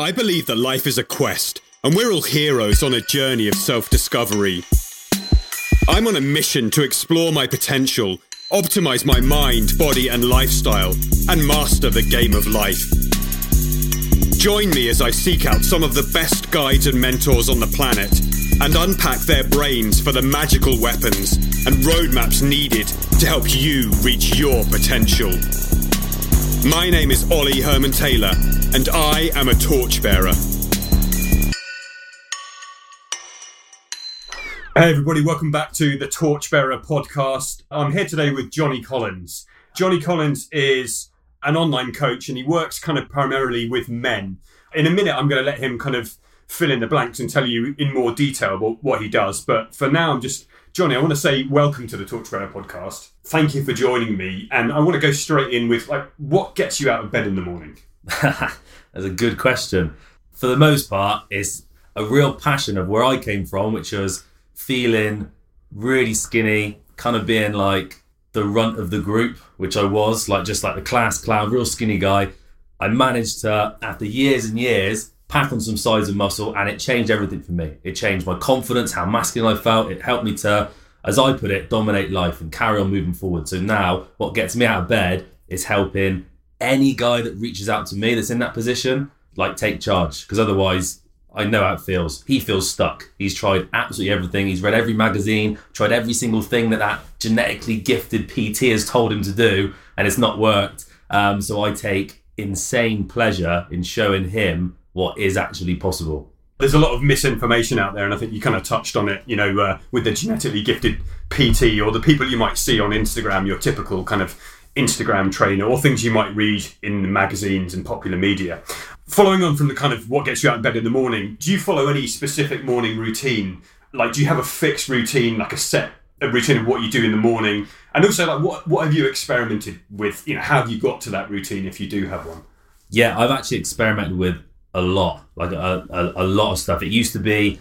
I believe that life is a quest, and we're all heroes on a journey of self discovery. I'm on a mission to explore my potential, optimize my mind, body, and lifestyle, and master the game of life. Join me as I seek out some of the best guides and mentors on the planet and unpack their brains for the magical weapons and roadmaps needed to help you reach your potential. My name is Ollie Herman Taylor, and I am a torchbearer. Hey, everybody, welcome back to the Torchbearer podcast. I'm here today with Johnny Collins. Johnny Collins is an online coach and he works kind of primarily with men. In a minute, I'm going to let him kind of fill in the blanks and tell you in more detail what, what he does. But for now, I'm just Johnny, I want to say welcome to the Torchbearer podcast. Thank you for joining me. And I want to go straight in with like what gets you out of bed in the morning? That's a good question. For the most part, it's a real passion of where I came from, which was feeling really skinny, kind of being like the runt of the group, which I was, like just like the class clown, real skinny guy. I managed to, after years and years, pack on some size and muscle, and it changed everything for me. It changed my confidence, how masculine I felt. It helped me to, as I put it, dominate life and carry on moving forward. So now, what gets me out of bed is helping any guy that reaches out to me that's in that position, like take charge, because otherwise. I know how it feels. He feels stuck. He's tried absolutely everything. He's read every magazine, tried every single thing that that genetically gifted PT has told him to do, and it's not worked. Um, so I take insane pleasure in showing him what is actually possible. There's a lot of misinformation out there, and I think you kind of touched on it, you know, uh, with the genetically gifted PT or the people you might see on Instagram, your typical kind of Instagram trainer, or things you might read in magazines and popular media. Following on from the kind of what gets you out of bed in the morning, do you follow any specific morning routine? Like, do you have a fixed routine, like a set a routine of what you do in the morning? And also, like, what, what have you experimented with? You know, how have you got to that routine if you do have one? Yeah, I've actually experimented with a lot, like a, a, a, lot of stuff. It used to be,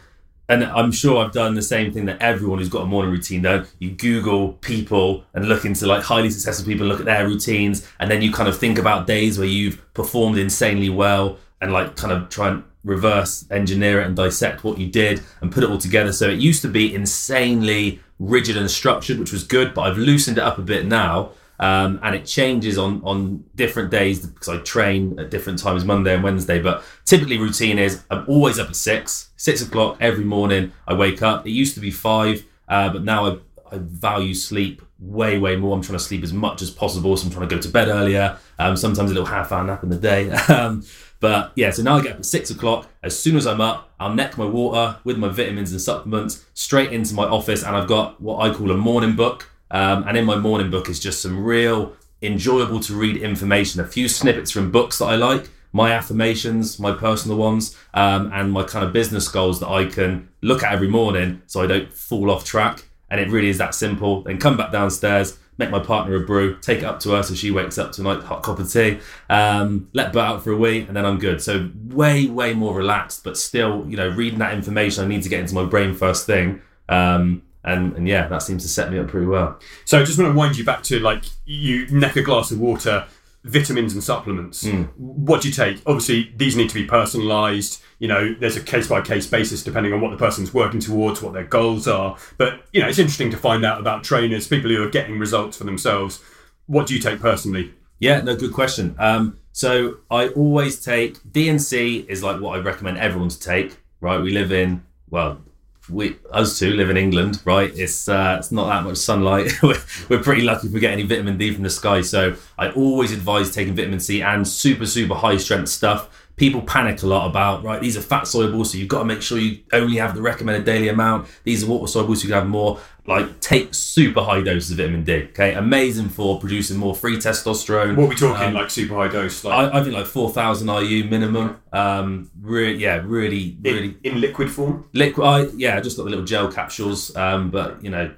and I'm sure I've done the same thing that everyone who's got a morning routine does. You Google people and look into like highly successful people, look at their routines, and then you kind of think about days where you've performed insanely well and like kind of try and reverse engineer it and dissect what you did and put it all together. So it used to be insanely rigid and structured, which was good, but I've loosened it up a bit now um, and it changes on on different days because I train at different times, Monday and Wednesday. But typically, routine is I'm always up at six, six o'clock every morning. I wake up. It used to be five, uh, but now I, I value sleep way way more. I'm trying to sleep as much as possible, so I'm trying to go to bed earlier. Um, sometimes a little half hour nap in the day. um, but yeah, so now I get up at six o'clock. As soon as I'm up, I'll neck my water with my vitamins and supplements straight into my office, and I've got what I call a morning book. Um, and in my morning book is just some real enjoyable to read information, a few snippets from books that I like, my affirmations, my personal ones, um, and my kind of business goals that I can look at every morning so I don't fall off track. And it really is that simple. Then come back downstairs, make my partner a brew, take it up to her so she wakes up to a hot cup of tea, um, let Bert out for a wee, and then I'm good. So way, way more relaxed, but still, you know, reading that information I need to get into my brain first thing. Um, and and yeah, that seems to set me up pretty well. So I just want to wind you back to like you neck a glass of water, vitamins and supplements. Mm. What do you take? Obviously, these need to be personalised. You know, there's a case by case basis depending on what the person's working towards, what their goals are. But you know, it's interesting to find out about trainers, people who are getting results for themselves. What do you take personally? Yeah, no, good question. Um, so I always take D and C is like what I recommend everyone to take. Right, we live in well we us two live in England, right? It's uh, it's not that much sunlight. we're, we're pretty lucky if we get any vitamin D from the sky. So I always advise taking vitamin C and super super high strength stuff people panic a lot about right these are fat soluble so you've got to make sure you only have the recommended daily amount these are water soluble so you can have more like take super high doses of vitamin d okay? Amazing for producing more free testosterone. What are we talking um, like super high dose like? I, I think like 4000 IU minimum. Um really yeah really really in, in liquid form? Liquid I, yeah I just got the little gel capsules um but you know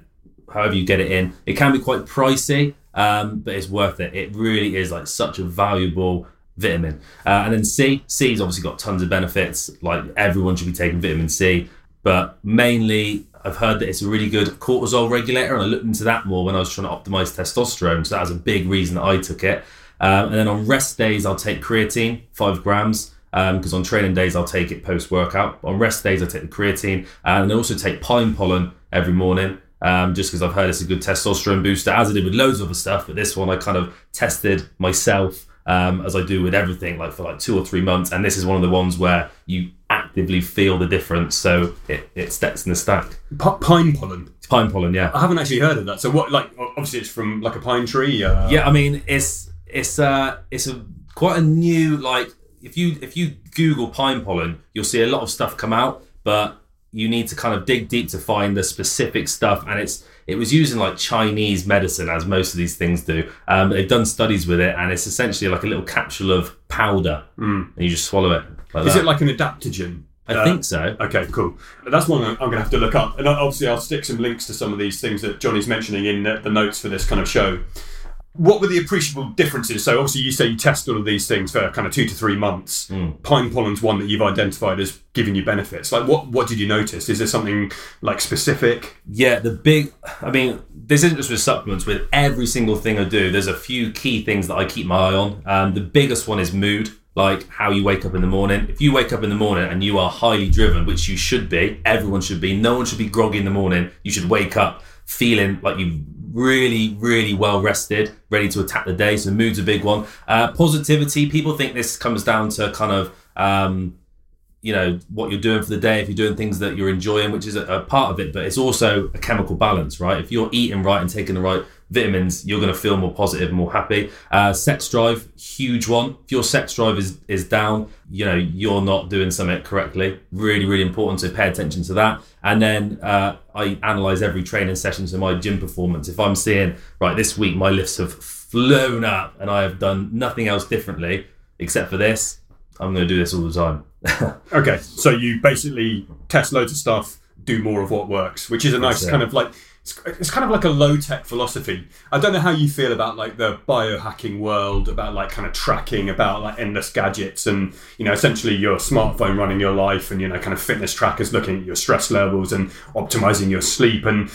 however you get it in. It can be quite pricey um but it's worth it. It really is like such a valuable vitamin. Uh, and then C, C's obviously got tons of benefits. Like everyone should be taking vitamin C, but mainly I've heard that it's a really good cortisol regulator, and I looked into that more when I was trying to optimize testosterone. So that was a big reason that I took it. Um, and then on rest days, I'll take creatine, five grams. because on training days I'll take it post workout. On rest days I take the creatine, and I also take pine pollen every morning. Um, just because I've heard it's a good testosterone booster, as I did with loads of other stuff. But this one I kind of tested myself um, as I do with everything, like for like two or three months. And this is one of the ones where you actively feel the difference. So it, it stacks in the stack. P- pine pollen. It's pine pollen, yeah. I haven't actually heard of that. So what? Like obviously it's from like a pine tree. Uh, Yeah, I mean it's it's uh it's a quite a new like if you if you Google pine pollen, you'll see a lot of stuff come out, but you need to kind of dig deep to find the specific stuff, and it's it was used in like Chinese medicine, as most of these things do. Um, they've done studies with it, and it's essentially like a little capsule of powder, and you just swallow it. Like Is that. it like an adaptogen? I Uh, think so. Okay, cool. That's one I'm going to have to look up. And obviously, I'll stick some links to some of these things that Johnny's mentioning in the, the notes for this kind of show. What were the appreciable differences? So, obviously, you say you test all of these things for kind of two to three months. Pine pollen's one that you've identified as giving you benefits. Like, what what did you notice? Is there something like specific? Yeah, the big. I mean, this isn't just with supplements. With every single thing I do, there's a few key things that I keep my eye on. Um, the biggest one is mood, like how you wake up in the morning. If you wake up in the morning and you are highly driven, which you should be, everyone should be. No one should be groggy in the morning. You should wake up feeling like you've really, really well rested, ready to attack the day. So mood's a big one. Uh, positivity. People think this comes down to kind of. Um, you know what you're doing for the day if you're doing things that you're enjoying which is a, a part of it but it's also a chemical balance right if you're eating right and taking the right vitamins you're going to feel more positive and more happy. Uh, sex drive huge one. If your sex drive is is down you know you're not doing something correctly. Really really important to pay attention to that. And then uh, i analyze every training session to my gym performance. If i'm seeing right this week my lifts have flown up and i have done nothing else differently except for this i'm going to do this all the time. Okay, so you basically test loads of stuff, do more of what works, which is a nice kind of like it's, it's kind of like a low tech philosophy. I don't know how you feel about like the biohacking world, about like kind of tracking, about like endless gadgets, and you know essentially your smartphone running your life, and you know kind of fitness trackers looking at your stress levels and optimizing your sleep, and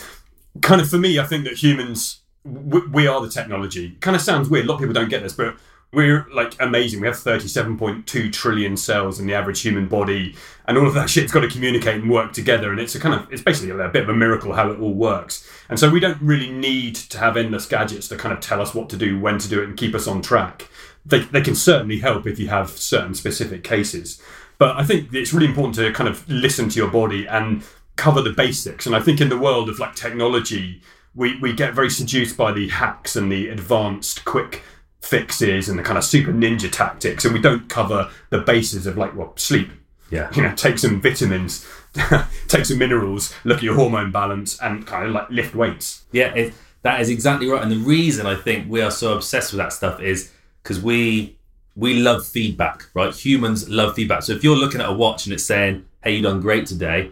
kind of for me, I think that humans we, we are the technology. Kind of sounds weird. A lot of people don't get this, but we're like amazing. We have 37.2 trillion cells in the average human body, and all of that shit's got to communicate and work together. And it's a kind of it's basically a bit of a miracle how it all works. And so we don't really need to have endless gadgets to kind of tell us what to do, when to do it, and keep us on track. They, they can certainly help if you have certain specific cases. But I think it's really important to kind of listen to your body and cover the basics. And I think in the world of like technology, we, we get very seduced by the hacks and the advanced quick fixes and the kind of super ninja tactics, and we don't cover the bases of like well sleep. yeah You know, take some vitamins, take some minerals, look at your hormone balance, and kind of like lift weights. Yeah, it, that is exactly right. And the reason I think we are so obsessed with that stuff is because we we love feedback, right? Humans love feedback. So if you're looking at a watch and it's saying, "Hey, you done great today,"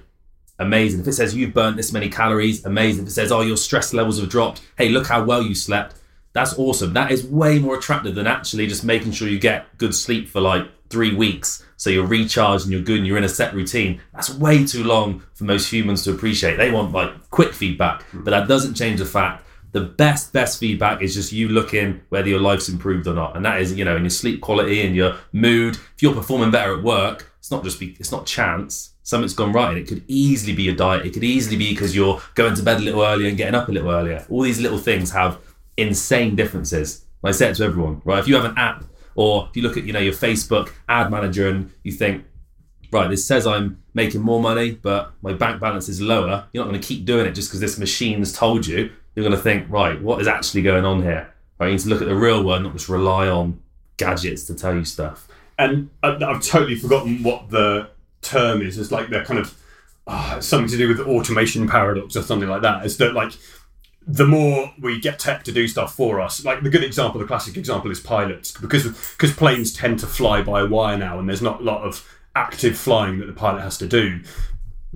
amazing. If it says you've burnt this many calories, amazing. If it says, "Oh, your stress levels have dropped," hey, look how well you slept. That's awesome. That is way more attractive than actually just making sure you get good sleep for like three weeks. So you're recharged and you're good and you're in a set routine. That's way too long for most humans to appreciate. They want like quick feedback, but that doesn't change the fact the best, best feedback is just you looking whether your life's improved or not. And that is, you know, in your sleep quality and your mood. If you're performing better at work, it's not just be, it's not chance. Something's gone right. And it could easily be your diet. It could easily be because you're going to bed a little earlier and getting up a little earlier. All these little things have insane differences. I say it to everyone, right? If you have an app or if you look at, you know, your Facebook ad manager and you think, right, this says I'm making more money, but my bank balance is lower. You're not going to keep doing it just because this machine's told you. You're going to think, right, what is actually going on here? Right, you need to look at the real world, not just rely on gadgets to tell you stuff. and I've totally forgotten what the term is. It's like they're kind of ah, it's something to do with the automation paradox or something like that. Is that like the more we get tech to do stuff for us, like the good example, the classic example is pilots, because because planes tend to fly by wire now, and there's not a lot of active flying that the pilot has to do.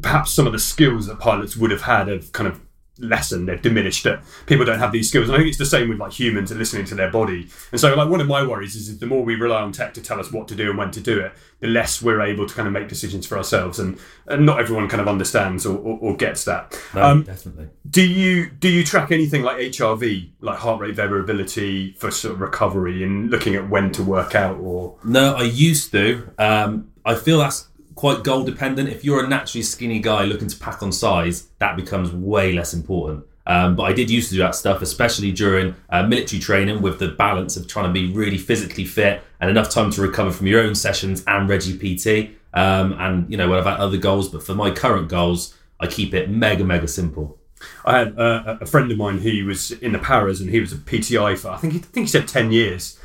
Perhaps some of the skills that pilots would have had of kind of lessened, they've diminished, that people don't have these skills. And I think it's the same with like humans and listening to their body. And so, like, one of my worries is, is the more we rely on tech to tell us what to do and when to do it, the less we're able to kind of make decisions for ourselves. And, and not everyone kind of understands or, or, or gets that. No, Um, definitely. do you do you track anything like HRV, like heart rate variability for sort of recovery and looking at when to work out or No, I used to. Um, I feel that's quite goal dependent. If you're a naturally skinny guy looking to pack on size, that becomes way less important. Um, but I did used to do that stuff, especially during uh, military training, with the balance of trying to be really physically fit and enough time to recover from your own sessions and Reggie PT. Um, and you know, when I've had other goals, but for my current goals, I keep it mega mega simple. I had uh, a friend of mine. who was in the paras and he was a PTI for I think he, I think he said ten years,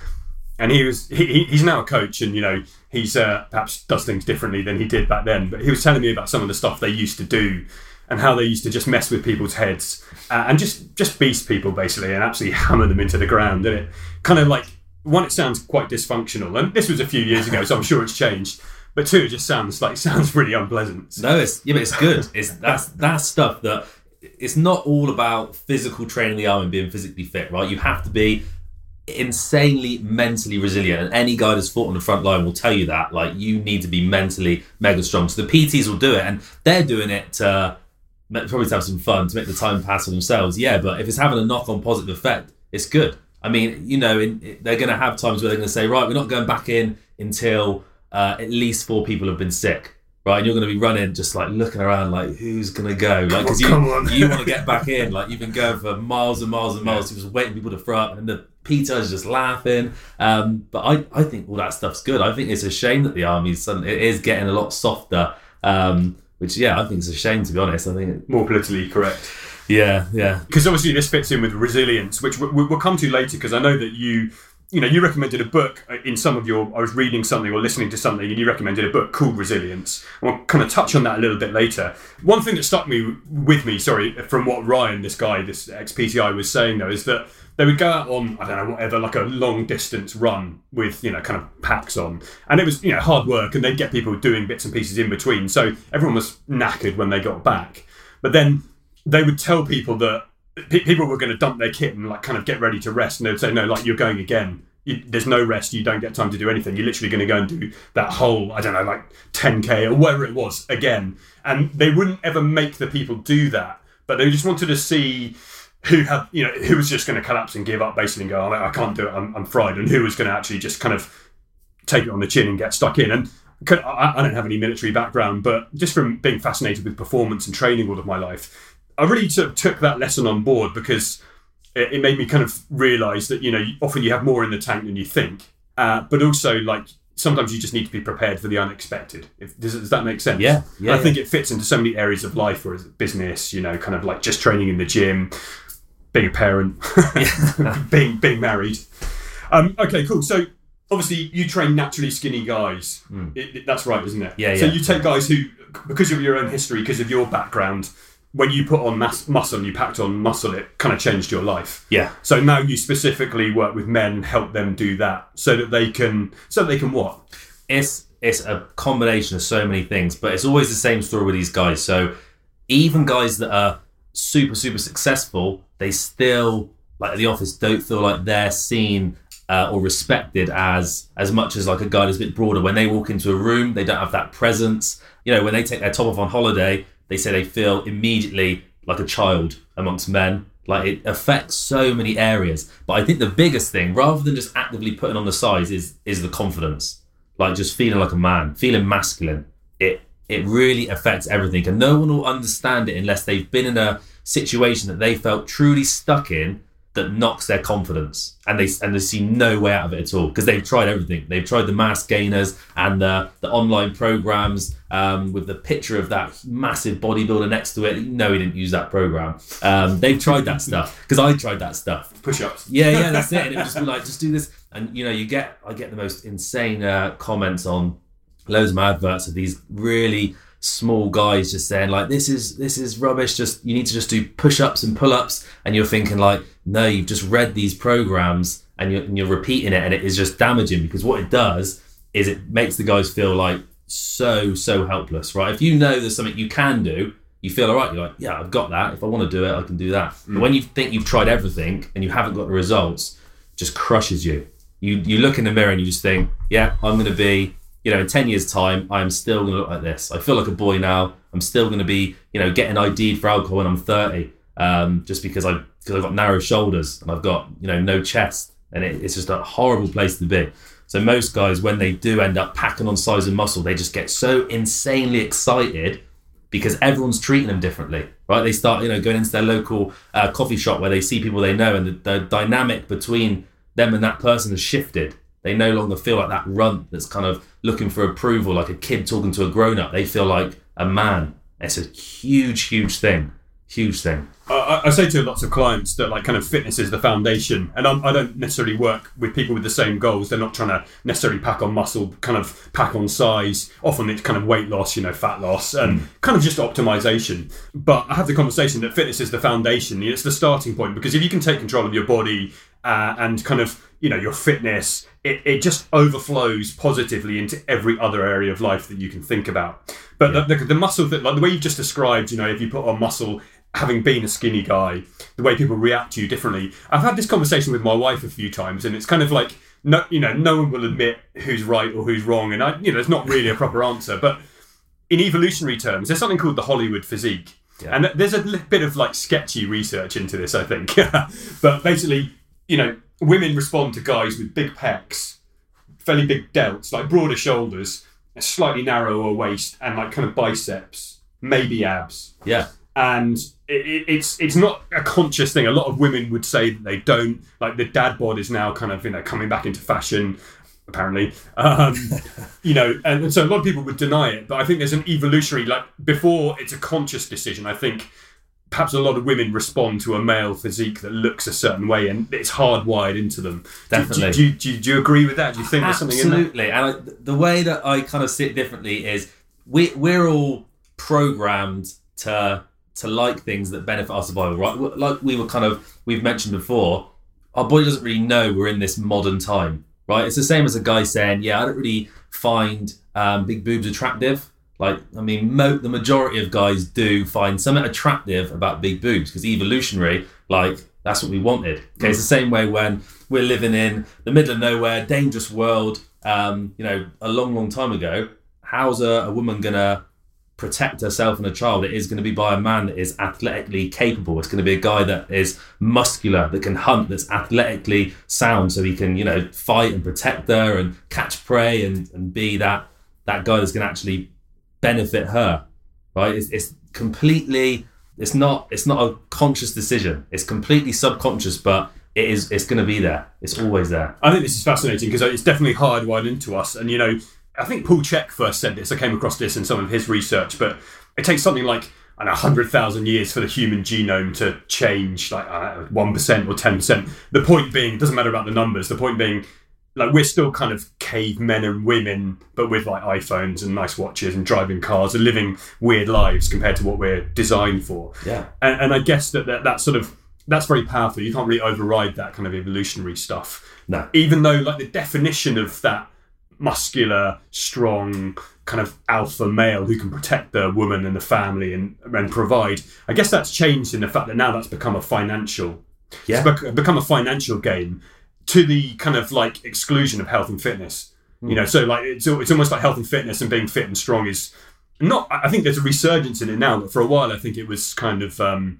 and he was he, he- he's now a coach and you know he's uh, perhaps does things differently than he did back then. But he was telling me about some of the stuff they used to do and how they used to just mess with people's heads uh, and just just beast people basically and absolutely hammer them into the ground. And it kind of like one, it sounds quite dysfunctional, and this was a few years ago, so I'm sure it's changed. But two, it just sounds like sounds really unpleasant. No, it's yeah, but it's good. It's that's that's stuff that it's not all about physical training the arm and being physically fit, right? You have to be insanely mentally resilient, and any guy that's fought on the front line will tell you that. Like you need to be mentally mega strong. So the PTs will do it, and they're doing it to probably to have some fun to make the time pass for themselves. Yeah, but if it's having a knock-on positive effect, it's good. I mean, you know, in, they're going to have times where they're going to say, right, we're not going back in until uh, at least four people have been sick. Right, and you're going to be running, just like looking around, like who's going to go? Like, because you you want to get back in, like you've been going for miles and miles and miles, you're just waiting for people to throw up, and the PTI is just laughing. Um, but I, I think all that stuff's good. I think it's a shame that the army's sudden, it is getting a lot softer. Um, which yeah, I think it's a shame to be honest. I think it, More politically correct. yeah, yeah. because obviously this fits in with resilience, which we- we- we'll come to later. Because I know that you, you know, you recommended a book uh, in some of your. I was reading something or listening to something, and you recommended a book called Resilience. We'll kind of touch on that a little bit later. One thing that stuck me with me, sorry, from what Ryan, this guy, this ex PTI, was saying though, is that they would go out on I don't know whatever like a long distance run with you know kind of packs on, and it was you know hard work, and they'd get people doing bits and pieces in between. So everyone was knackered when they got back, but then they would tell people that people were going to dump their kit and like kind of get ready to rest, and they would say, "No, like you're going again. You, there's no rest. You don't get time to do anything. You're literally going to go and do that whole I don't know like 10k or whatever it was again." And they wouldn't ever make the people do that, but they just wanted to see who had you know who was just going to collapse and give up basically and go, "Oh, I can't do it. I'm, I'm fried," and who was going to actually just kind of take it on the chin and get stuck in. And I don't have any military background, but just from being fascinated with performance and training all of my life, I really sort of took that lesson on board because it, it made me kind of realise that you know often you have more in the tank than you think, uh, but also like sometimes you just need to be prepared for the unexpected. If, does, does that make sense? Yeah, yeah, I think it fits into so many areas of life, whereas business, you know, kind of like just training in the gym, being a parent, being being married. Um, okay, cool. So obviously you train naturally skinny guys. It, it- that's right, isn't it? Yeah, So yeah. you take guys who, because of your own history, because of your background, when you put on mass, muscle and you packed on muscle, it kind of changed your life. Yeah. So now you specifically work with men and help them do that, so that they can, so they can what? it's it's a combination of so many things, but it's always the same story with these guys. So even guys that are super super successful, they still like at the office don't feel like they're seen uh, or respected as as much as like a guy that's a bit broader. When they walk into a room, they don't have that presence. You know, when they take their top off on holiday, they say they feel immediately like a child amongst men. Like it affects so many areas. But I think the biggest thing, rather than just actively putting on the size, is is the confidence like just feeling like a man, feeling masculine. It it really affects everything, and no one will understand it unless they've been in a situation that they felt truly stuck in that knocks their confidence, and they and they see no way out of it at all because they've tried everything. They've tried the mass gainers and the the online programs um, with the picture of that massive bodybuilder next to it. No, he didn't use that program. Um, they've tried that stuff because I tried that stuff. Push-ups. Yeah, yeah, that's it. And it just be like, just do this. And you know, you get I get the most insane uh, comments on loads of my adverts of these really small guys just saying like this is this is rubbish just you need to just do push-ups and pull-ups and you're thinking like no you've just read these programs and you're, and you're repeating it and it is just damaging because what it does is it makes the guys feel like so so helpless right if you know there's something you can do you feel all right. You're like, yeah, I've got that. If I want to do it, I can do that. But mm. when you think you've tried everything and you haven't got the results, just crushes you. You you look in the mirror and you just think, yeah, I'm going to be, you know, in ten years' time, I'm still going to look like this. I feel like a boy now. I'm still going to be, you know, getting ID'd for alcohol when I'm 30, um, just because I because I've got narrow shoulders and I've got, you know, no chest, and it, it's just a horrible place to be. So most guys, when they do end up packing on size and muscle, they just get so insanely excited because everyone's treating them differently, right? They start, you know, going into their local uh, coffee shop where they see people they know, and the, the dynamic between them and that person has shifted. They no longer feel like that runt that's kind of looking for approval, like a kid talking to a grown up. They feel like a man. It's a huge, huge thing. Huge thing. I, I say to lots of clients that like kind of fitness is the foundation, and I'm, I do not necessarily work with people with the same goals. They're not trying to necessarily pack on muscle, kind of pack on size. Often it's kind of weight loss, you know, fat loss, and mm. kind of just optimization. But I have the conversation that fitness is the foundation. It's the starting point because if you can take control of your body uh, and kind of you know your fitness, it, it just overflows positively into every other area of life that you can think about. But yeah. the, the, the muscle that like the way you've just described, you know, if you put on muscle having been a skinny guy, the way people react to you differently. I've had this conversation with my wife a few times, and it's kind of like no, you know, no one will admit who's right or who's wrong, and I, you know, there's not really a proper answer. But in evolutionary terms, there's something called the Hollywood physique, yeah. and there's a bit of like sketchy research into this, I think. but basically, you know, women respond to guys with big pecs, fairly big delts, like broader shoulders, a slightly narrower waist, and like kind of biceps, maybe abs. Yeah and it, it's it's not a conscious thing. A lot of women would say that they don't. Like the dad bod is now kind of you know coming back into fashion, apparently. Um, you know, and so a lot of people would deny it. But I think there's an evolutionary like before it's a conscious decision. I think perhaps a lot of women respond to a male physique that looks a certain way and it's hardwired into them. Definitely. Do, do, do, do you agree with that? Do you think Absolutely. there's something in there? Absolutely. And I, the way that I kind of see it differently is we, we're all programmed to to like things that benefit our survival, right? Like we were kind of we've mentioned before, our body doesn't really know we're in this modern time, right? It's the same as a guy saying, "Yeah, I don't really find um, big boobs attractive." Like, I mean, mo- the majority of guys do find something attractive about big boobs because evolutionary, like that's what we wanted. Okay, it's the same way when we're living in the middle of nowhere, dangerous world. Um, you know, a long, long time ago, how's a, a woman gonna protect herself and a child, it is going to be by a man that is athletically capable. It's going to be a guy that is muscular, that can hunt, that's athletically sound, so he can, you know, fight and protect her and catch prey and, and be that that guy that's going to actually benefit her. Right? It's, it's completely. It's not. It's not a conscious decision. It's completely subconscious, but it is. It's going to be there. It's always there. I think this is fascinating because it's definitely hardwired into us, and you know I think Paul Chek first said this. I came across this in some of his research, but it takes something like know, 100,000 years for the human genome to change like uh, 1% or 10%. The point being, it doesn't matter about the numbers. The point being, like, we're still kind of cavemen and women, but with like iPhones and nice watches and driving cars and living weird lives compared to what we're designed for. Yeah. And, and I guess that, that that sort of that's very powerful. You can't really override that kind of evolutionary stuff. No. Even though, like, the definition of that muscular, strong, kind of alpha male who can protect the woman and the family and, and provide. I guess that's changed in the fact that now that's become a financial, yeah, bec- become a financial game to the kind of like exclusion of health and fitness. You know, so like it's it's almost like health and fitness and being fit and strong is not. I think there's a resurgence in it now, but for a while I think it was kind of. Um,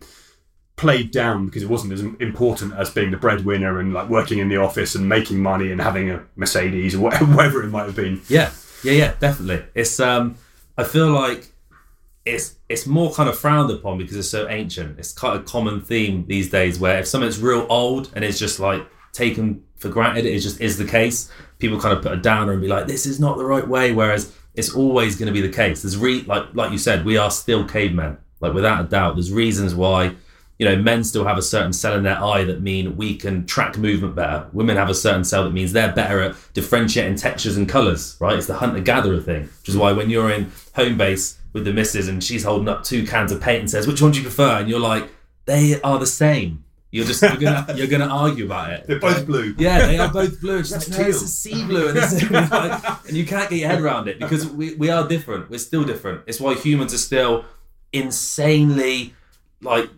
played down because it wasn't as important as being the breadwinner and like working in the office and making money and having a Mercedes or whatever it might have been. Yeah, yeah, yeah, definitely. It's um, I feel like it's it's more kind of frowned upon because it's so ancient. It's quite a common theme these days where if something's real old and it's just like taken for granted, it just is the case. People kind of put a downer and be like, "This is not the right way," whereas it's always going to be the case. There's re like like you said, we are still cavemen, like without a doubt. There's reasons why you know, men still have a certain cell in their eye that mean we can track movement better. Women have a certain cell that means they're better at differentiating textures and colours, right? It's the hunter gatherer thing, which is why when you're in Homebase with the missus and she's holding up two cans of paint and says, which one do you prefer? And you're like, they are the same. You're just you're gonna you're gonna argue about it. They're both blue. Yeah, they are both blue. It's like, no, it's a sea blue, and, like, and you can't get your head around it because we, we are different. We're still different. It's why humans are still insanely like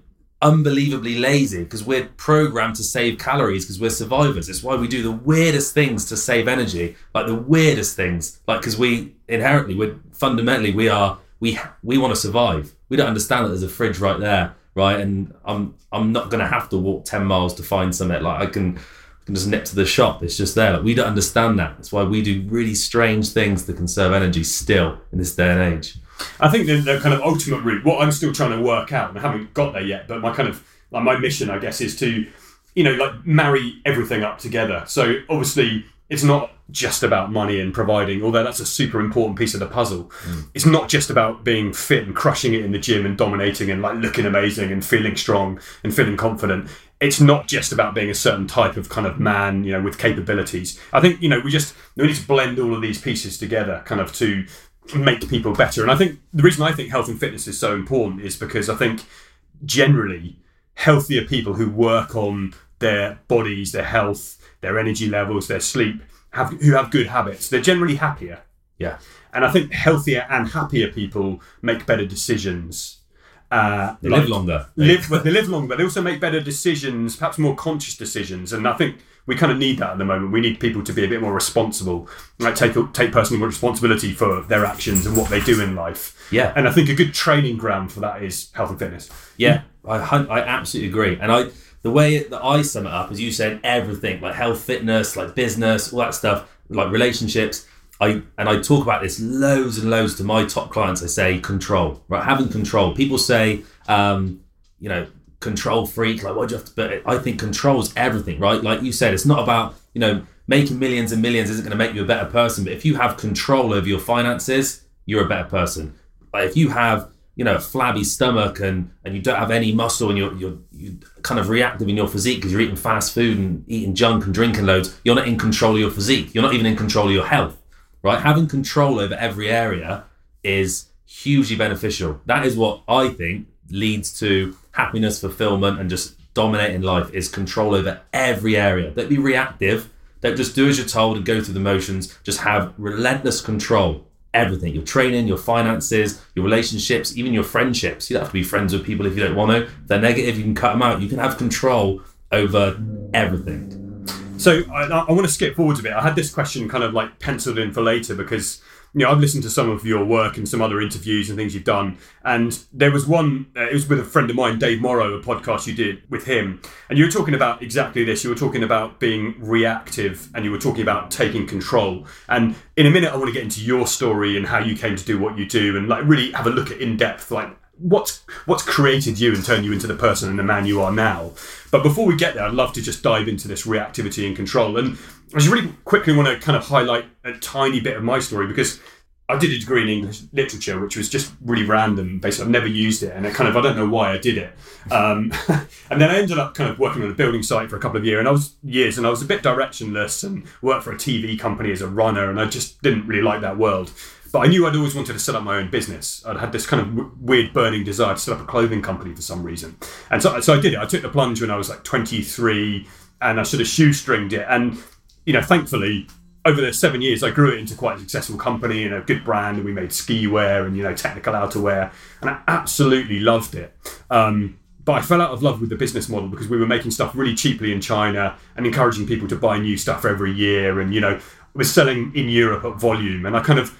unbelievably lazy because we're programmed to save calories because we're survivors. It's why we do the weirdest things to save energy, like the weirdest things, like because we inherently, we're fundamentally, we are we we want to survive. We don't understand that there's a fridge right there, right? And I'm I'm not gonna have to walk ten miles to find something. Like I can. I can just nip to the shop. It's just there. Like we don't understand that. That's why we do really strange things to conserve energy still in this day and age. I think the, the kind of ultimate route, what I'm still trying to work out, and I haven't got there yet, but my kind of like my mission, I guess, is to, you know, like marry everything up together. So obviously, it's not just about money and providing, although that's a super important piece of the puzzle. Mm. It's not just about being fit and crushing it in the gym and dominating and like looking amazing and feeling strong and feeling confident. It's not just about being a certain type of kind of man, you know, with capabilities. I think, you know, we just we need to blend all of these pieces together kind of to make people better. And I think the reason I think health and fitness is so important is because I think generally healthier people who work on their bodies, their health, their energy levels, their sleep, have who have good habits, they're generally happier. Yeah. And I think healthier and happier people make better decisions. Uh, they like, live longer. Live, they live longer, but they also make better decisions, perhaps more conscious decisions. And I think we kind of need that at the moment. We need people to be a bit more responsible, like take take personal responsibility for their actions and what they do in life. Yeah, and I think a good training ground for that is health and fitness. Yeah, I I absolutely agree. And I the way that I sum it up, as you said, everything like health, fitness, like business, all that stuff, like relationships. I and I talk about this loads and loads to my top clients. I say control, right? Having control. People say, um, you know, control freak. Like, what do you have to? But I think control's everything, right? Like you said, it's not about you know making millions and millions isn't going to make you a better person. But if you have control over your finances, you're a better person. Like if you have you know flabby stomach and and you don't have any muscle and you're you're you kind of reactive in your physique because you're eating fast food and eating junk and drinking loads, you're not in control of your physique. You're not even in control of your health, right? Having control over every area is hugely beneficial. That is what I think leads to happiness, fulfillment, and just dominating life is control over every area. Don't be reactive. Don't just do as you're told and go through the motions. Just have relentless control. Everything your training, your finances, your relationships, even your friendships. You don't have to be friends with people if you don't want to. If they're negative, you can cut them out. You can have control over everything. So I, I want to skip forwards a bit. I had this question kind of like penciled in for later because you know, I've listened to some of your work and some other interviews and things you've done. And there was one, uh, it was with a friend of mine, Dave Morrow, a podcast you did with him. And you were talking about exactly this. You were talking about being reactive and you were talking about taking control. And in a minute, I want to get into your story and how you came to do what you do and like really have a look at in depth, like what's what's created you and turned you into the person and the man you are now. But before we get there, I'd love to just dive into this reactivity and control. And I just really quickly want to kind of highlight a tiny bit of my story because I did a degree in English literature, which was just really random. Basically, I've never used it, and I kind of I don't know why I did it. Um, and then I ended up kind of working on a building site for a couple of years, and I was years, and I was a bit directionless, and worked for a TV company as a runner, and I just didn't really like that world. But I knew I'd always wanted to set up my own business. I'd had this kind of w- weird burning desire to set up a clothing company for some reason, and so so I did it. I took the plunge when I was like 23, and I sort of shoestringed it, and you know, thankfully, over the seven years, I grew it into quite a successful company and a good brand, and we made ski wear and you know technical outerwear, and I absolutely loved it. Um, but I fell out of love with the business model because we were making stuff really cheaply in China and encouraging people to buy new stuff every year, and you know, was selling in Europe at volume, and I kind of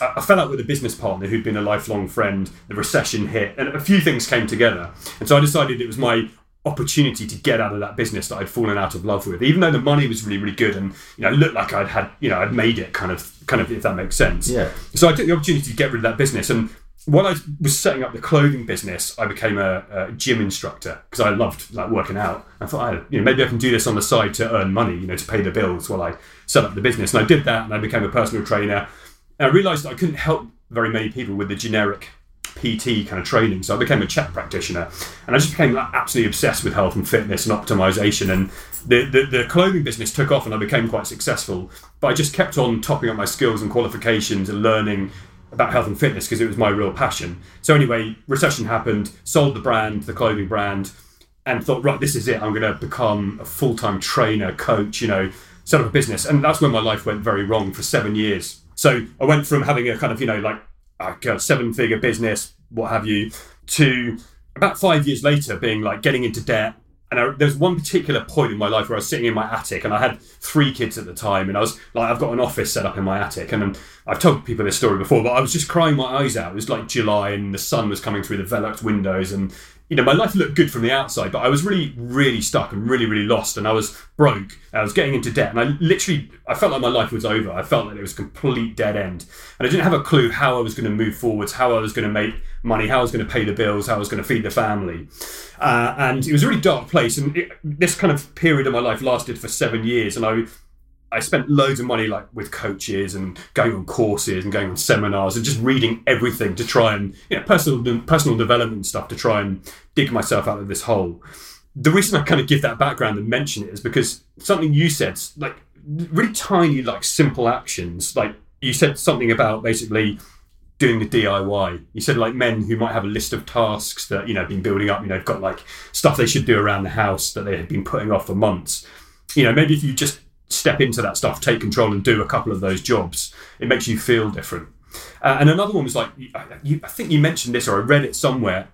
I fell out with a business partner who'd been a lifelong friend. The recession hit, and a few things came together, and so I decided it was my opportunity to get out of that business that I'd fallen out of love with, even though the money was really, really good and you know looked like I'd had you know I'd made it kind of kind of if that makes sense. Yeah. So I took the opportunity to get rid of that business, and while I was setting up the clothing business, I became a, a gym instructor because I loved like working out. I thought, I, you know, maybe I can do this on the side to earn money, you know, to pay the bills while I set up the business. And I did that, and I became a personal trainer. And I realised I couldn't help very many people with the generic PT kind of training. So I became a CHEK practitioner, and I just became absolutely obsessed with health and fitness and optimization. And the, the, the clothing business took off, and I became quite successful. But I just kept on topping up my skills and qualifications and learning about health and fitness because it was my real passion. So anyway, recession happened, sold the brand, the clothing brand, and thought, right, this is it. I'm going to become a full time trainer, coach, you know, set up a business. And that's when my life went very wrong for seven years. So I went from having a kind of, you know, like a seven figure business, what have you, to about five years later being like getting into debt. And I, there was one particular point in my life where I was sitting in my attic, and I had three kids at the time, and I was like, I've got an office set up in my attic, and um, I've told people this story before, but I was just crying my eyes out. It was like July, and the sun was coming through the Velux windows, and you know, my life looked good from the outside, but I was really, really stuck and really, really lost, and I was broke. I was getting into debt, and I literally, I felt like my life was over. I felt like it was a complete dead end, and I didn't have a clue how I was going to move forwards, how I was going to make money, how I was going to pay the bills, how I was going to feed the family, uh, and it was a really dark place. And it, this kind of period of my life lasted for seven years, and I I spent loads of money like with coaches and going on courses and going on seminars and just reading everything to try and you know personal personal development stuff to try and dig myself out of this hole. The reason I kind of give that background and mention it is because something you said, like really tiny, like simple actions, like you said something about basically doing the DIY. You said like men who might have a list of tasks that you know been building up. You know, got like stuff they should do around the house that they had been putting off for months. You know, maybe if you just step into that stuff, take control, and do a couple of those jobs, it makes you feel different. Uh, and another one was like, you, I think you mentioned this, or I read it somewhere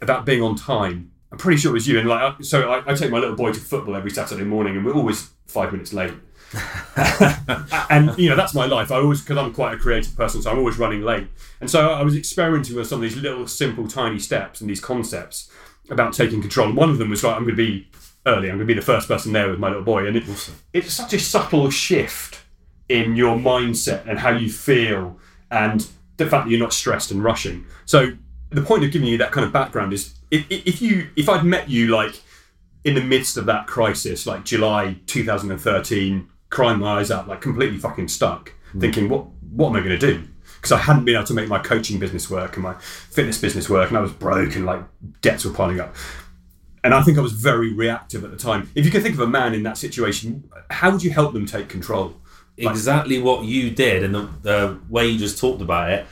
about being on time. I'm pretty sure it was you. And like, so I, I take my little boy to football every Saturday morning, and we're always five minutes late. and you know that's my life. I always because I'm quite a creative person, so I'm always running late. And so I was experimenting with some of these little, simple, tiny steps and these concepts about taking control. And one of them was like, I'm going to be early. I'm going to be the first person there with my little boy, and it, awesome. it's such a subtle shift in your mindset and how you feel, and the fact that you're not stressed and rushing. So the point of giving you that kind of background is if, if you if I'd met you like in the midst of that crisis, like July 2013, crying my eyes out, like completely fucking stuck, mm. thinking what what am I going to do? Because I hadn't been able to make my coaching business work and my fitness business work, and I was broke and like debts were piling up and I think I was very reactive at the time. If you can think of a man in that situation, how would you help them take control? Like, exactly what you did, and the, the way you just talked about it.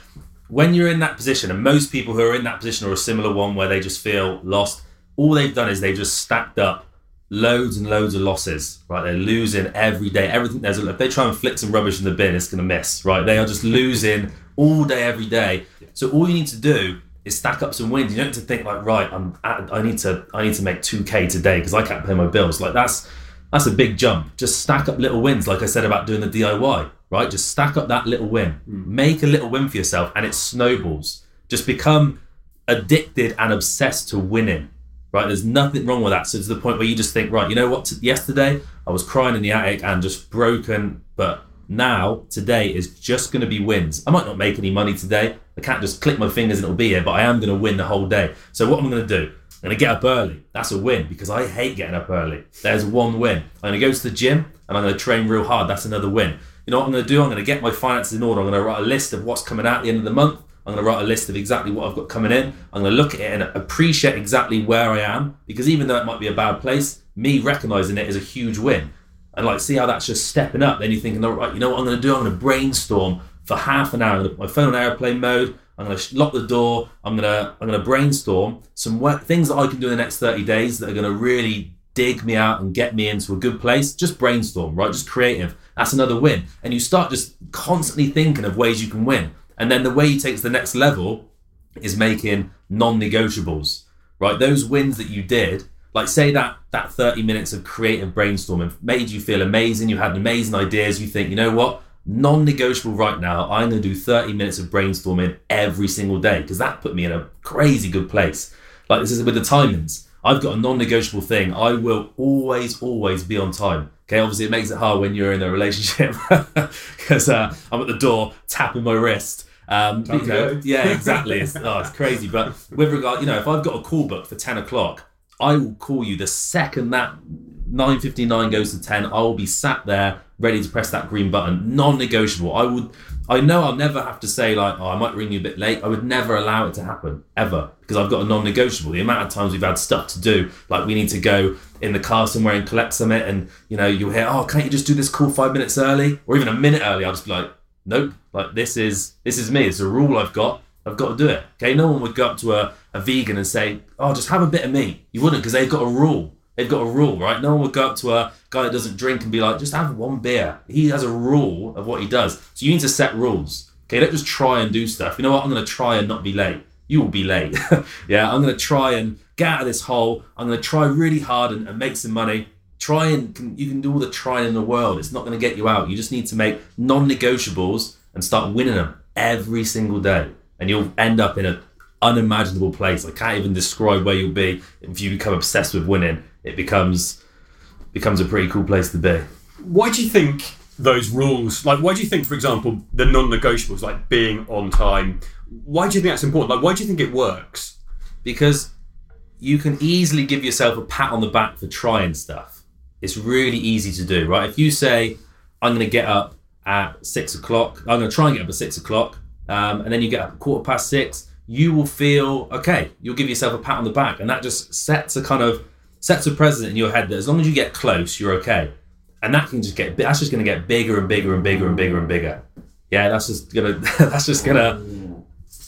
When you're in that position, and most people who are in that position or a similar one where they just feel lost, all they've done is they've just stacked up loads and loads of losses, right? They're losing every day. Everything there's if they try and flick some rubbish in the bin, it's going to miss, right? They are just losing all day, every day. So all you need to do is stack up some wins. You don't need to think like, right, I'm at, I need to I need to make two k today because I can't pay my bills. Like that's that's a big jump. Just stack up little wins, like I said about doing the DIY. Right, just stack up that little win. Mm. Make a little win for yourself, and it snowballs. Just become addicted and obsessed to winning. Right, there's nothing wrong with that. So to the point where you just think, right, you know what? Yesterday I was crying in the attic and just broken, but now today is just going to be wins. I might not make any money today. I can't just click my fingers and it'll be here, but I am going to win the whole day. So what am I going to do? I'm going to get up early. That's a win because I hate getting up early. There's one win. I'm going to go to the gym and I'm going to train real hard. That's another win. You know what I'm going to do? I'm going to get my finances in order. I'm going to write a list of what's coming out at the end of the month. I'm going to write a list of exactly what I've got coming in. I'm going to look at it and appreciate exactly where I am because even though it might be a bad place, me recognizing it is a huge win. And like, see how that's just stepping up. Then you're thinking, all right, you know what I'm going to do? I'm going to brainstorm for half an hour. I'm going to put my phone on airplane mode. I'm going to lock the door. I'm going to I'm going to brainstorm some things that I can do in the next 30 days that are going to really dig me out and get me into a good place. Just brainstorm, right? Just creative. That's another win. And you start just constantly thinking of ways you can win. And then the way you take to the next level is making non-negotiables, right? Those wins that you did, like say that that 30 minutes of creative brainstorming made you feel amazing. You had amazing ideas. You think, you know what? non-negotiable right now. I'm going to do 30 minutes of brainstorming every single day. Because that put me in a crazy good place. Like this is with the timings. I've got a non-negotiable thing. I will always always be on time. Okay obviously it makes it hard when you're in a relationship because uh, i'm at the door tapping my wrist. Um, you know, yeah exactly. It's, oh, it's crazy. But with regard you know if i've got a call book for 10 o'clock i will call you the second that 9.59 goes to 10 i will be sat there ready to press that green button. Non-negotiable. I would. I know I'll never have to say like, oh, I might ring you a bit late. I would never allow it to happen ever because I've got a non-negotiable. The amount of times we've had stuff to do, like we need to go in the car somewhere and collect something, and you know you'll hear, oh, can't you just do this call five minutes early or even a minute early? I'll just be like, nope. Like this is this is me. It's a rule I've got. I've got to do it. Okay. No one would go up to a, a vegan and say, oh, just have a bit of meat. You wouldn't because they've got a rule. They've got a rule, right? No one would go up to a guy that doesn't drink and be like, just have one beer. He has a rule of what he does. So you need to set rules. Okay, don't just try and do stuff. You know what? I'm going to try and not be late. you will be late. yeah, I'm going to try and get out of this hole. I'm going to try really hard and, and make some money. Try and can, you can do all the trying in the world. It's not going to get you out. You just need to make non-negotiables and start winning them every single day, and you'll end up in an unimaginable place. I can't even describe where you'll be if you become obsessed with winning. It becomes becomes a pretty cool place to be. Why do you think those rules, like, why do you think, for example, the non-negotiables, like being on time, why do you think that's important? Like, why do you think it works? Because you can easily give yourself a pat on the back for trying stuff. It's really easy to do, right? If you say, I'm going to get up at six o'clock, I'm going to try and get up at six o'clock, um, and then you get up at quarter past six, you will feel okay. You'll give yourself a pat on the back, and that just sets a kind of sets a precedent in your head that as long as you get close, you're okay. And that can just get that's just going to get bigger and bigger and bigger and bigger and bigger. Yeah, that's just gonna that's just gonna.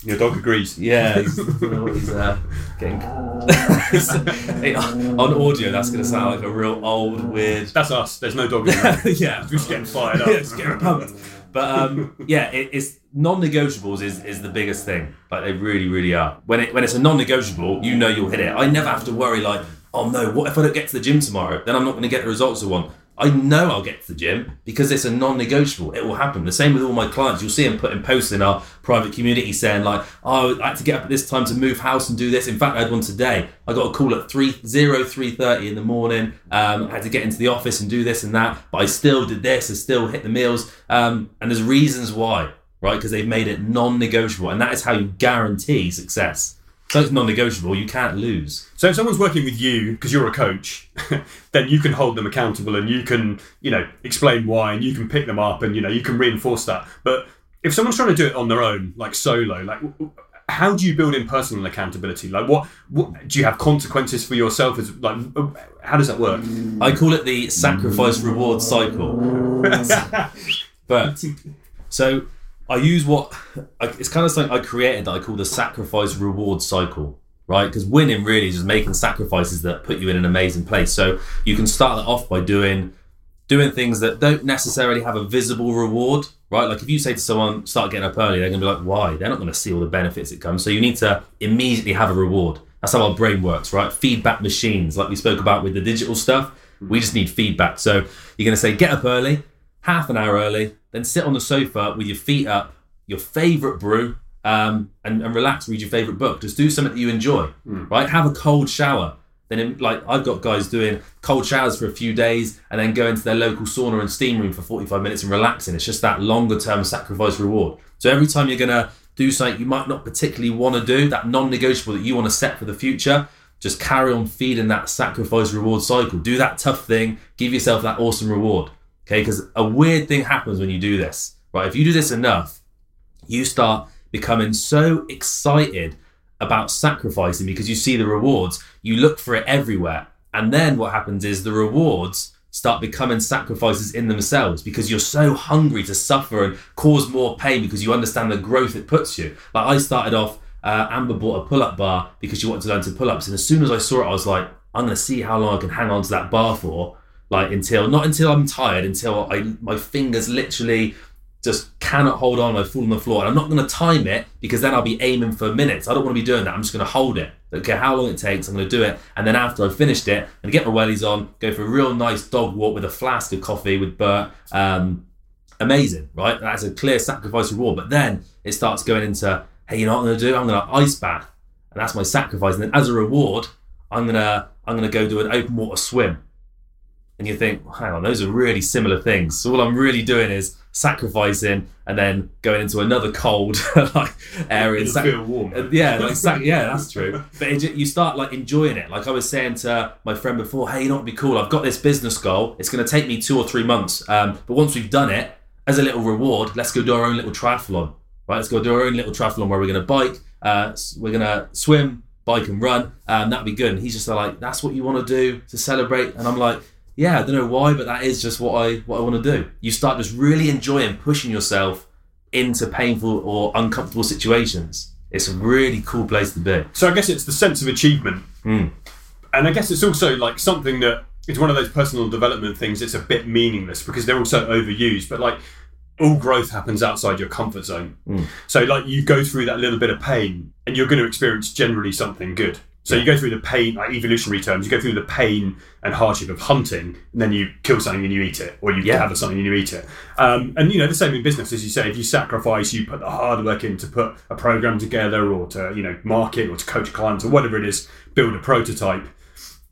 Your dog agrees. Yeah, he's, he's uh, getting on audio. That's going to sound like a real old weird. That's us. There's no dog. yeah, yeah, we're just getting fired up. yeah, just getting pumped. But um, yeah, it, it's non-negotiables is, is the biggest thing. Like they really, really are. When it when it's a non-negotiable, you know you'll hit it. I never have to worry like, oh no, what if I don't get to the gym tomorrow? Then I'm not going to get the results I want. I know I'll get to the gym because it's a non-negotiable. It will happen. The same with all my clients. You'll see them putting posts in our private community saying like, "Oh, I had to get up at this time to move house and do this." In fact, I had one today. I got a call at three zero three thirty in the morning. Um, I had to get into the office and do this and that, but I still did this. I still hit the meals. Um, and there's reasons why, right? Because they've made it non-negotiable, and that is how you guarantee success. So it's non-negotiable. You can't lose. So if someone's working with you because you're a coach, then you can hold them accountable and you can, you know, explain why and you can pick them up and you know you can reinforce that. But if someone's trying to do it on their own, like solo, like how do you build in personal accountability? Like what, what do you have consequences for yourself? As like how does that work? I call it the sacrifice reward cycle. but so I use what it's kind of something I created that I call the sacrifice reward cycle, right? Because winning really is just making sacrifices that put you in an amazing place. So you can start that off by doing doing things that don't necessarily have a visible reward, right? Like if you say to someone, start getting up early, they're gonna be like, why? They're not gonna see all the benefits that come. So you need to immediately have a reward. That's how our brain works, right? Feedback machines, like we spoke about with the digital stuff. We just need feedback. So you're gonna say, get up early, half an hour early, then sit on the sofa with your feet up, your favorite brew, um, and, and relax, read your favorite book. Just do something that you enjoy, Hmm. right? Have a cold shower. Then, in, like, I've got guys doing cold showers for a few days and then go into their local sauna and steam room for 45 minutes and relaxing. It's just that longer term sacrifice reward. So, every time you're going to do something you might not particularly want to do, that non negotiable that you want to set for the future, just carry on feeding that sacrifice reward cycle. Do that tough thing, give yourself that awesome reward. Okay, because a weird thing happens when you do this, right? If you do this enough, you start becoming so excited about sacrificing because you see the rewards, you look for it everywhere. And then what happens is the rewards start becoming sacrifices in themselves because you're so hungry to suffer and cause more pain because you understand the growth it puts you. Like I started off, uh, Amber bought a pull up bar because she wanted to learn to pull ups. And as soon as I saw it, I was like, I'm going to see how long I can hang on to that bar for. Like until, not until I'm tired, until I my fingers literally just cannot hold on. I fall on the floor, and I'm not going to time it because then I'll be aiming for minutes. I don't want to be doing that. I'm just going to hold it. Don't care how long it takes. I'm going to do it, and then after I've finished it, and get my wellies on, go for a real nice dog walk with a flask of coffee with Bert. Um, amazing, right? That's a clear sacrifice reward. But then it starts going into, hey, you know what I'm going to do? I'm going to ice bath, and that's my sacrifice. And then as a reward, I'm gonna I'm gonna go do an open water swim. And you think, well, hang on, those are really similar things. So all I'm really doing is sacrificing and then going into another cold like area. and It'll sac- warm. uh, yeah, like sac- yeah, that's true. But it, you start like enjoying it. Like I was saying to my friend before, hey, you know what'd be cool? I've got this business goal. It's going to take me two or three months. Um, but once we've done it, as a little reward, let's go do our own little triathlon. Right? Let's go do our own little triathlon where we're going to bike, uh, we're going to swim, bike and run. Um, that'd be good. And he's just like, that's what you want to do to celebrate. And I'm like, yeah, I don't know why, but that is just what I what I want to do. You start just really enjoying pushing yourself into painful or uncomfortable situations. It's a really cool place to be. So I guess it's the sense of achievement, Mm. and I guess it's also like something that it's one of those personal development things. It's a bit meaningless because they're also overused. But like, all growth happens outside your comfort zone. So, like, you go through that little bit of pain and you're going to experience generally something good. So, you go through the pain, like evolutionary terms, you go through the pain and hardship of hunting, and then you kill something and you eat it, or you Yeah. gather something and you eat it. Um, and, you know, the same in business, as you say, if you sacrifice, you put the hard work in to put a program together or to, you know, market or to coach clients or whatever it is, build a prototype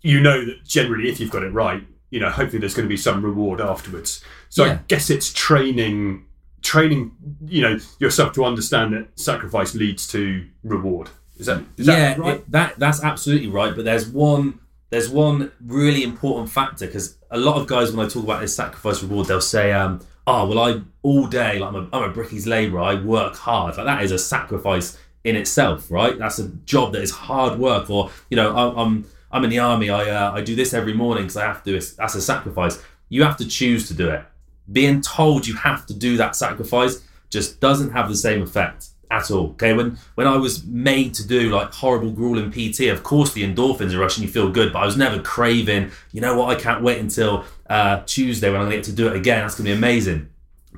you know that generally if you've got it right you know hopefully there's going to be some reward afterwards so i guess it's training training you know yourself to understand that sacrifice leads to reward is that is yeah, that right it- that that's absolutely right. But there's one there's one really important factor because a lot of guys when I talk about this sacrifice reward, they'll say, um, "Oh, well, I all day like I'm a, I'm a brickies labourer. I work hard. Like that is a sacrifice in itself, right? That's a job that is hard work. Or you know, I'm I'm, I'm in the army. I uh, I do this every morning because I have to. It's, that's a sacrifice. You have to choose to do it. Being told you have to do that sacrifice just doesn't have the same effect at all. Okay, when when I was made to do like horrible grueling PT, of course the endorphins are rushing, you feel good, but I was never craving. You know what? I can't wait until uh, Tuesday when gonna get to do it again. That's gonna be amazing.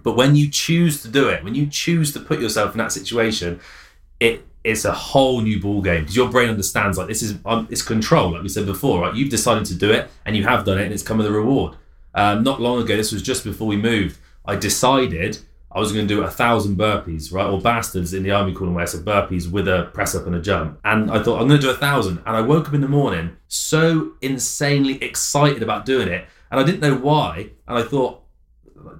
But when you choose to do it, when you choose to put yourself in that situation, it it's a whole new ball game because your brain understands like this is um, it's control, like we said before, right? You've decided to do it and you have done it, and it's come with a reward. Um, not long ago, this was just before we moved. I decided I was going to do a thousand burpees, right? Or bastards in the army call them where so burpees with a press up and a jump. And I thought I'm going to do a thousand. And I woke up in the morning so insanely excited about doing it, and I didn't know why. And I thought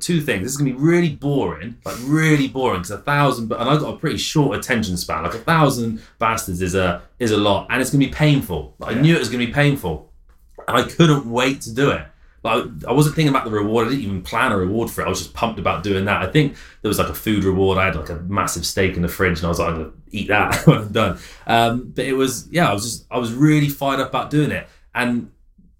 two things. This is gonna be really boring, like really boring, because a thousand. But and I've got a pretty short attention span. Like a thousand bastards is a is a lot, and it's gonna be painful. Like, I knew it was gonna be painful, and I couldn't wait to do it. Like I wasn't thinking about the reward. I didn't even plan a reward for it. I was just pumped about doing that. I think there was like a food reward. I had like a massive steak in the fridge, and I was like, I'm gonna eat that when I'm done. Um, but it was yeah, I was just I was really fired up about doing it, and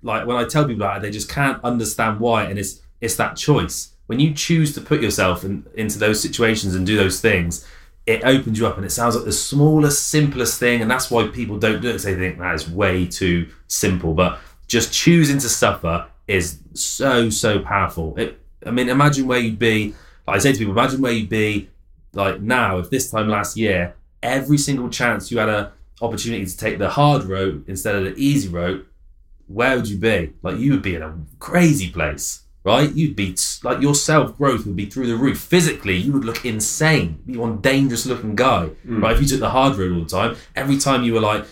like when I tell people that, they just can't understand why, and it's it's that choice. When you choose to put yourself in, into those situations and do those things, it opens you up, and it sounds like the smallest, simplest thing, and that's why people don't do it. they think that is way too simple, but just choosing to suffer is so so powerful. It, I mean, imagine where you'd be. Like I say to people, imagine where you'd be like now if this time last year, every single chance you had a opportunity to take the hard road instead of the easy road, where would you be? Like you would be in a crazy place, right? You'd be like your self growth would be through the roof. Physically, you would look insane. Be one dangerous looking guy, mm. right? If you took the hard road all the time, every time you were like,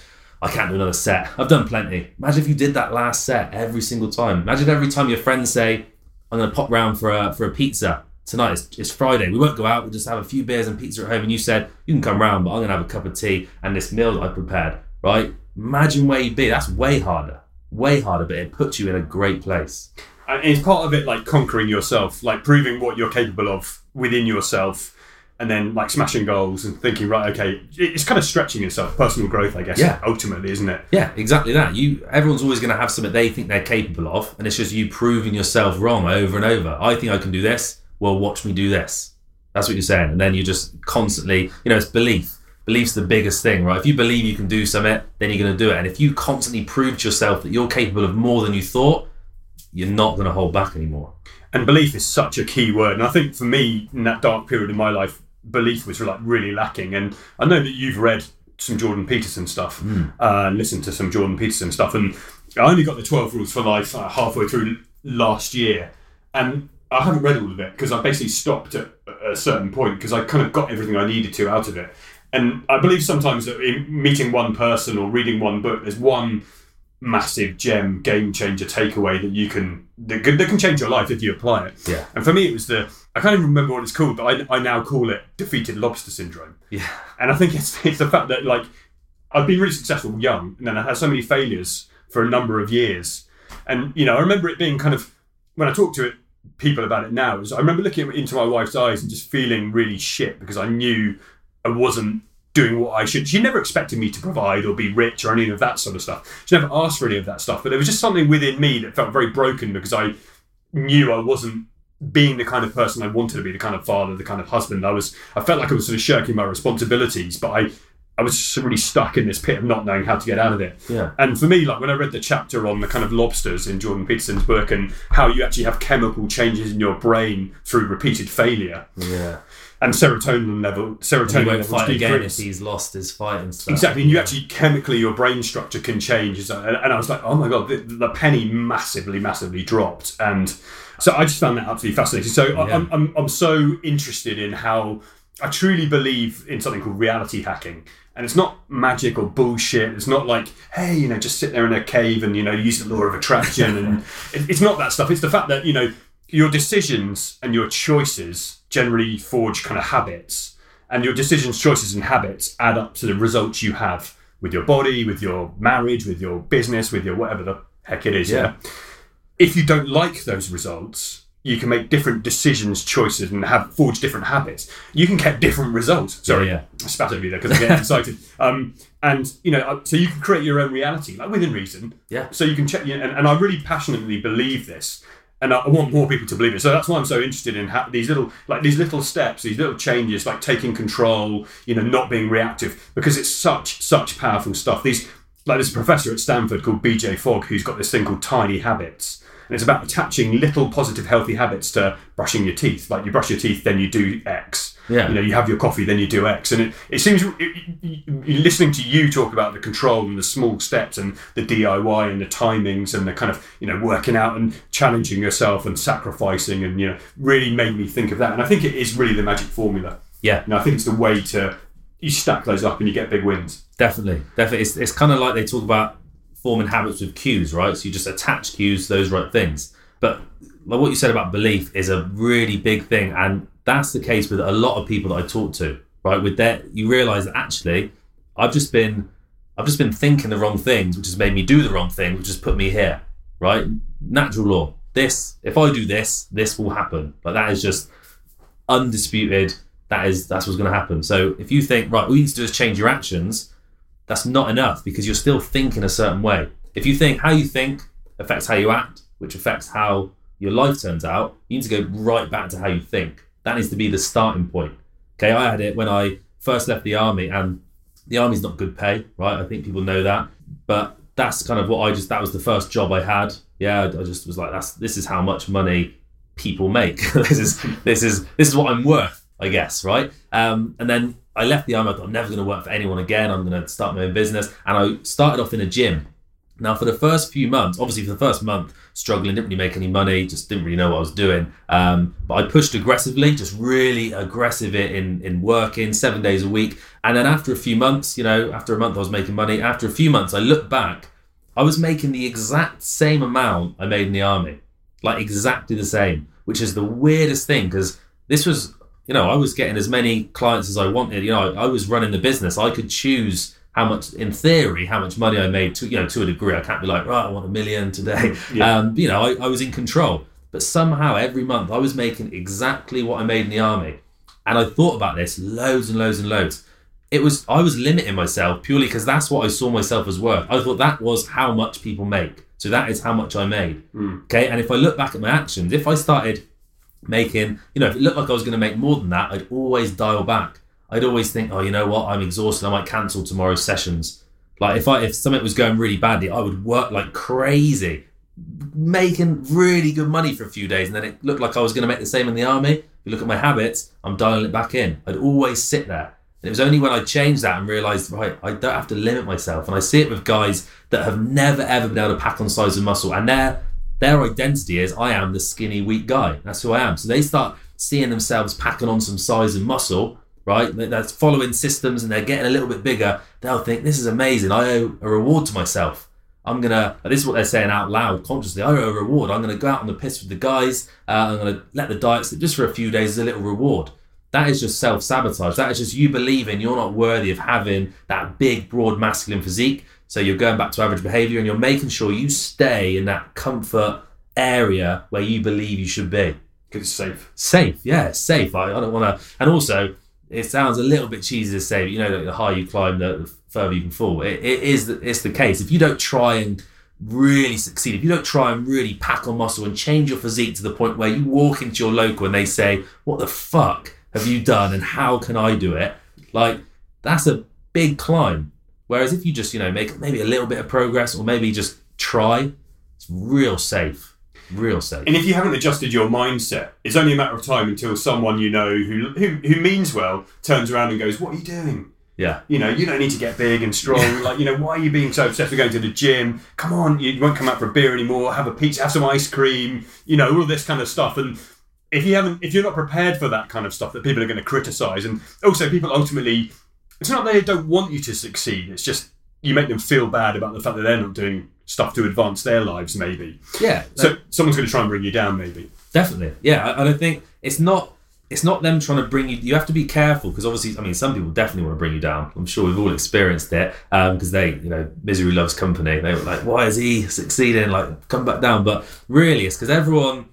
I can't do another set. I've done plenty. Imagine if you did that last set every single time. Imagine every time your friends say, I'm going to pop round for a, for a pizza tonight. It's, it's Friday. We won't go out. We'll just have a few beers and pizza at home. And you said, you can come round, but I'm going to have a cup of tea and this meal that I prepared, right? Imagine where you'd be. That's way harder. Way harder, but it puts you in a great place. and it's part of it like conquering yourself like proving what you're capable of within yourself and then like smashing goals and thinking right okay it's kind of stretching yourself personal growth i guess Yeah. ultimately isn't it Yeah, exactly that. You everyone's always going to have something they think they're capable of, and it's just you proving yourself wrong over and over. I think I can do this. Well, watch me do this. That's what you're saying, and then you just constantly, you know, it's belief. Belief's the biggest thing, right? If you believe you can do something, then you're going to do it. And if you constantly prove to yourself that you're capable of more than you thought, you're not going to hold back anymore. and belief is such a key word and i think for me in that dark period in my life belief was like really lacking. And i know that you've read some jordan peterson stuff uh, and listened to some jordan peterson stuff. And i only got the 12 rules for life uh, halfway through last year. And i haven't read all of it because i basically stopped at a certain point because i kind of got everything i needed to out of it. And i believe sometimes that in meeting one person or reading one book there's one massive gem game changer takeaway that you can that can, that can change your life if you apply it. Yeah. and for me it was the i can't even remember what it's called but i, I now call it defeated lobster syndrome Yeah. and i think it's it's the fact that like i've been really successful young and then i had so many failures for a number of years and you know i remember it being kind of when i talk to it people about it now is i remember looking into my wife's eyes and just feeling really shit because i knew i wasn't doing what I should. She never expected me to provide or be rich or any of that sort of stuff. She never asked for any of that stuff. But there was just something within me that felt very broken because I knew I wasn't being the kind of person I wanted to be, the kind of father, the kind of husband. I was I felt like I was sort of shirking my responsibilities, but I I was really stuck in this pit of not knowing how to get out of it. Yeah. And for me, like when I read the chapter on the kind of lobsters in Jordan Peterson's book and how you actually have chemical changes in your brain through repeated failure Yeah. and serotonin level, serotonin won't levels fight again if he's lost his fight and stuff. Exactly, and you actually chemically your brain structure can change, and and I was like, oh my god, the, the penny massively, massively dropped, and so I just found that absolutely fascinating. So I Yeah. I'm, I'm I'm so interested in how I truly believe in something called reality hacking. And it's not magic or bullshit. It's not like, hey, you know, just sit there in a cave and you know use the law of attraction. and it, it's not that stuff. It's the fact that you know your decisions and your choices generally forge kind of habits, and your decisions, choices, and habits add up to the results you have with your body, with your marriage, with your business, with your whatever the heck it is. Yeah. yeah? If you don't like those results, you can make different decisions, choices, and have forge different habits. You can get different results. Sorry, Yeah, I spat over you there because I get excited. Um, and you know, uh, so you can create your own reality, like within reason. Yeah. So you can check, and, and I really passionately believe this, and I I want more people to believe it. So that's why I'm so interested in ha- these little, like these little steps, these little changes, like taking control, you know, not being reactive, because it's such such powerful stuff. These, like there's a professor at Stanford called B.J. Fogg who's got this thing called tiny habits. And it's about attaching little positive, healthy habits to brushing your teeth. Like you brush your teeth, then you do X. Yeah. You know, you have your coffee, then you do X. And it, it seems, it, it- listening to you talk about the control and the small steps and the DIY and the timings and the kind of, you know, working out and challenging yourself and sacrificing and, you know, really made me think of that. And I think it is really the magic formula. Yeah. And I think it's the way to, you stack those up and you get big wins. Definitely, definitely. It's, it's kind of like they talk about forming habits with cues, right? So you just attach cues to those right things. But like what you said about belief is a really big thing, and that's the case with a lot of people that I talk to, right? With that, you realise that actually, I've just been, I've just been thinking the wrong things, which has made me do the wrong thing, which has put me here, right? Natural law. This, if I do this, this will happen. Like that is just undisputed. That is that's what's going to happen. So if you think right, all you need to do is change your actions that's not enough because you're still thinking a certain way. If you think how you think affects how you act, which affects how your life turns out, you need to go right back to how you think. That needs to be the starting point. Okay, I had it when I first left the army, and the army's not good pay, right? I think people know that, but that's kind of what I just that was the first job I had. Yeah, I just was like, that's this is how much money people make. this is this is this is what I'm worth, I guess, right? Um, and then I left the army. I thought I'm never going to work for anyone again. I'm going to start my own business, and I started off in a gym. Now, for the first few months, obviously for the first month, struggling, didn't really make any money, just didn't really know what I was doing. Um, but I pushed aggressively, just really aggressive in in working seven days a week. And then after a few months, you know, after a month I was making money. After a few months, I looked back, I was making the exact same amount I made in the army, like exactly the same, which is the weirdest thing because this was, you know, I was getting as many clients as I wanted. You know, I, I was running the business. I could choose how much, in theory, how much money I made to, you know, to a degree. I can't be like, right, I want a million today. Yeah. Um, you know, I, I was in control. But somehow every month I was making exactly what I made in the army. And I thought about this loads and loads and loads. It was I was limiting myself purely because that's what I saw myself as worth. I thought that was how much people make. So that is how much I made. Okay. And if I look back at my actions, if I started making, you know, if it looked like I was going to make more than that, I'd always dial back. I'd always think, oh, you know what, I'm exhausted. I might cancel tomorrow's sessions. Like if I if something was going really badly, I would work like crazy, making really good money for a few days, and then it looked like I was going to make the same in the army. If you look at my habits, I'm dialing it back in. I'd always sit there. And it was only when I changed that and realised, right, I don't have to limit myself. And I see it with guys that have never ever been able to pack on size and muscle, and their their identity is I am the skinny, weak guy. That's who I am. So they start seeing themselves packing on some size and muscle, right? That's following systems and they're getting a little bit bigger. They'll think this is amazing. I owe a reward to myself. I'm gonna. This is what they're saying out loud, consciously. I owe a reward. I'm gonna go out on the piss with the guys. Uh, I'm gonna let the diet slip just for a few days as a little reward. That is just self sabotage. That is just you believing you're not worthy of having that big, broad, masculine physique. So you're going back to average behavior and you're making sure you stay in that comfort area where you believe you should be. Because it's safe. Safe, yeah, it's safe. I, I don't want to. And also, it sounds a little bit cheesy to say, but you know, the higher you climb, the, the further you can fall. It, it is. It's the case. If you don't try and really succeed, if you don't try and really pack on muscle and change your physique to the point where you walk into your local and they say, "What the fuck have you done? And how can I do it?" Like that's a big climb. Whereas if you just, you know, make maybe a little bit of progress or maybe just try, it's real safe. Real safe. And if you haven't adjusted your mindset, it's only a matter of time until someone you know who who, who means well turns around and goes, "What are you doing? Yeah. You know, you don't need to get big and strong. like, you know, why are you being so obsessed with going to the gym? Come on, you won't come out for a beer anymore. Have a pizza, have some ice cream. You know, all this kind of stuff. And if you haven't, if you're not prepared for that kind of stuff, that people are going to criticize, and also people ultimately, it's not that they don't want you to succeed. It's just you make them feel bad about the fact that they're not doing stuff to advance their lives, maybe. Yeah. So someone's going to try and bring you down, maybe. Definitely. Yeah. I, I don't think it's not it's not them trying to bring you. You have to be careful because obviously, I mean, some people definitely want to bring you down. I'm sure we've all experienced it um, because they, you know, misery loves company. They were like, why is he succeeding? Like, come back down. But really, it's because everyone,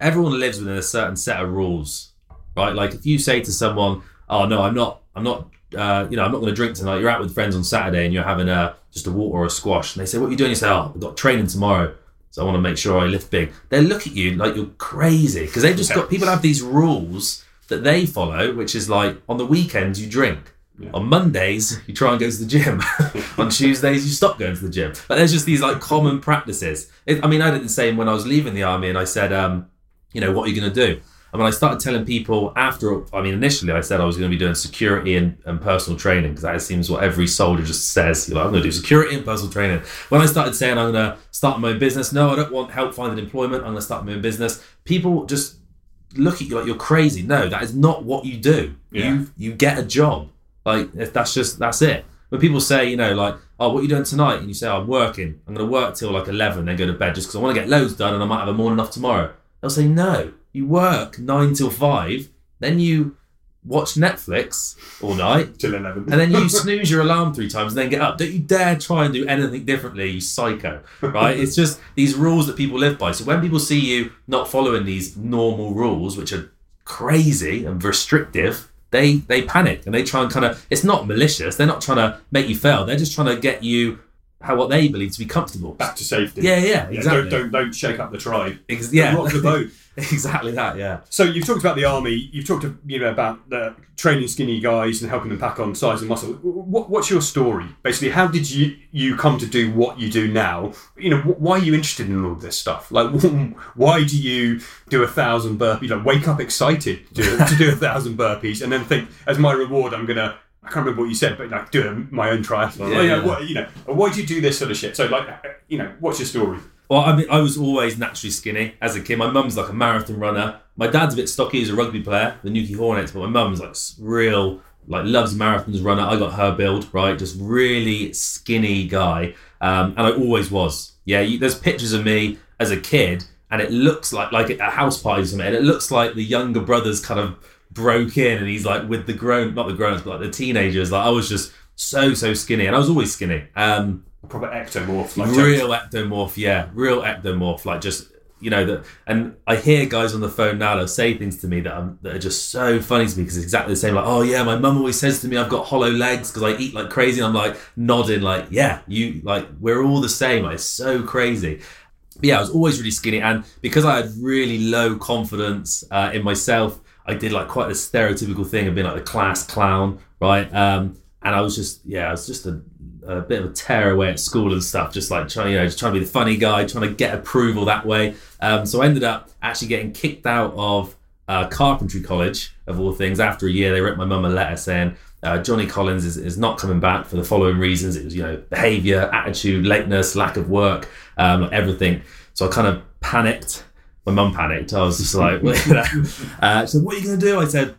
everyone lives within a certain set of rules, right? Like, if you say to someone, "Oh no, I'm not, I'm not, uh, you know, I'm not going to drink tonight." You're out with friends on Saturday and you're having a just a water or a squash, and they say, "What are you doing?" You say, "Oh, I've got training tomorrow." So I want to make sure I lift big. They look at you like you're crazy because they've just got people have these rules that they follow, which is like on the weekends you drink. Yeah. On Mondays you try and go to the gym. on Tuesdays you stop going to the gym. But there's just these like common practices. It, I mean, I did the same when I was leaving the army, and I said, um, you know, what are you going to do? And when I started telling people after, I mean, initially I said I was going to be doing security and, and personal training because that seems what every soldier just says. You're like, I'm going to do security and personal training. When I started saying I'm going to start my own business, no, I don't want help finding employment. I'm going to start my own business. People just look at you like you're crazy. No, that is not what you do. Yeah. You you get a job. Like if that's just that's it. When people say, you know, like, oh, what are you doing tonight? And you say, oh, I'm working. I'm going to work till like 11, then go to bed just because I want to get loads done and I might have a morning off tomorrow. They'll say, no, you work nine till five, then you watch Netflix all night, Till 11. and then you snooze your alarm three times and then get up. Don't you dare try and do anything differently, you psycho. Right? it's just these rules that people live by. So when people see you not following these normal rules, which are crazy and restrictive, they they panic and they try and kind of it's not malicious, they're not trying to make you fail, they're just trying to get you how what they believe to be comfortable. Back to safety. Yeah, yeah, Yeah, exactly. don't, don't don't shake up the tribe. Ex- yeah. Rock the boat. exactly that, yeah. So you've talked about the army. You've talked you know about the training skinny guys and helping them pack on size and muscle. What, what's your story? Basically, how did you you come to do what you do now? You know, why are you interested in all this stuff? Like, why do you do a thousand burpees? Like, wake up excited to do, to do a thousand burpees and then think, as my reward, I'm gonna. I can't remember what you said, but like doing my own triathlon. Yeah, yeah, yeah. What, you know, why do you do this sort of shit? So, like, you know, what's your story? Well, I mean, I was always naturally skinny as a kid. My mum's like a marathon runner. My dad's a bit stocky. He's a rugby player, the Newquay Hornets. But my mum's like real, like loves marathons runner. I got her build right, just really skinny guy, um, and I always was. Yeah, you, there's pictures of me as a kid, and it looks like like a house party or something, and it looks like the younger brothers kind of broke in, and he's like with the grown, not the grown-ups, but like the teenagers. Like I was just so so skinny, and I was always skinny. Um, proper ectomorph, like real ectomorph, yeah, real ectomorph. Like just you know that, and I hear guys on the phone now that say things to me that I'm, that are just so funny to me because it's exactly the same. Like, oh yeah, my mum always says to me I've got hollow legs because I eat like crazy. And I'm like nodding, like yeah, you like we're all the same. Like, it's so crazy. But yeah, I was always really skinny, and because I had really low confidence uh, in myself, I did like quite a stereotypical thing of being like the class clown, right? Um, and I was just, yeah, I was just a, a bit of a tear away at school and stuff, just like trying, you know, just trying to be the funny guy, trying to get approval that way. Um, so I ended up actually getting kicked out of uh, carpentry college of all things. After a year, they wrote my mum a letter saying. Uh, Johnny Collins is, is not coming back for the following reasons. It was, you know, behaviour, attitude, lateness, lack of work, um, everything. So I kind of panicked. My mum panicked. I was just like, you know. uh, she said, "What are you going to do?" I said,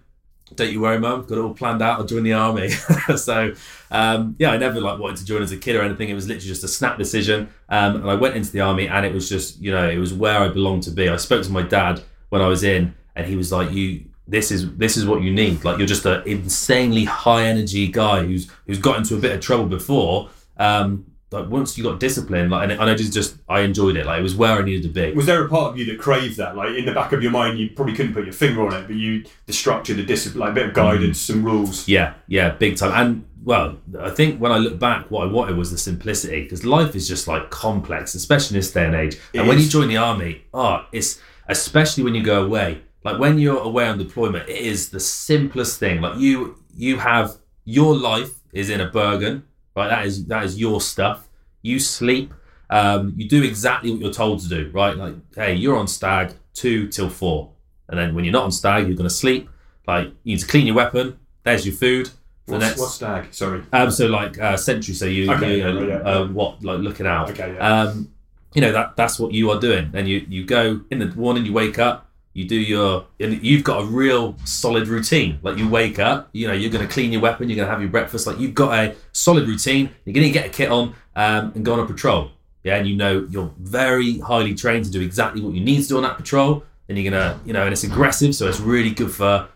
"Don't you worry, mum. Got it all planned out. I'll join the army." so um, yeah, I never like wanted to join as a kid or anything. It was literally just a snap decision, um, and I went into the army, and it was just you know it was where I belonged to be. I spoke to my dad when I was in, and he was like, "You." This is this is what you need. Like you're just an insanely high energy guy who's who's got into a bit of trouble before. Um, like once you got disciplined, like and I just just I enjoyed it. Like it was where I needed to be. Was there a part of you that craved that? Like in the back of your mind, you probably couldn't put your finger on it, but you the structure, the discipline, like a bit of guidance, some rules. Yeah, yeah, big time. And well, I think when I look back, what I wanted was the simplicity because life is just like complex, especially in this day and age. It and when you join the army, oh, it's especially when you go away. Like when you're away on deployment, it is the simplest thing. Like you, you have your life is in a Bergen, right? That is that is your stuff. You sleep. Um, you do exactly what you're told to do, right? Like, hey, you're on stag two till four, and then when you're not on stag, you're going to sleep. Like, you need to clean your weapon. There's your food. The What's, next- what's stag? Sorry. um, so like uh, sentry, so you, Okay, you know, yeah, yeah. uh, what like looking out. Okay, yeah. Um, you know that that's what you are doing. Then you you go in the morning, you wake up, you do your, and you've got a real solid routine. Like you wake up, you know, you're going to clean your weapon, you're going to have your breakfast. Like you've got a solid routine. You're going to get a kit on um, and go on a patrol. Yeah, and you know you're very highly trained to do exactly what you need to do on that patrol. and you're gonna, you know, and it's aggressive, so it's really good for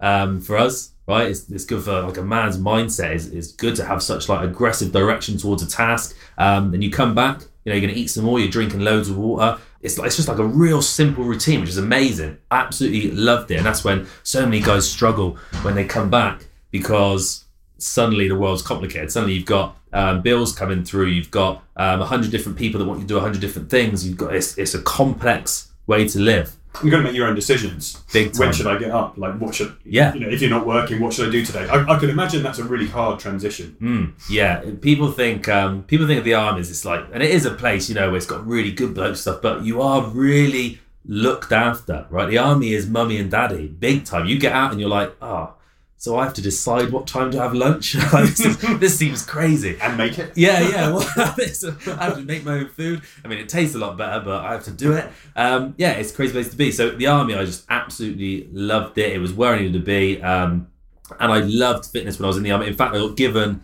um, for us, right? It's, it's good for like a man's mindset. Is is good to have such like aggressive direction towards a task. Um, then you come back, you know, you're gonna eat some more. You're drinking loads of water. It's like it's just like a real simple routine, which is amazing. Absolutely loved it, and that's when so many guys struggle when they come back because suddenly the world's complicated. Suddenly you've got um, bills coming through. You've got um, a hundred different people that want you to do a hundred different things. You've got it's, it's a complex way to live. You've got to make your own decisions. Big time. When should I get up? Like, what should Yeah. you know? If you're not working, what should I do today? I, I can imagine that's a really hard transition. Mm, yeah, people think um, people think of the army as it's like, and it is a place you know where it's got really good bloke stuff, but you are really looked after, right? The army is mummy and daddy, big time. You get out and you're like, oh, so I have to decide what time to have lunch. This, is, this seems crazy. And make it. Yeah, yeah. Well, I have to make my own food. I mean, it tastes a lot better, but I have to do it. Um, yeah, it's a crazy place to be. So the army, I just absolutely loved it. It was where I needed to be, um, and I loved fitness when I was in the army. In fact, I got given.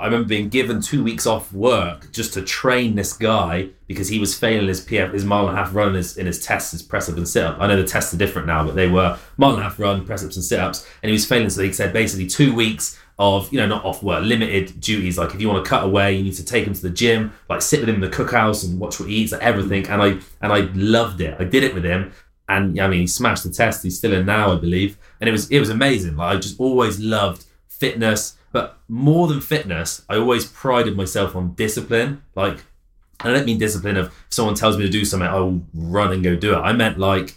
I remember being given two weeks off work just to train this guy because he was failing his PF, his mile and a half run in his, in his tests, his press up and sit up. I know the tests are different now, but they were mile and a half run, press ups and sit ups, and he was failing. So he said basically two weeks of you know not off work, limited duties. Like if you want to cut away, you need to take him to the gym, like sit with him in the cookhouse and watch what he eats, like everything. And I and I loved it. I did it with him, and I mean he smashed the test. He's still in now, I believe, and it was it was amazing. Like I just always loved fitness, but more than fitness, I always prided myself on discipline. Like I don't mean discipline of if someone tells me to do something, I will run and go do it. I meant like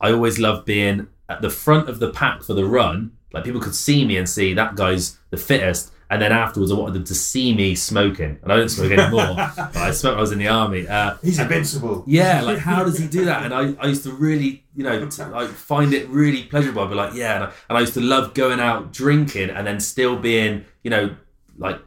I always loved being at the front of the pack for the run. Like people could see me and see that guy's the fittest. And then afterwards, I wanted them to see me smoking. And I don't smoke anymore. but I smoked when I was in the army. Uh, He's invincible. yeah, like how does he do that? And I, I used to really, you know, t- like find it really pleasurable. I'd be like, yeah, and I, and I used to love going out drinking and then still being, you know, like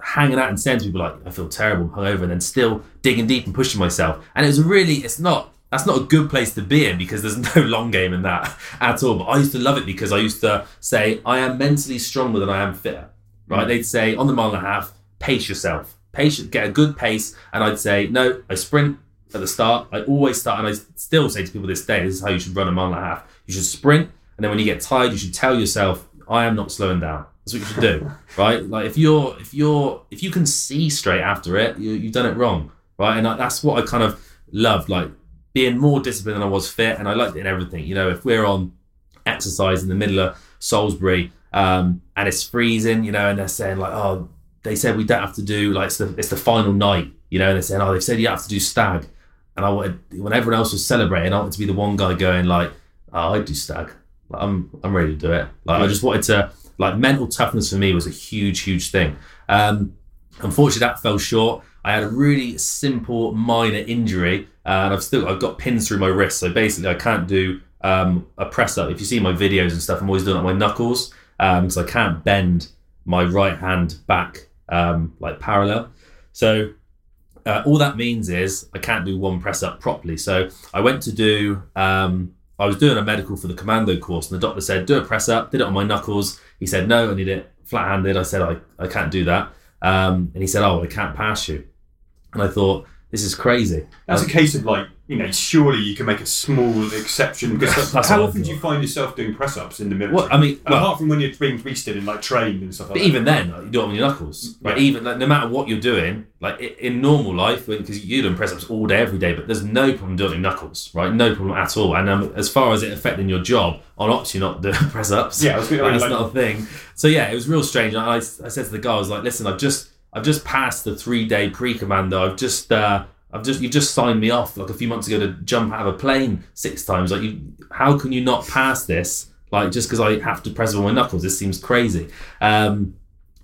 hanging out and saying to people like, I feel terrible, hungover, and then still digging deep and pushing myself. And it was really, it's not. That's not a good place to be in because there's no long game in that at all. But I used to love it because I used to say I am mentally stronger than I am fitter. Right? They'd say on the mile and a half, pace yourself, pace, get a good pace, and I'd say no, I sprint at the start. I always start, and I still say to people this day, this is how you should run a mile and a half. You should sprint, and then when you get tired, you should tell yourself, I am not slowing down. That's what you should do, right? Like if you're, if you're, if you can see straight after it, you, you've done it wrong, right? And I, that's what I kind of loved, like being more disciplined than I was fit, and I liked it in everything. You know, if we're on exercise in the middle of Salisbury um, and it's freezing, you know, and they're saying like, oh, they said we don't have to do like it's the it's the final night, you know, and they're saying, oh, they've said you have to do stag, and I wanted when everyone else was celebrating, I wanted to be the one guy going like, oh, I do stag, like, I'm I'm ready to do it. Like I just wanted to like mental toughness for me was a huge huge thing. Um, unfortunately, that fell short. I had a really simple minor injury, uh, and I've still I've got pins through my wrist. So basically, I can't do um, a press up. If you see my videos and stuff, I'm always doing it on my knuckles because I can't bend my right hand back um, like parallel. So uh, all that means is I can't do one press up properly. So I went to do. Um, I was doing a medical for the commando course, and the doctor said, "Do a press up." Did it on my knuckles. He said, "No, I need it flat handed." I said, "I, I can't do that." Um, and he said, "Oh, I can't pass you." And I thought, "This is crazy." That's a case of like, you know, surely you can make a small exception. Because how often do you find yourself doing press ups in the military? Well, I mean, well, apart from when you're being beasted and like trained and stuff like But that. even then, like, you do it on your knuckles. Like Yeah. even like, no matter what you're doing, like in normal life, because you're doing press ups all day, every day, but there's no problem doing knuckles, right? No problem at all. And um, as far as it affecting your job, on ops you're not doing press ups. Yeah, that's like- not a thing. So yeah, it was real strange. I, I said to the guy, I was like, listen, I've just I've just passed the three day pre commando. I've just uh, I've just you've just signed me off like a few months ago to jump out of a plane six times. Like you, how can you not pass this? Like just because I have to press on my knuckles, this seems crazy. Um,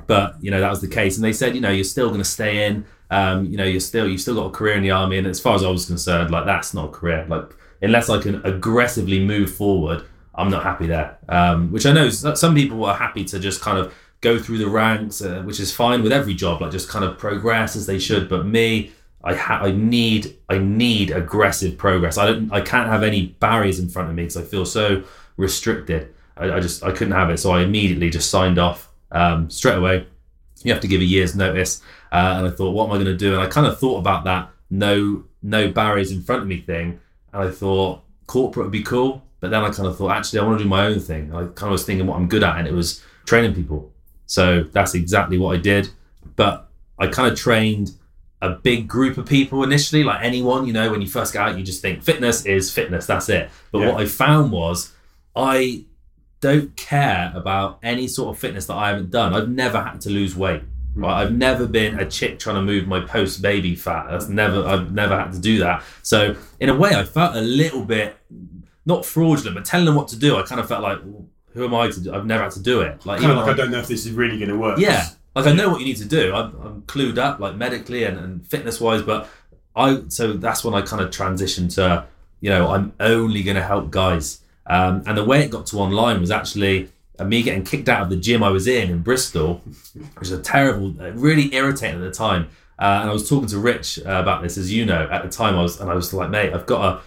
but you know that was the case, and they said, you know, you're still going to stay in. Um, you know, you're still you've still got a career in the army, and as far as I was concerned, like that's not a career. Like unless I can aggressively move forward, I'm not happy there. Um, which I know some people are happy to just kind of go through the ranks, uh, which is fine with every job, like just kind of progress as they should. But me, I ha- I need I need aggressive progress. I don't I can't have any barriers in front of me because I feel so restricted. I, I just I couldn't have it, so I immediately just signed off um, straight away. You have to give a year's notice, uh, and I thought, what am I going to do? And I kind of thought about that no no barriers in front of me thing, and I thought corporate would be cool. But then I kind of thought, actually, I want to do my own thing. I kind of was thinking what I'm good at, and it was training people. So that's exactly what I did. But I kind of trained a big group of people initially, like anyone, you know, when you first get out, you just think fitness is fitness, that's it. But Yeah. what I found was I don't care about any sort of fitness that I haven't done. I've never had to lose weight. Hmm. Right? I've never been a chick trying to move my post baby fat. That's never I've never had to do that. So in a way I felt a little bit not fraudulent, but telling them what to do, I kind of felt like who am I to do? I've never had to do it. Like Kind of even like though I don't know if this is really going to work. yeah, like I know what you need to do. I'm, I'm clued up, like medically and, and fitness wise, but I so that's when I kind of transitioned to you know I'm only going to help guys. Um, and the way it got to online was actually uh, me getting kicked out of the gym I was in in Bristol, which was a terrible, uh, really irritating at the time. Uh, and I was talking to Rich uh, about this, as you know, at the time I was, and I was like, mate, I've got a.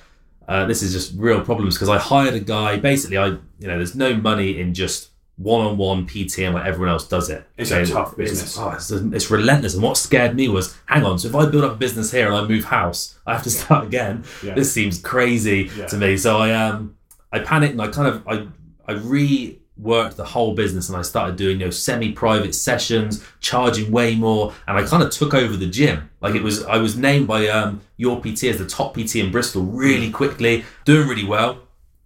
Uh, this is just real problems because I hired a guy. Basically, I you know, there's no money in just one-on-one PT and like everyone else does it. It's a tough it's- business. oh, it's, it's relentless. And what scared me was, hang on, so if I build up a business here and I move house, I have to start again. Yeah. This seems crazy Yeah. to me. So I um I panicked and I kind of I I reworked the whole business and I started doing you know semi-private sessions, charging way more, and I kind of took over the gym. Like it was I was named by um your PT as the top PT in Bristol really quickly, doing really well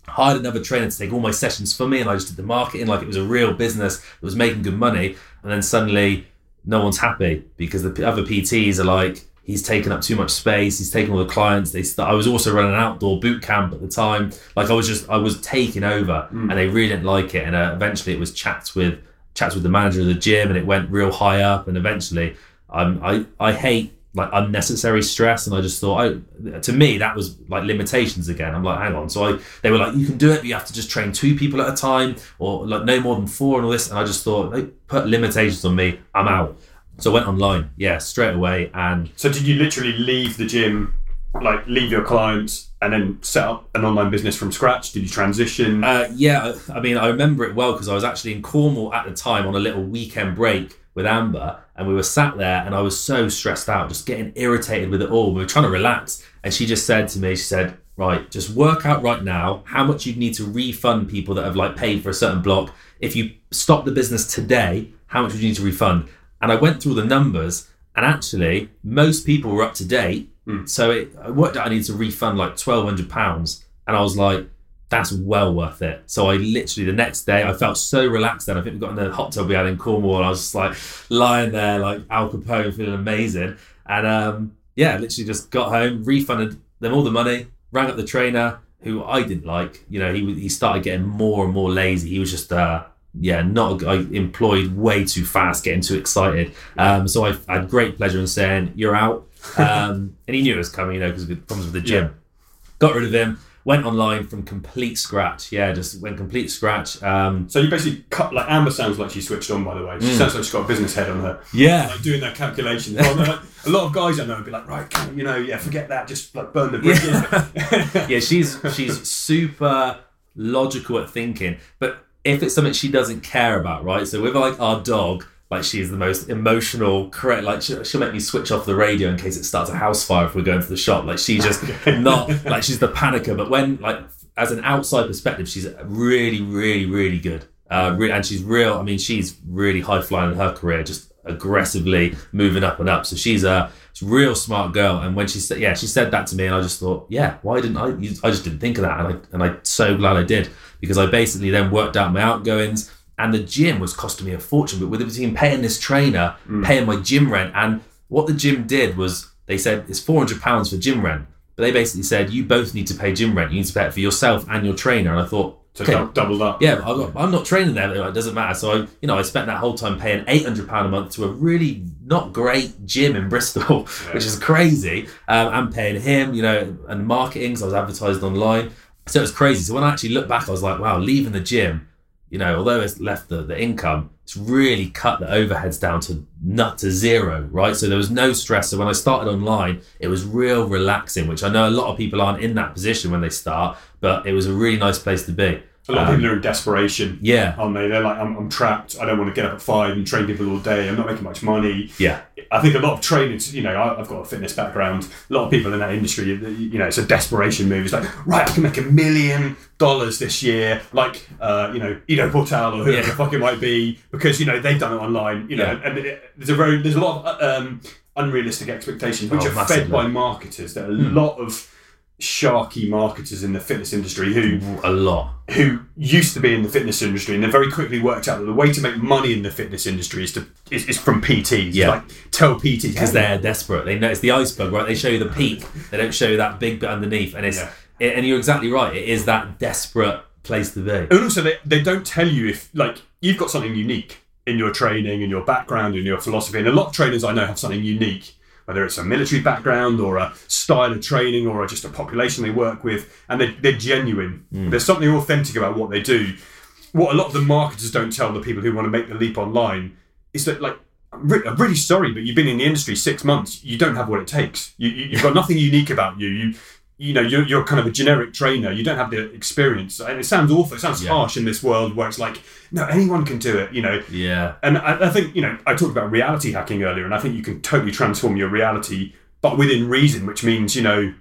hired another trainer to take all my sessions for me and I just did the marketing like it was a real business that was making good money and then suddenly no one's happy because the other PTs are like he's taking up too much space he's taking all the clients they st- I was also running an outdoor boot camp at the time. Like I was just I was taking over and they really didn't like it. And uh, eventually it was chats with chats with the manager of the gym and it went real high up. And eventually um, I I hate like unnecessary stress. And I just thought I to me that was like limitations again. I'm like hang on. So I they were like you can do it but you have to just train two people at a time or like no more than four and all this. And I just thought they put limitations on me. I'm out so I went online yeah straight away and So did you literally leave the gym, like leave your clients, and then set up an online business from scratch? Did you transition? Uh, yeah, I I mean, I remember it well because I was actually in Cornwall at the time on a little weekend break with Amber, and we were sat there, and I was so stressed out, just getting irritated with it all. We were trying to relax, and she just said to me, she said, "Right, just work out right now how much you'd need to refund people that have like paid for a certain block. If you stop the business today, how much would you need to refund?" And I went through the numbers, and actually, most people were up to date. So it, I worked out I need to refund like twelve hundred pounds, and I was like, that's well worth it. So I literally the next day I felt so relaxed. Then I think we got in the hot tub we had in Cornwall, and I was just like lying there like Al Capone, feeling amazing. And um, yeah, literally just got home, refunded them all the money, rang up the trainer who I didn't like. You know, he he started getting more and more lazy. He was just uh, yeah, not I employed way too fast, getting too excited. Um, so I, I had great pleasure in saying you're out, um, and he knew it was coming, you know, because of problems with the gym. Yeah. Got rid of him. Went online from complete scratch. Yeah, just went complete scratch. Um, so you basically cut. Like Amber sounds like she switched on. By the way, Mm. she sounds like she's got a business head on her. yeah, Like doing that calculation. Well, a lot of guys I know would be like, right, you know, yeah, forget that. Just like burn the bridges. yeah, she's she's super logical at thinking, but if it's something she doesn't care about, right? So with like our dog, like she's the most emotional, correct. Like she'll, she'll make me switch off the radio in case it starts a house fire if we're going to the shop. Like she's just not like she's the panicker. But when like as an outside perspective, she's really, really, really good. Uh, re- and she's real. I mean, she's really high flying in her career, just aggressively moving up and up. So she's a she's a real smart girl. And when she said, yeah, she said that to me, and I just thought, yeah, why didn't I? I just didn't think of that, and I and I'm so glad I did because I basically then worked out my outgoings. And the gym was costing me a fortune, but with it between paying this trainer, paying my gym rent, and what the gym did was they said it's four hundred pounds for gym rent, but they basically said you both need to pay gym rent. You need to pay it for yourself and your trainer. And I thought, So Okay. dou- doubled up. Yeah, but I'm not, training there. But it doesn't matter. So I, you know, I spent that whole time paying eight hundred pound a month to a really not great gym in Bristol, which is crazy. Um, and paying him, you know, and marketing. So I was advertised online. So it was crazy. So when I actually look back, I was like, wow, leaving the gym, you know, although it's left the, the income, it's really cut the overheads down to nut to zero, right? So there was no stress. So when I started online, it was real relaxing, which I know a lot of people aren't in that position when they start, but it was a really nice place to be. A lot of Um, people are in desperation. Yeah, Aren't they? They're like, I'm, I'm trapped. I don't want to get up at five and train people all day. I'm not making much money. yeah, I think a lot of trainers, you know, I- I've got a fitness background. A lot of people in that industry, you know, it's a desperation move. It's like, right, I can make a million dollars this year, like, uh, you know, Ido Portal or whoever Yeah. the fuck it might be, because you know they've done it online. You know, Yeah. and it, there's a very there's a lot of uh, um, unrealistic expectations which Oh, are fed by marketers. There are a lot of sharky marketers in the fitness industry who a lot. who used to be in the fitness industry and then very quickly worked out that the way to make money in the fitness industry is to is, is from PTs. Yeah. Like tell PTs because they're desperate. They know it's the iceberg, right? They show you the peak. They don't show you that big bit underneath, and it's Yeah. it- and you're exactly right. It is that desperate place to be. and also they, they don't tell you if like you've got something unique in your training and your background and your philosophy. And a lot of trainers I know have something unique. Whether it's a military background or a style of training or just a population they work with, and they, they're genuine. Hmm. There's something authentic about what they do. What a lot of the marketers don't tell the people who want to make the leap online is that, like, I'm, re- I'm really sorry, but you've been in the industry six months. You don't have what it takes. You, you, you've got nothing unique about you. You, you know, you're, you're kind of a generic trainer. You don't have the experience, and it sounds awful. It sounds Yeah. harsh in this world where it's like, no, anyone can do it. You know, Yeah, and I, I think, you know, I talked about reality hacking earlier, and I think you can totally transform your reality, but within reason, which means, you know,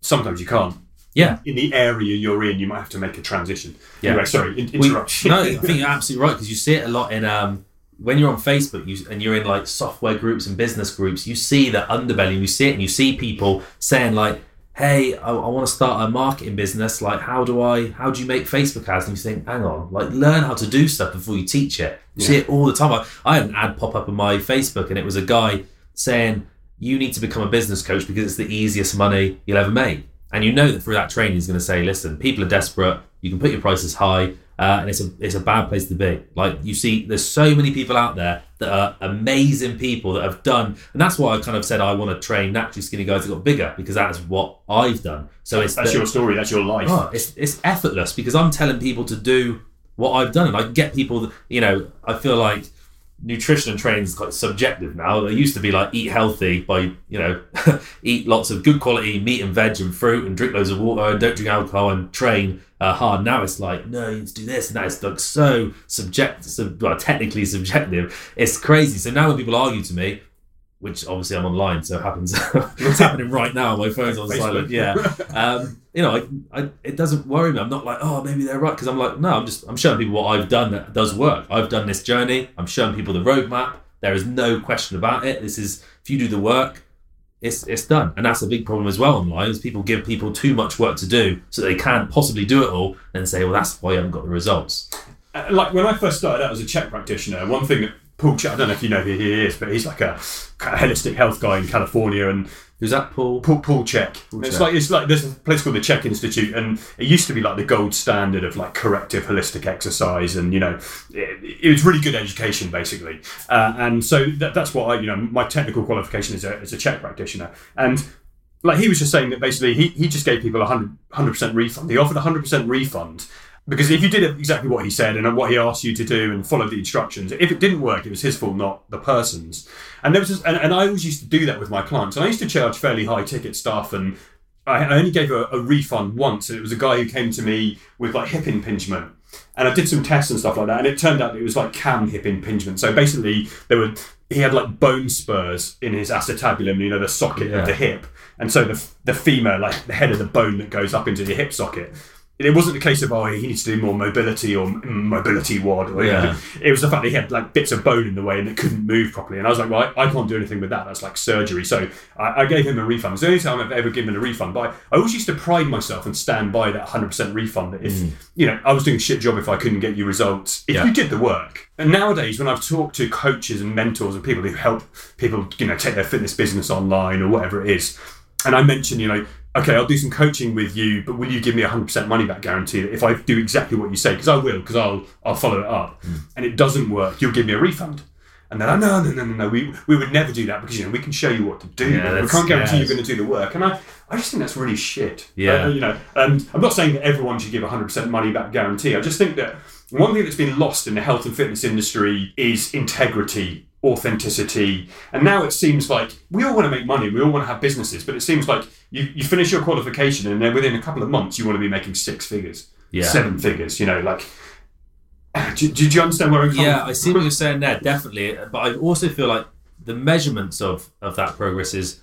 sometimes you can't. yeah. In the area you're in, you might have to make a transition. Yeah. Anyway, sorry, in, We- no, I think you're absolutely right because you see it a lot in um when you're on Facebook you, and you're in like software groups and business groups. You see the underbelly, and you see it, and you see people saying like, "Hey, I, I want to start a marketing business. Like, how do I? How do you make Facebook ads?" And you think, "Hang on, like learn how to do stuff before you teach it." You see it all the time. I, I had an ad pop up on my Facebook, and it was a guy saying, "You need to become a business coach because it's the easiest money you'll ever make." And you know that through that training, he's going to say, "Listen, people are desperate. You can put your prices high, uh, and it's a it's a bad place to be." Like you see, there's so many people out there that are amazing people that have done, and that's why I kind of said I want to train naturally skinny guys that got bigger because that's what I've done. So it's That's the- your story, that's your life. Oh, it's it's effortless because I'm telling people to do what I've done, and I get people. that- You know, I feel like nutrition and training is quite subjective now. It used to be like eat healthy by you know eat lots of good quality meat and veg and fruit and drink loads of water and don't drink alcohol and train uh, hard. Now it's like no, you need to do this and that. It's like so subject, sub, well, technically subjective. It's crazy. So now when people argue to me. Which obviously I'm online, so it happens. it's happening right now. My phone's on Facebook. silent. Yeah, um, you know, I, I, it doesn't worry me. I'm not like, oh, maybe they're right, because I'm like, no, I'm just, I'm showing people what I've done that does work. I've done this journey. I'm showing people the roadmap. There is no question about it. This is, if you do the work, it's, it's done, and that's a big problem as well online. Is people give people too much work to do, so they can't possibly do it all, and say, well, that's why you haven't got the results. Uh, like when I first started out as a CHEK practitioner, one thing that Paul Chek, I don't know if you know who he is, but he's like a kind of holistic health guy in California, and Who's that, Paul? Paul, Paul Chek. it's like it's like there's a place called the CHEK Institute, and it used to be like the gold standard of like corrective holistic exercise, and you know, it, it was really good education basically. Uh, and so that, that's what I, you know, my technical qualification is a, as a CHEK practitioner, and like he was just saying that basically he, he just gave people a 100 percent refund. He offered a hundred percent refund because if you did exactly what he said and what he asked you to do and followed the instructions, if it didn't work, it was his fault, not the person's. And there was, just, and, and I always used to do that with my clients. And I used to charge fairly high ticket stuff, and I, I only gave a, a refund once. And it was a guy who came to me with like hip impingement. And I did some tests and stuff like that, and it turned out it was like cam hip impingement. So basically, there were he had like bone spurs in his acetabulum, you know, the socket Yeah. of the hip, and so the the femur, like the head of the bone that goes up into the hip socket. It wasn't the case of oh he needs to do more mobility or MobilityWOD. Or, Yeah. it was the fact that he had like bits of bone in the way and it couldn't move properly. And I was like, well, I, I can't do anything with that. That's like surgery. So I, I gave him a refund. It's the only time I've ever given a refund. But I, I always used to pride myself and stand by that 100% refund. That if mm. you know I was doing a shit job if I couldn't get you results, if Yeah. you did the work. And nowadays, when I've talked to coaches and mentors and people who help people, you know, take their fitness business online or whatever it is, and I mentioned, you know, okay, I'll do some coaching with you, but will you give me a hundred percent money back guarantee that if I do exactly what you say, because I will, because I'll I'll follow it up, Hmm. and it doesn't work, you'll give me a refund. And they're like, no, no, no, no, no, we, we would never do that because you know we can show you what to do, Yeah, but we can't guarantee yeah, you're going to do the work. And I, I just think that's really shit. Yeah. Uh, you know, and I'm not saying that everyone should give a hundred percent money back guarantee. I just think that one thing that's been lost in the health and fitness industry is integrity authenticity. And now it seems like we all want to make money, we all want to have businesses, but it seems like you, you finish your qualification and then within a couple of months you want to be making six figures, Yeah. seven figures, you know, like. Do, do you understand where I'm coming Yeah? I see what you're saying there, definitely. But I also feel like the measurements of of that progress is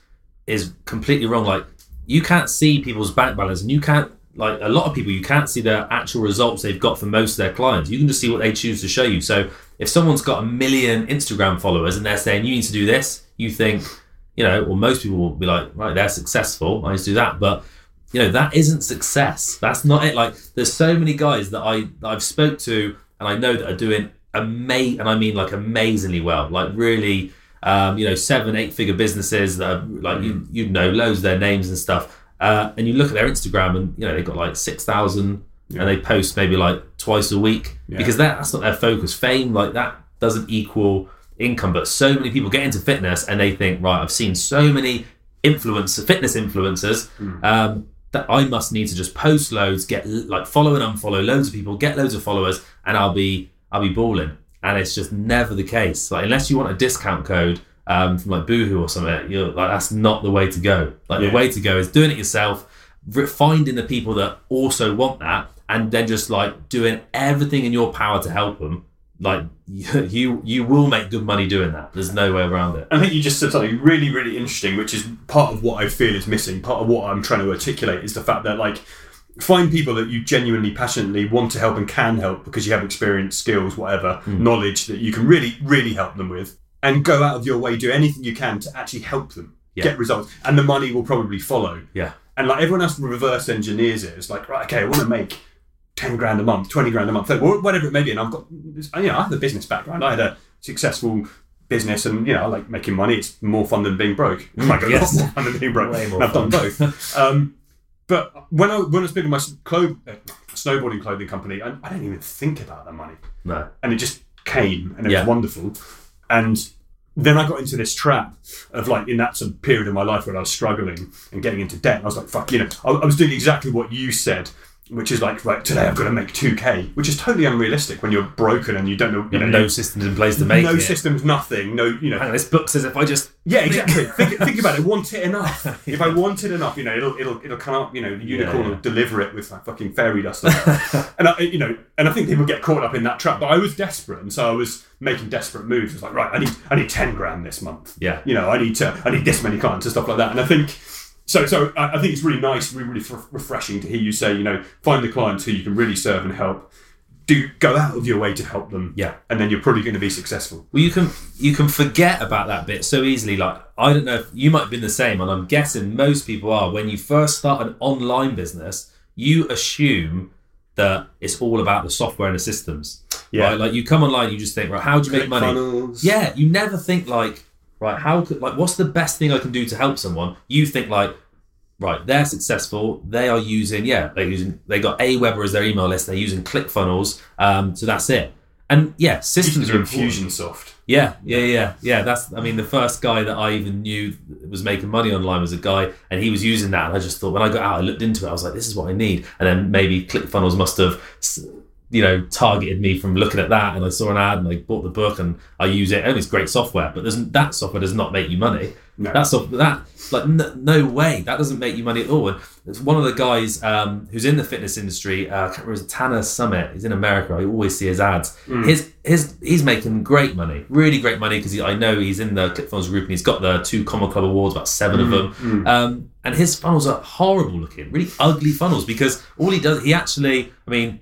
is completely wrong. Like you can't see people's bank balance, and you can't like a lot of people you can't see the actual results they've got for most of their clients. You can just see what they choose to show you. So if someone's got a million Instagram followers and they're saying you need to do this, you think, you know, or most people will be like, right, they're successful. I need to do that, but you know that isn't success. That's not it. Like there's so many guys that I that I've spoke to and I know that are doing amazing, and I mean like amazingly well. Like really, um, you know, seven, eight figure businesses that are like you you know loads of their names and stuff. Uh, and you look at their Instagram and you know they've got like six thousand, and they post maybe like twice a week because that, that's not their focus. Fame like that doesn't equal income. But so many people get into fitness and they think, right, I've seen so many influencer fitness influencers um, that I must need to just post loads, get like follow and unfollow loads of people, get loads of followers, and I'll be I'll be balling. And it's just never the case. Like unless you want a discount code um, from like Boohoo or something, you're like that's not the way to go. Like Yeah. the way to go is doing it yourself, finding the people that also want that, and then just like doing everything in your power to help them. Like you, you will make good money doing that. There's no way around it. I think you just said something really, really interesting, which is part of what I feel is missing. Part of what I'm trying to articulate is the fact that, like, find people that you genuinely, passionately want to help and can help because you have experience, skills, whatever, hmm. knowledge that you can really, really help them with, and go out of your way, do anything you can to actually help them Yeah. get results, and the money will probably follow. Yeah. And like everyone else reverse engineers it. It's like, right, okay, I want to make 10 grand a month, 20 grand a month, whatever it may be. And I've got, you know, I have a business background. I had a successful business and, you know, I like making money. It's more fun than being broke. Like a yes. lot more fun than being broke. I've done both. um, but when I, when I was building my uh, snowboarding clothing company, I, I didn't even think about the money No. and it just came and it Yeah. was wonderful. And then I got into this trap of like in that sort of period of my life where I was struggling and getting into debt. I was like, fuck, you know, I, I was doing exactly what you said, which is like, right, today I've got to make 2K, which is totally unrealistic when you're broken and you don't know, you know, no systems in place to make it. no it. systems, nothing, no, you know, this book says if I just yeah, exactly. think, think about it. Want it enough. If I want it enough, you know, it'll it'll it'll come up. You know, the unicorn yeah. will deliver it with like fucking fairy dust. and I, you know, and I think people get caught up in that trap. But I was desperate, and so I was making desperate moves. It's like, right, I need I need ten grand this month. Yeah. You know, I need to I need this many clients and stuff like that. And I think. So, so I think it's really nice, really, really f- refreshing to hear you say, you know, find the clients who you can really serve and help. Do go out of your way to help them, Yeah. and then you're probably going to be successful. Well, you can you can forget about that bit so easily. Like I don't know if you might have been the same, and I'm guessing most people are. When you first start an online business, you assume that it's all about the software and the systems. Yeah. Right? Like you come online, you just think, right, how do you make money? Funnels. Yeah, you never think like, right, how could like what's the best thing I can do to help someone? You think like, right, they're successful. They are using yeah, they're using they got Aweber as their email list. They're using ClickFunnels. Um, so that's it. And yeah, systems are. Infusionsoft. Yeah, yeah, yeah, yeah. That's I mean the first guy that I even knew was making money online was a guy, and he was using that. And I just thought when I got out, I looked into it. I was like, this is what I need. And then maybe ClickFunnels must have, you know, targeted me from looking at that. And I saw an ad, and I bought the book, and I use it. And it's great software, but doesn't that software does not make you money. No. That software, that like no, no way. That doesn't make you money at all. And it's one of the guys um, who's in the fitness industry. Uh, I can't remember Tanner Summit. He's in America. I always see his ads. His his he's making great money, really great money because I know he's in the ClickFunnels group and he's got the two Comma Club awards, about seven of them. Um, and his funnels are horrible looking, really ugly funnels because all he does, he actually, I mean.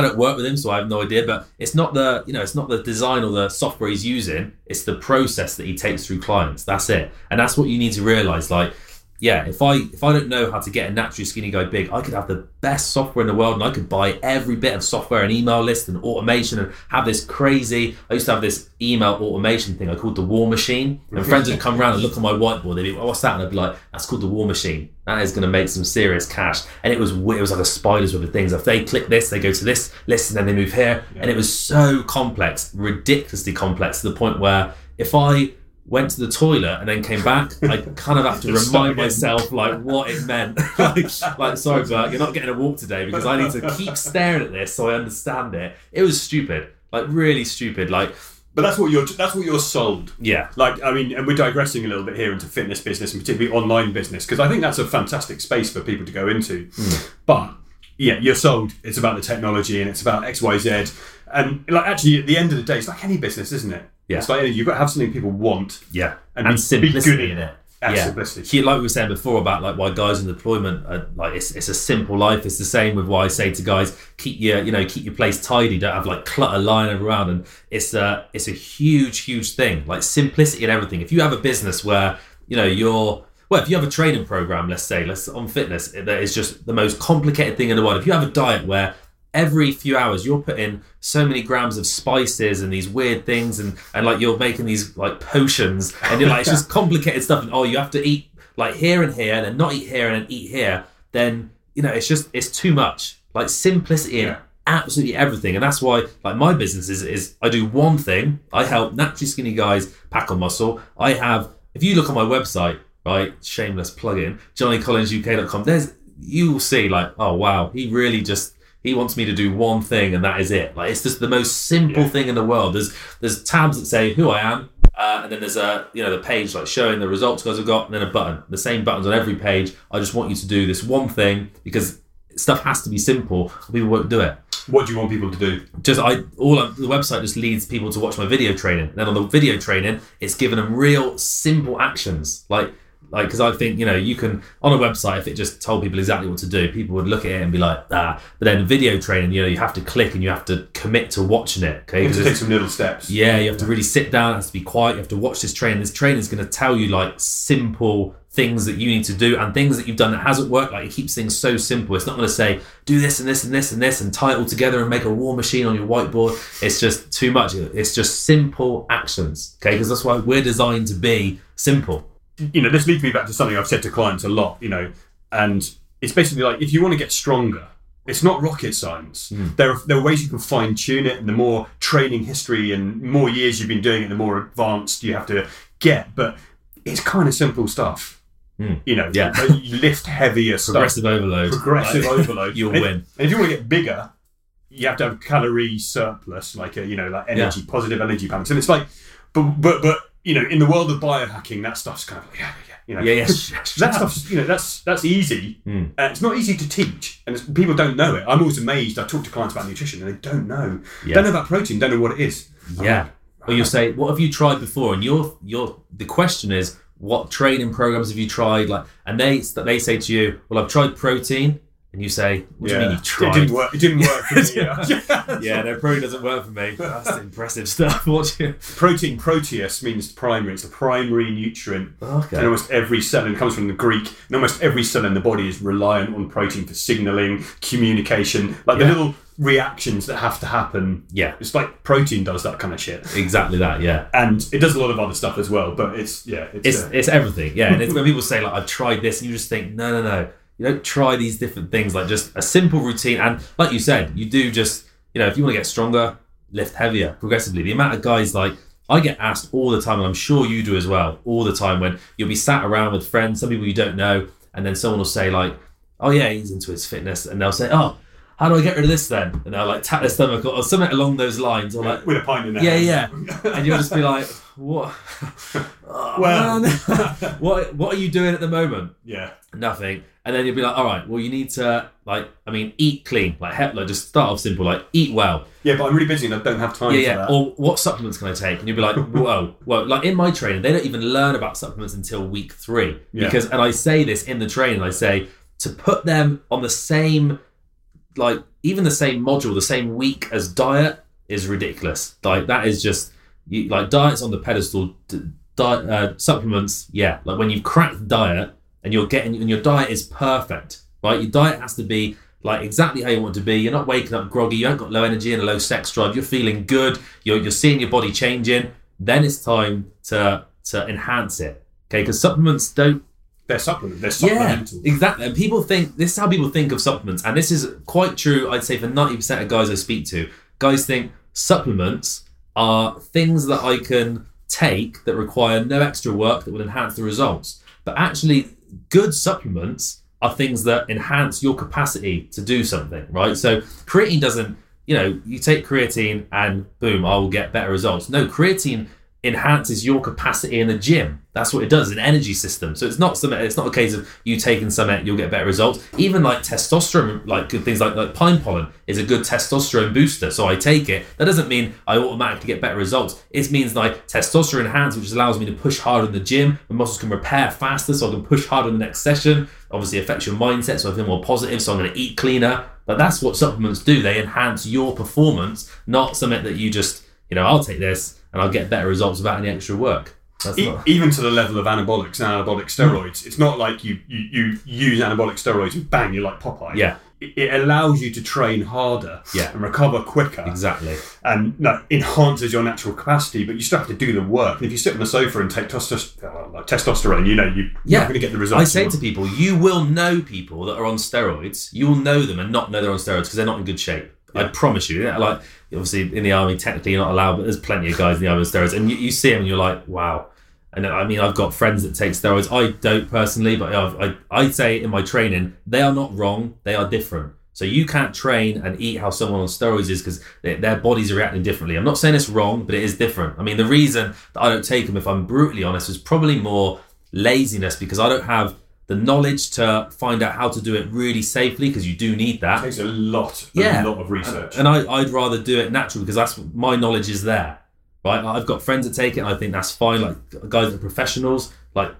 I don't work with him, so I have no idea. But it's not the you know it's not the design or the software he's using. It's the process that he takes through clients. That's it, and that's what you need to realize. Like yeah, um, if I if I don't know how to get a naturally skinny guy big, I could have the best software in the world and I could buy every bit of software and email list and automation and have this crazy. I used to have this email automation thing I called the War Machine, and friends would come around and look on my whiteboard. They'd be, like, "What's that?" And I'd be like, "That's called the War Machine. That is going to make some serious cash." And it was it was like a spider's web of things. If they click this, they go to this list and then they move here, and it was so complex, ridiculously complex to the point where if I went to the toilet and then came back, I kind of have to remind myself like what it meant. like, like, sorry, Bert, you're not getting a walk today because I need to keep staring at this so I understand it. It was stupid, like really stupid. Like, But that's what you're that's what you're sold. yeah, Like I mean, and we're digressing a little bit here into fitness business and particularly online business because I think that's a fantastic space for people to go into. Hmm. But yeah, you're sold. It's about the technology and it's about X, Y, Z. And like actually, at the end of the day, it's like any business, isn't it? Yeah. It's like you've got to have something people want yeah, and, and, be, simplicity be good in it. Yeah. simplicity. He- like we were saying before about like why guys in deployment are like it's, it's a simple life. It's the same with why I say to guys keep your you know keep your place tidy. Don't have like clutter lying around. And it's a it's a huge huge thing. Like simplicity in everything. If you have a business where you know you're well, if you have a training program, let's say, let's on fitness, that is just the most complicated thing in the world. If you have a diet where every few hours you're putting so many grams of spices and these weird things and and like you're making these like potions and you're like it's just complicated stuff and oh you have to eat like here and here and then not eat here and then eat here then you know it's just it's too much. Like simplicity in absolutely everything. And that's why like my business is is I do one thing. I help naturally skinny guys pack on muscle. I have if you look on my website right shameless plug in johnnycollinsuk.com there's you will see like oh wow he really just he wants me to do one thing and that is it. Like it's just the most simple Yeah. thing in the world. There's there's tabs that say who i am uh, and then there's a you know the page like showing the results guys have got and then a button. The same buttons on every page. I just want you to do this one thing because stuff has to be simple. Or people won't do it. What do you want people to do? just I all of, the website just leads people to watch my video training. And then on the video training, it's given them real simple actions, like like because I think you know you can on a website if it just told people exactly what to do, people would look at it and be like ah. But then video training, you know, you have to click and you have to commit to watching it. Okay, You have to it's- take some little steps. yeah, you have to really sit down. It has to be quiet. You have to watch this training. This training is going to tell you like simple things that you need to do and things that you've done that hasn't worked. Like it keeps things so simple. It's not going to say do this and this and this and this and tie it all together and make a war machine on your whiteboard. It's just too much. It's just simple actions. Okay, because that's why we're designed to be simple. You know, this leads me back to something I've said to clients a lot, you know, and it's basically like if you want to get stronger, it's not rocket science. Hmm. There, are, there are ways you can fine tune it, and the more training history and more years you've been doing it, the more advanced you have to get. But it's kind of simple stuff. Hmm. You know, Yeah. you lift heavier stuff. Progressive overload. Progressive Like, overload. You'll And if- win. And if you want to get bigger, you have to have calorie surplus, like a, you know, like energy, positive energy balance. And it's like, but but but you know, in the world of biohacking, that stuff's kind of like yeah, yeah, you know, Yeah, yeah. that stuff's you know that's that's easy. Hmm. Uh, it's not easy to teach, and it's, people don't know it. I'm always amazed. I talk to clients about nutrition, and they don't know. Yeah. Don't know about protein. Don't know what it is. Yeah. Or you'll say, "What have you tried before?" And your your the question is, "What training programs have you tried?" Like, and they they say to you, "Well, I've tried protein," and you say, "What do you mean you tried? It tried?" didn't work. It didn't work for me. yeah. yeah, no, probably doesn't work for me. That's impressive stuff. What? Protein proteus means primary. It's the primary nutrient. Okay. And almost every cell, and it comes from the Greek, and almost every cell in the body is reliant on protein for signaling, communication, like the little reactions that have to happen. Yeah, It's like protein does that kind of shit. exactly that. Yeah. And it does a lot of other stuff as well, but it's, yeah, it's, It's uh, it's everything, yeah. And it's when people say like I've tried this, and you just think, no, no, no, you don't try these different things. Like just a simple routine, and like you said, you do just you know if you want to get stronger, lift heavier progressively. The amount of guys like I get asked all the time, and I'm sure you do as well, all the time when you'll be sat around with friends, some people you don't know, and then someone will say like, oh yeah, he's into his fitness, and they'll say, oh. How do I get rid of this then? And they'll like tap their stomach or, or something along those lines, or like with a pint in there. yeah, yeah. And you'll just be like, what? Oh, Well. what what are you doing at the moment? yeah. Nothing. And then you'll be like, all right, well, you need to like, I mean, eat clean, like, Hepler. just start off simple, like eat well. Yeah, but I'm really busy and I don't have time Yeah, for yeah. that. Or what supplements can I take? And you'll be like, whoa, whoa. Like in my training, they don't even learn about supplements until week three. Yeah. Because, and I say this in the training, I say to put them on the same, like even the same module, the same week as diet is ridiculous. Like that is just, you, like diet's on the pedestal. Diet, uh, supplements, yeah. Like when you've cracked diet, and you're getting and your diet is perfect, right? Your diet has to be like exactly how you want to be. You're not waking up groggy. You haven't got low energy and a low sex drive. You're feeling good. You're you're seeing your body changing. Then it's time to to enhance it. Okay, because supplements don't They're supplement. They're yeah, exactly. And people think this is how people think of supplements, and this is quite true. I'd say for ninety percent of guys I speak to, guys think supplements are things that I can take that require no extra work that will enhance the results. But actually, good supplements are things that enhance your capacity to do something, right? So creatine doesn't, you know, you take creatine and boom, I will get better results. No, creatine enhances your capacity in the gym. That's what it does, an energy system. So it's not some it's not a case of you taking something, you'll get better results. Even like testosterone, like good things like, like pine pollen is a good testosterone booster. So I take it. That doesn't mean I automatically get better results. It means like testosterone enhanced, which allows me to push harder in the gym. My muscles can repair faster, so I can push harder in the next session. Obviously affects your mindset, so I feel more positive, so I'm gonna eat cleaner. But that's what supplements do. They enhance your performance, not something that you just, you know, I'll take this and I'll get better results without any extra work. That's E- not. even to the level of anabolics and anabolic hmm. steroids. It's not like you, you, you use anabolic steroids and bang, you're like Popeye. Yeah. It, it allows you to train harder Yeah. and recover quicker. Exactly. And no, enhances your natural capacity, but you still have to do the work. And if you sit on the sofa and take testos- like testosterone, you know, you, you're Yeah. not going to get the results. I say to people, you will know people that are on steroids. You will know them and not know they're on steroids because they're not in good shape. I promise you. Yeah, Like obviously in the army, technically you're not allowed, but there's plenty of guys in the army with steroids, and you, you see them and you're like, wow. And I mean, I've got friends that take steroids. I don't personally, but I've, I I say in my training, they are not wrong. They are different. So you can't train and eat how someone on steroids is because their bodies are reacting differently. I'm not saying it's wrong, but it is different. I mean, the reason that I don't take them, if I'm brutally honest, is probably more laziness because I don't have the knowledge to find out how to do it really safely because you do need that. It takes a lot, Yeah. a lot of research. And I, I'd rather do it naturally because that's my knowledge is there, right? I've got friends that take it. And I think that's fine. Like guys that are professionals, like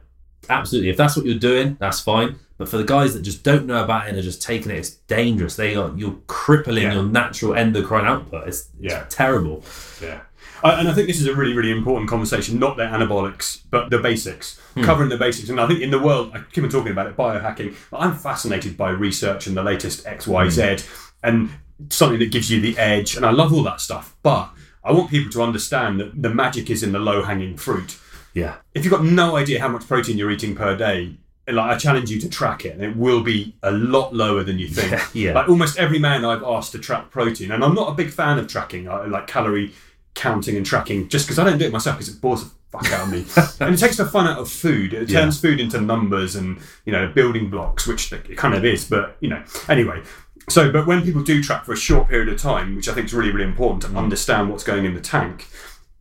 absolutely. If that's what you're doing, that's fine. But for the guys that just don't know about it and are just taking it, it's dangerous. They are you're crippling Yeah. your natural endocrine output. It's, it's Yeah. terrible. Yeah. I, and I think this is a really, really important conversation, not the anabolics, but the basics, Hmm. covering the basics. And I think in the world, I keep on talking about it, biohacking, I'm fascinated by research and the latest X, Y, Z, Hmm. And something that gives you the edge. And I love all that stuff. But I want people to understand that the magic is in the low hanging fruit. Yeah. If you've got no idea how much protein you're eating per day, like I challenge you to track it, and it will be a lot lower than you think. Yeah. Like almost every man I've asked to track protein, and I'm not a big fan of tracking, I like calorie counting and tracking, just because I don't do it myself because it bores the fuck out of me. and it takes the fun out of food. It Yeah. turns food into numbers and you know building blocks, which it kind of is. But you know, anyway. So, but when people do track for a short period of time, which I think is really, really important Mm. to understand what's going in the tank,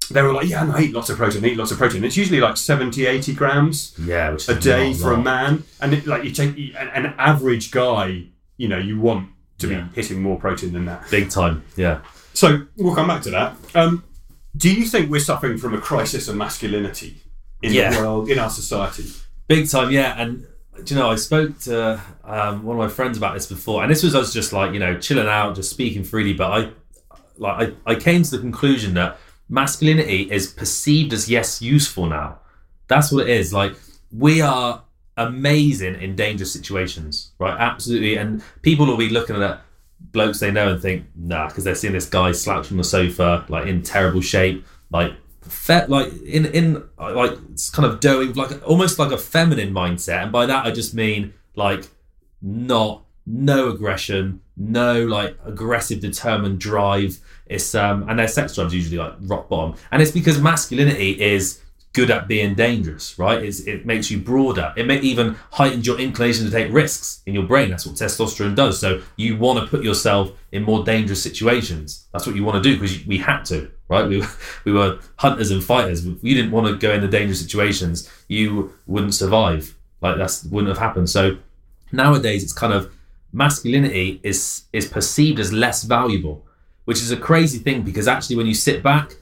they were like, yeah, no, I eat lots of protein, I eat lots of protein. It's usually like 70, 80 grams Yeah. A day for a man, and it, like you take an, an average guy, you know, you want to Yeah. be hitting more protein than that. Big time. Yeah. So we'll come back to that. Um, do you think we're suffering from a crisis of masculinity in Yeah. the world, in our society? Big time, yeah. And do you know, I spoke to um, one of my friends about this before, and this was us just like you know chilling out, just speaking freely. But I, like, I, I came to the conclusion that masculinity is perceived as yes useful now. That's what it is. Like we are amazing in dangerous situations, right? Absolutely. And people will be looking at blokes they know and think, nah, because they're seeing this guy slouched on the sofa, like in terrible shape, like fe- like in in like it's kind of doughy, like almost like a feminine mindset. And by that I just mean like not no aggression, no like aggressive, determined drive. It's um and their sex drive's usually like rock bottom, and it's because masculinity is good at being dangerous, right? It's, it makes you broader. It may even heightens your inclination to take risks in your brain. That's what testosterone does. So you want to put yourself in more dangerous situations. That's what you want to do because we had to, right? We, we were hunters and fighters. You didn't want to go into dangerous situations, you wouldn't survive. Like that's wouldn't have happened. So nowadays it's kind of masculinity is is perceived as less valuable, which is a crazy thing because actually when you sit back,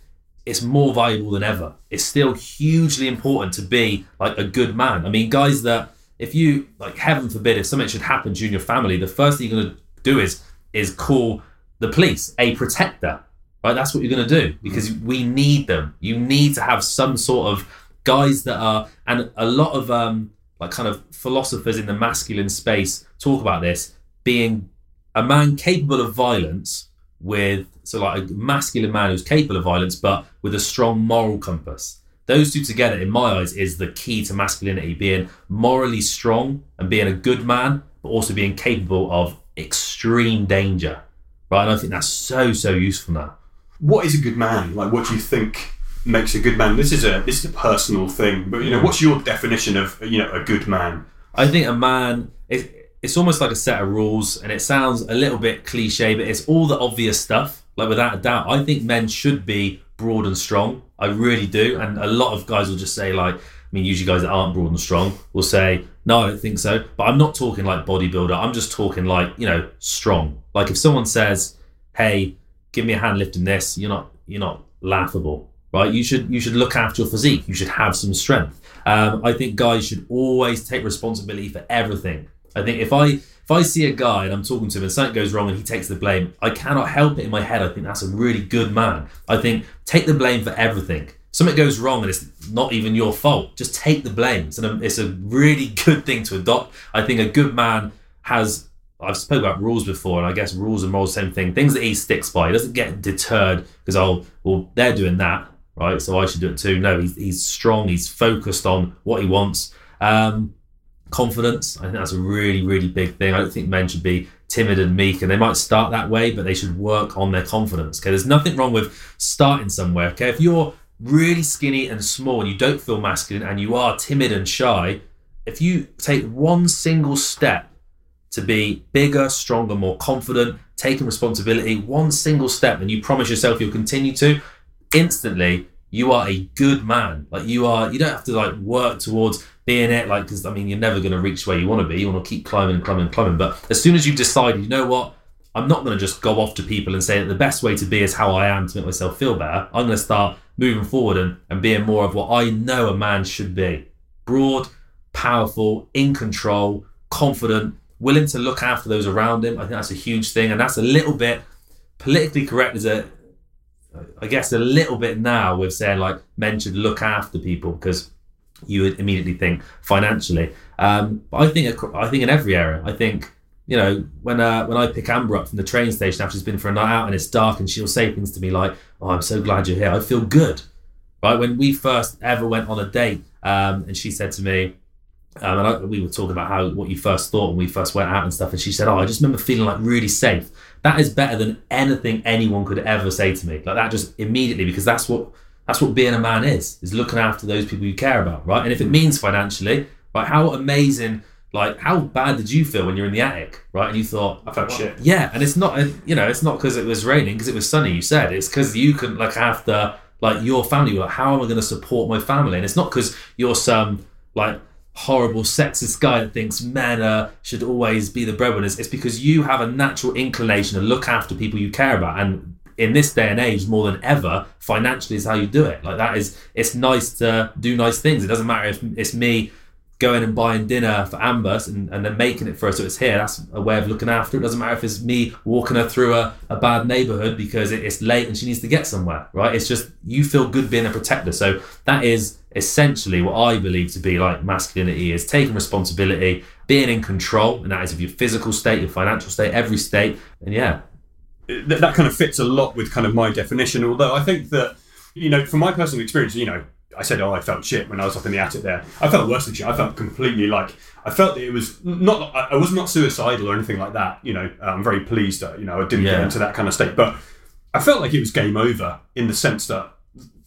it's more valuable than ever. It's still hugely important to be like a good man. I mean, guys that if you like heaven forbid if something should happen to you and your family, the first thing you're gonna do is is call the police, a protector. Right? That's what you're gonna do because we need them. You need to have some sort of guys that are and a lot of um like kind of philosophers in the masculine space talk about this being a man capable of violence with so like a masculine man who's capable of violence but with a strong moral compass those two together in my eyes is the key to masculinity being morally strong and being a good man but also being capable of extreme danger right and i think that's so so useful now What is a good man? Like, what do you think makes a good man? This is a this is a personal thing, but you know, what's your definition of you know a good man? I think a man it, it's almost like a set of rules and it sounds a little bit cliche but it's all the obvious stuff like without a doubt I think men should be broad and strong. I really do. And a lot of guys will just say like I mean usually guys that aren't broad and strong will say no I don't think so. But I'm not talking like bodybuilder. I'm just talking like you know strong. Like if someone says hey give me a hand lifting this you're not you're not laughable right? You should you should look after your physique. You should have some strength. Um, I think guys should always take responsibility for everything. I think if I if I see a guy and I'm talking to him and something goes wrong and he takes the blame, I cannot help it in my head. I think that's a really good man. I think take the blame for everything. Something goes wrong and it's not even your fault. Just take the blame. It's, an, it's a really good thing to adopt. I think a good man has. I've spoken about rules before, and I guess rules and morals, same thing. Things that he sticks by. He doesn't get deterred because oh, well, they're doing that right? So I should do it too. No, he's, he's strong. He's focused on what he wants. Um, confidence. I think that's a really, really big thing. I don't think men should be timid and meek, and they might start that way, but they should work on their confidence. Okay, there's nothing wrong with starting somewhere. Okay, if you're really skinny and small and you don't feel masculine and you are timid and shy, if you take one single step to be bigger, stronger, more confident, taking responsibility, one single step, and you promise yourself you'll continue to, instantly you are a good man. Like you are, you don't have to like work towards being it. Like because I mean, you're never going to reach where you want to be. You want to keep climbing and climbing and climbing. But as soon as you've decided, you know what, I'm not going to just go off to people and say that the best way to be is how I am to make myself feel better. I'm going to start moving forward and, and being more of what I know a man should be: broad, powerful, in control, confident, willing to look after those around him. I think that's a huge thing, and that's a little bit politically correct as a I guess a little bit now with saying like men should look after people because you would immediately think financially. Um, but I think I think in every area, I think you know when uh, when I pick Amber up from the train station after she's been for a night out and it's dark and she'll say things to me like, "Oh, I'm so glad you're here. I feel good." Right when we first ever went on a date, um, and she said to me, um, and I, we were talking about how what you first thought when we first went out and stuff, and she said, "Oh, I just remember feeling like really safe." That is better than anything anyone could ever say to me. Like that, just immediately because that's what that's what being a man is: is looking after those people you care about, right? And if it means financially, right? How amazing! Like, how bad did you feel when you're in the attic, right? And you thought, I felt shit. yeah, and it's not, you know, it's not because it was raining, because it was sunny. You said it's because you couldn't look after like your family. You're like, how am I going to support my family? And it's not because you're some like horrible sexist guy that thinks men uh, should always be the breadwinners. It's because you have a natural inclination to look after people you care about, and in this day and age, more than ever, financially is how you do it. Like that is, it's nice to do nice things. It doesn't matter if it's me going and buying dinner for Amber and, and then making it for her so it's here. That's a way of looking after it. Doesn't matter if it's me walking her through a, a bad neighborhood because it, it's late and she needs to get somewhere, right? It's just you feel good being a protector. So that is essentially what I believe to be like masculinity is taking responsibility, being in control, and that is of your physical state, your financial state, every state. And yeah, that, that kind of fits a lot with kind of my definition. Although I think that, you know, from my personal experience, you know, I said, oh, I felt shit when I was up in the attic there. I felt worse than shit. I felt completely like, I felt that it was not, I was not suicidal or anything like that. You know, uh, I'm very pleased that, you know, I didn't get into that kind of state. But I felt like it was game over in the sense that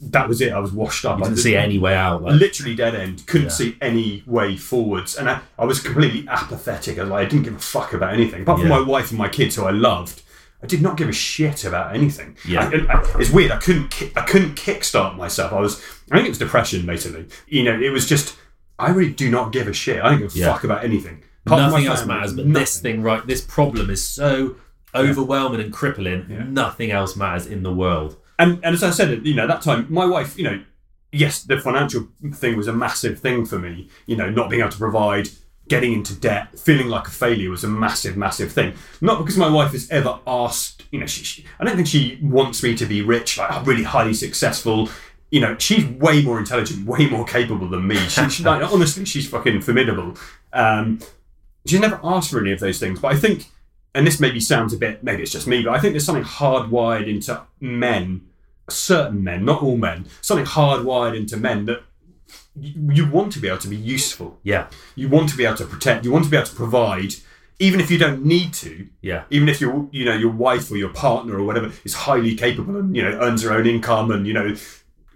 that was it. I was washed up. you I didn't see any way out. Like, literally dead end. Couldn't Yeah. see any way forwards, and I, I was completely apathetic. I, like, I didn't give a fuck about anything, apart from my wife and my kids, who I loved. I did not give a shit about anything. Yeah. I- I- it's weird. I couldn't. Ki- I couldn't kickstart myself. I was. I think it was depression, basically. You know, it was just. I really do not give a shit. I don't give a Yeah. fuck about anything. Apart nothing else matters, but nothing. this thing, right? This problem is so overwhelming and crippling. Yeah. Nothing else matters in the world. And and as I said, you know, that time, my wife, you know, yes, the financial thing was a massive thing for me. You know, not being able to provide, getting into debt, feeling like a failure was a massive, massive thing. Not because my wife has ever asked, you know, she, she, I don't think she wants me to be rich, like really highly successful. you know, she's way more intelligent, way more capable than me. She, she- like, honestly, she's fucking formidable. Um, she's never asked for any of those things, but I think, and this maybe sounds a bit, maybe it's just me, but I think there's something hardwired into men, certain men, not all men, something hardwired into men that you, you want to be able to be useful. Yeah, You want to be able to protect. You want to be able to provide, even if you don't need to. yeah, Even if your, you know, your wife or your partner or whatever is highly capable and you know earns her own income and you know,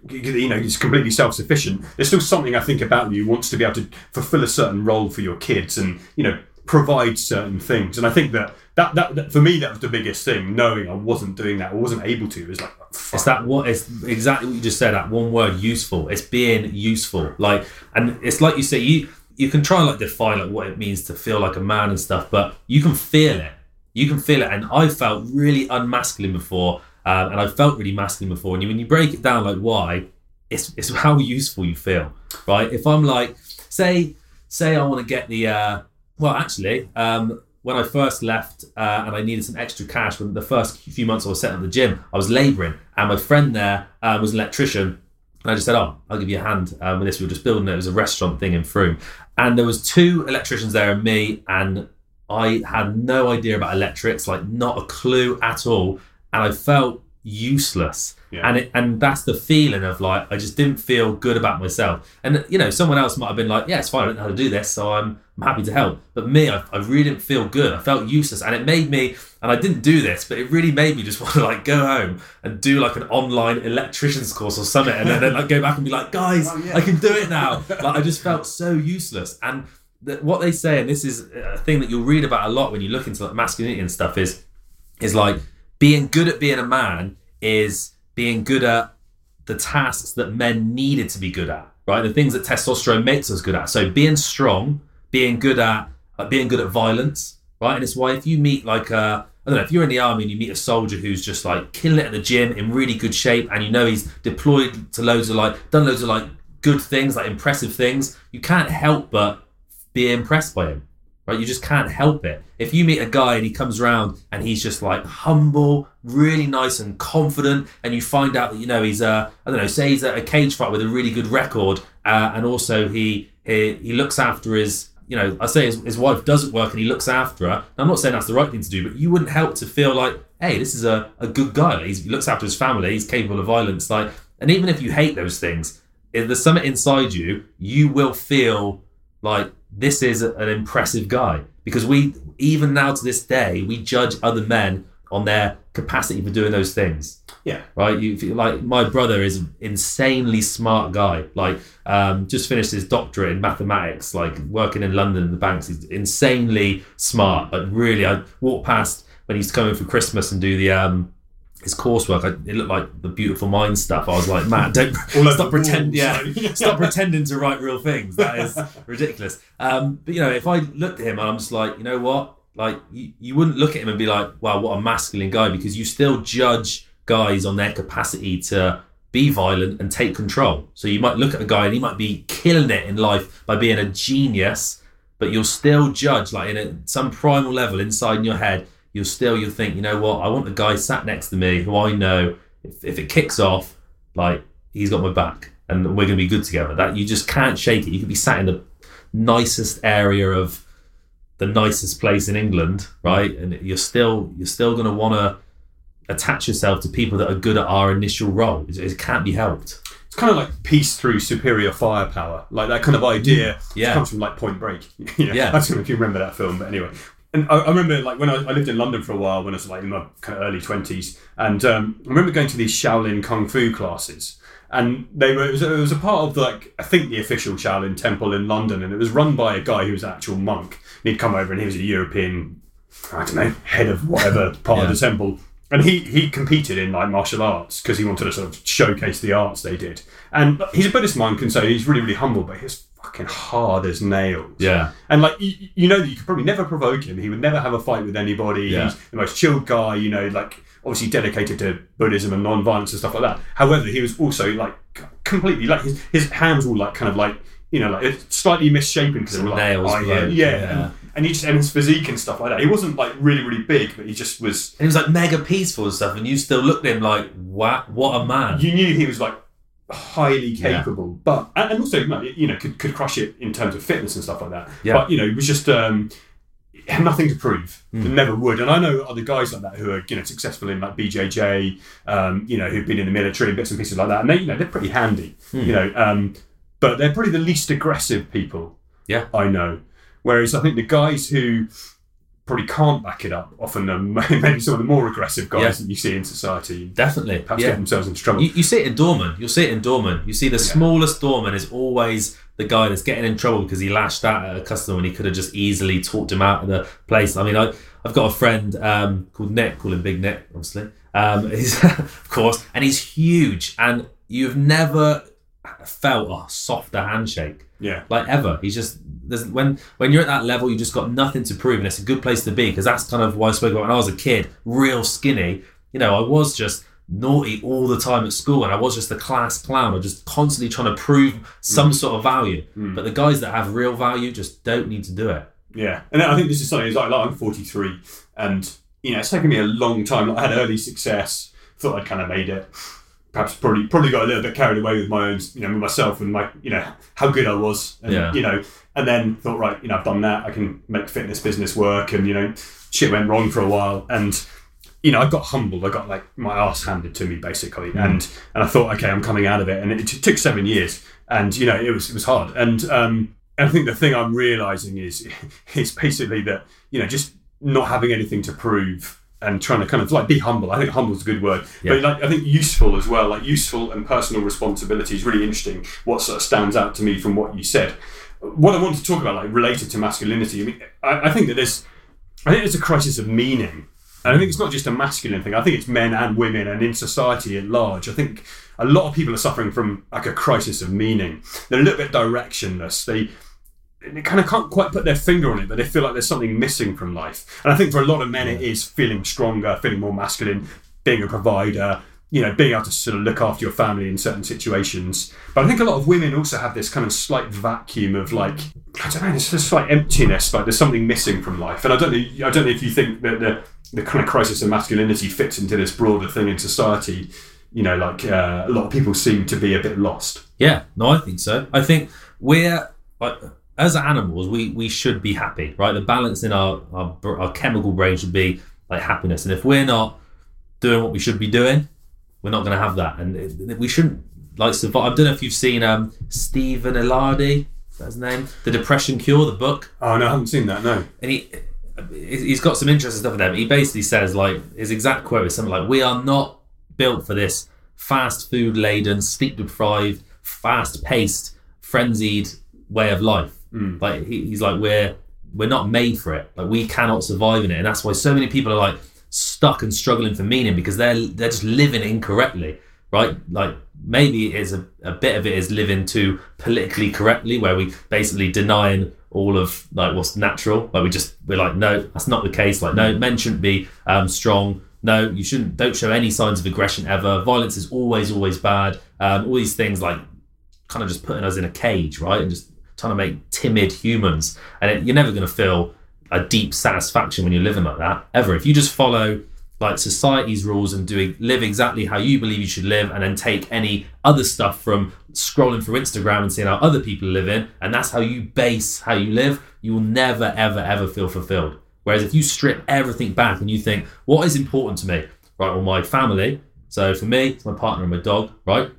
you know, is completely self-sufficient. There's still something I think about you wants to be able to fulfill a certain role for your kids and you know provide certain things. And I think that that that, that for me that was the biggest thing. Knowing I wasn't doing that or wasn't able to. Was like, fuck. It's that what it's exactly what you just said. That one word, useful. It's being useful. Like, and it's like you say, you you can try and like define like what it means to feel like a man and stuff, but you can feel it. You can feel it. And I felt really unmasculine before, um, and I felt really masculine before. And you, when you break it down, like why, it's it's how useful you feel, right? If I'm like, say, say I want to get the, uh, well, actually, um, when I first left uh, and I needed some extra cash, when the first few months I was setting up the gym, I was labouring, and my friend there uh, was an electrician. And I just said, "Oh, I'll give you a hand um, with this." We were just building it. It was a restaurant thing in Frome, and there was two electricians there and me, and I had no idea about electrics, like not a clue at all, and I felt useless. Yeah. And it, and that's the feeling of like I just didn't feel good about myself. And you know, someone else might have been like, "Yeah, it's fine. I don't know how to do this, so I'm I'm happy to help." But me, I, I really didn't feel good. I felt useless, and it made me. And I didn't do this, but it really made me just want to like go home and do like an online electrician's course or something, and then, then like go back and be like, "Guys, Oh, yeah. I can do it now." like I just felt so useless. And that what they say, and this is a thing that you'll read about a lot when you look into like masculinity and stuff, is is like being good at being a man is being good at the tasks that men needed to be good at, right? The things that testosterone makes us good at. So being strong, being good at uh, being good at violence, right? And it's why if you meet like a I don't know if you're in the army and you meet a soldier who's just like killing it at the gym in really good shape, and you know he's deployed to loads of like done loads of like good things, like impressive things, you can't help but be impressed by him right? You just can't help it. If you meet a guy and he comes around and he's just like humble, really nice and confident, and you find out that you know he's a I don't know, say he's a cage fighter with a really good record, uh, and also he, he he looks after his you know I say his, his wife doesn't work and he looks after her. Now, I'm not saying that's the right thing to do, but you wouldn't help to feel like hey, this is a, a good guy. He's, he looks after his family. He's capable of violence. Like, and even if you hate those things, if there's something inside you, you will feel like this is an impressive guy. Because we even now to this day we judge other men on their capacity for doing those things. Yeah. right? You feel like my brother is an insanely smart guy. Like um, just finished his doctorate in mathematics like working in london in the banks. He's insanely smart but really i walked past when he's coming for christmas and do the um his coursework, I, it looked like the beautiful mind stuff. I was like, Matt, don't All stop pretending. Yeah, stop pretending to write real things. That is ridiculous. Um, but you know, if I looked at him and I'm just like, you know what? Like, you, you wouldn't look at him and be like, wow, what a masculine guy, because you still judge guys on their capacity to be violent and take control. So you might look at a guy and he might be killing it in life by being a genius, but you'll still judge, like in a, some primal level inside in your head, you'll still you'll think, you know what? I want the guy sat next to me who I know if, if it kicks off, like he's got my back and we're gonna be good together. That you just can't shake it. You could be sat in the nicest area of the nicest place in England, right? And you're still you're still gonna wanna attach yourself to people that are good at our initial role. It, it can't be helped. It's kind of like peace through superior firepower, like that kind of idea. Mm, yeah. comes from like Point Break. you know? Yeah. I don't know if you remember that film, but anyway. And I, I remember like when I, I lived in London for a while when I was like in my kind of early twenties, and um, I remember going to these Shaolin kung fu classes. And they were it was, it was a part of like I think the official Shaolin temple in London, and it was run by a guy who was an actual monk. And he'd come over and he was a European, I don't know, head of whatever part Yeah. of the temple. And he he competed in like martial arts because he wanted to sort of showcase the arts they did. And he's a Buddhist monk, and so he's really really humble, but he's fucking hard as nails. Yeah. And like you, you know that you could probably never provoke him. He would never have a fight with anybody. Yeah. He's the most chilled guy, you know, like obviously dedicated to Buddhism and non-violence and stuff like that. However, he was also like completely like his, his hands were like kind of like you know like it's slightly misshapen because they Some were like nails oh, yeah, yeah. yeah. And, and he just and his physique and stuff like that. He wasn't like really really big, but he just was. And he was like mega peaceful and stuff, and you still looked at him like, what? What a man! You knew he was like highly capable, but and also you know could, could crush it in terms of fitness and stuff like that. Yeah. But you know, it was just um, had nothing to prove. It never would. And I know other guys like that who are you know successful in like BJJ, um, you know, who've been in the military and bits and pieces like that, and they you know they're pretty handy. Hmm. You know, um, but they're probably the least aggressive people. Yeah. I know. Whereas I think the guys who probably can't back it up often maybe some of the more aggressive guys Yeah. that you see in society. Definitely. Perhaps yeah. get themselves into trouble. You, you see it in doorman. You'll see it in doorman. You see the smallest doorman is always the guy that's getting in trouble because he lashed out at a customer when he could have just easily talked him out of the place. I mean, I, I've got a friend um, called Nick, call him Big Nick, obviously. Um, he's of course, and he's huge, and you've never felt a softer handshake yeah. like ever. He's just there's when when you're at that level, you just got nothing to prove, and it's a good place to be because that's kind of why I spoke about when I was a kid, real skinny. You know, I was just naughty all the time at school, and I was just the class clown. I was just constantly trying to prove mm. some sort of value. Mm. But the guys that have real value just don't need to do it. Yeah, and I think this is something. Like, like I'm 43, and you know, it's taken me a long time. Like, I had early success, thought I'd kind of made it. Perhaps probably probably got a little bit carried away with my own, you know, with myself and my, you know, how good I was, and Yeah. you know, and then thought, right, you know, I've done that. I can make fitness business work, and you know, shit went wrong for a while, and you know, I got humbled. I got like my ass handed to me basically, and and I thought, okay, I'm coming out of it, and it t- took seven years, and you know, it was it was hard, and um, I think the thing I'm realizing is is basically that you know just not having anything to prove and trying to kind of like be humble. I think humble is a good word, but like I think useful as well. Like useful and personal responsibility is really interesting. What sort of stands out to me from what you said. What I want to talk about, like related to masculinity. I mean, I, I think that there's, I think there's a crisis of meaning. And I think it's not just a masculine thing. I think it's men and women and in society at large. I think a lot of people are suffering from like a crisis of meaning. They're a little bit directionless. They they kind of can't quite put their finger on it, but they feel like there's something missing from life. And I think for a lot of men, it is feeling stronger, feeling more masculine, being a provider, you know, being able to sort of look after your family in certain situations. But I think a lot of women also have this kind of slight vacuum of like, I don't know, there's this slight emptiness, like there's something missing from life. And I don't know, I don't know if you think that the the kind of crisis of masculinity fits into this broader thing in society. You know, like uh, a lot of people seem to be a bit lost. Yeah, no, I think so. I think we're like as animals, we we should be happy, right? The balance in our our, our chemical brain should be like happiness, and if we're not doing what we should be doing, we're not going to have that, and it, we shouldn't like survive. I don't know if you've seen um Stephen Ilardi, that's his name, The Depression Cure, the book Oh no, I haven't seen that. No. and he he's got some interesting stuff in there. But he basically says like his exact quote is something like, "We are not built for this fast food laden, sleep deprived, fast paced, frenzied way of life. Like he, he's like we're we're not made for it. Like we cannot survive in it, and that's why so many people are like stuck and struggling for meaning because they're they're just living incorrectly, right? Like maybe it is a, a bit of it is living too politically correctly, where we basically denying all of like what's natural. Like we just we're like no, that's not the case. Like no, men shouldn't be um, strong. No, you shouldn't. Don't show any signs of aggression ever. Violence is always always bad. Um, all these things like kind of just putting us in a cage, right? And just trying to make timid humans. And it, you're never going to feel a deep satisfaction when you're living like that ever. If you just follow like society's rules and do live exactly how you believe you should live, and then take any other stuff from scrolling through Instagram and seeing how other people live in, and that's how you base how you live, you will never, ever, ever feel fulfilled. Whereas if you strip everything back and you think, what is important to me? Right, well, my family. So for me, it's my partner and my dog, right?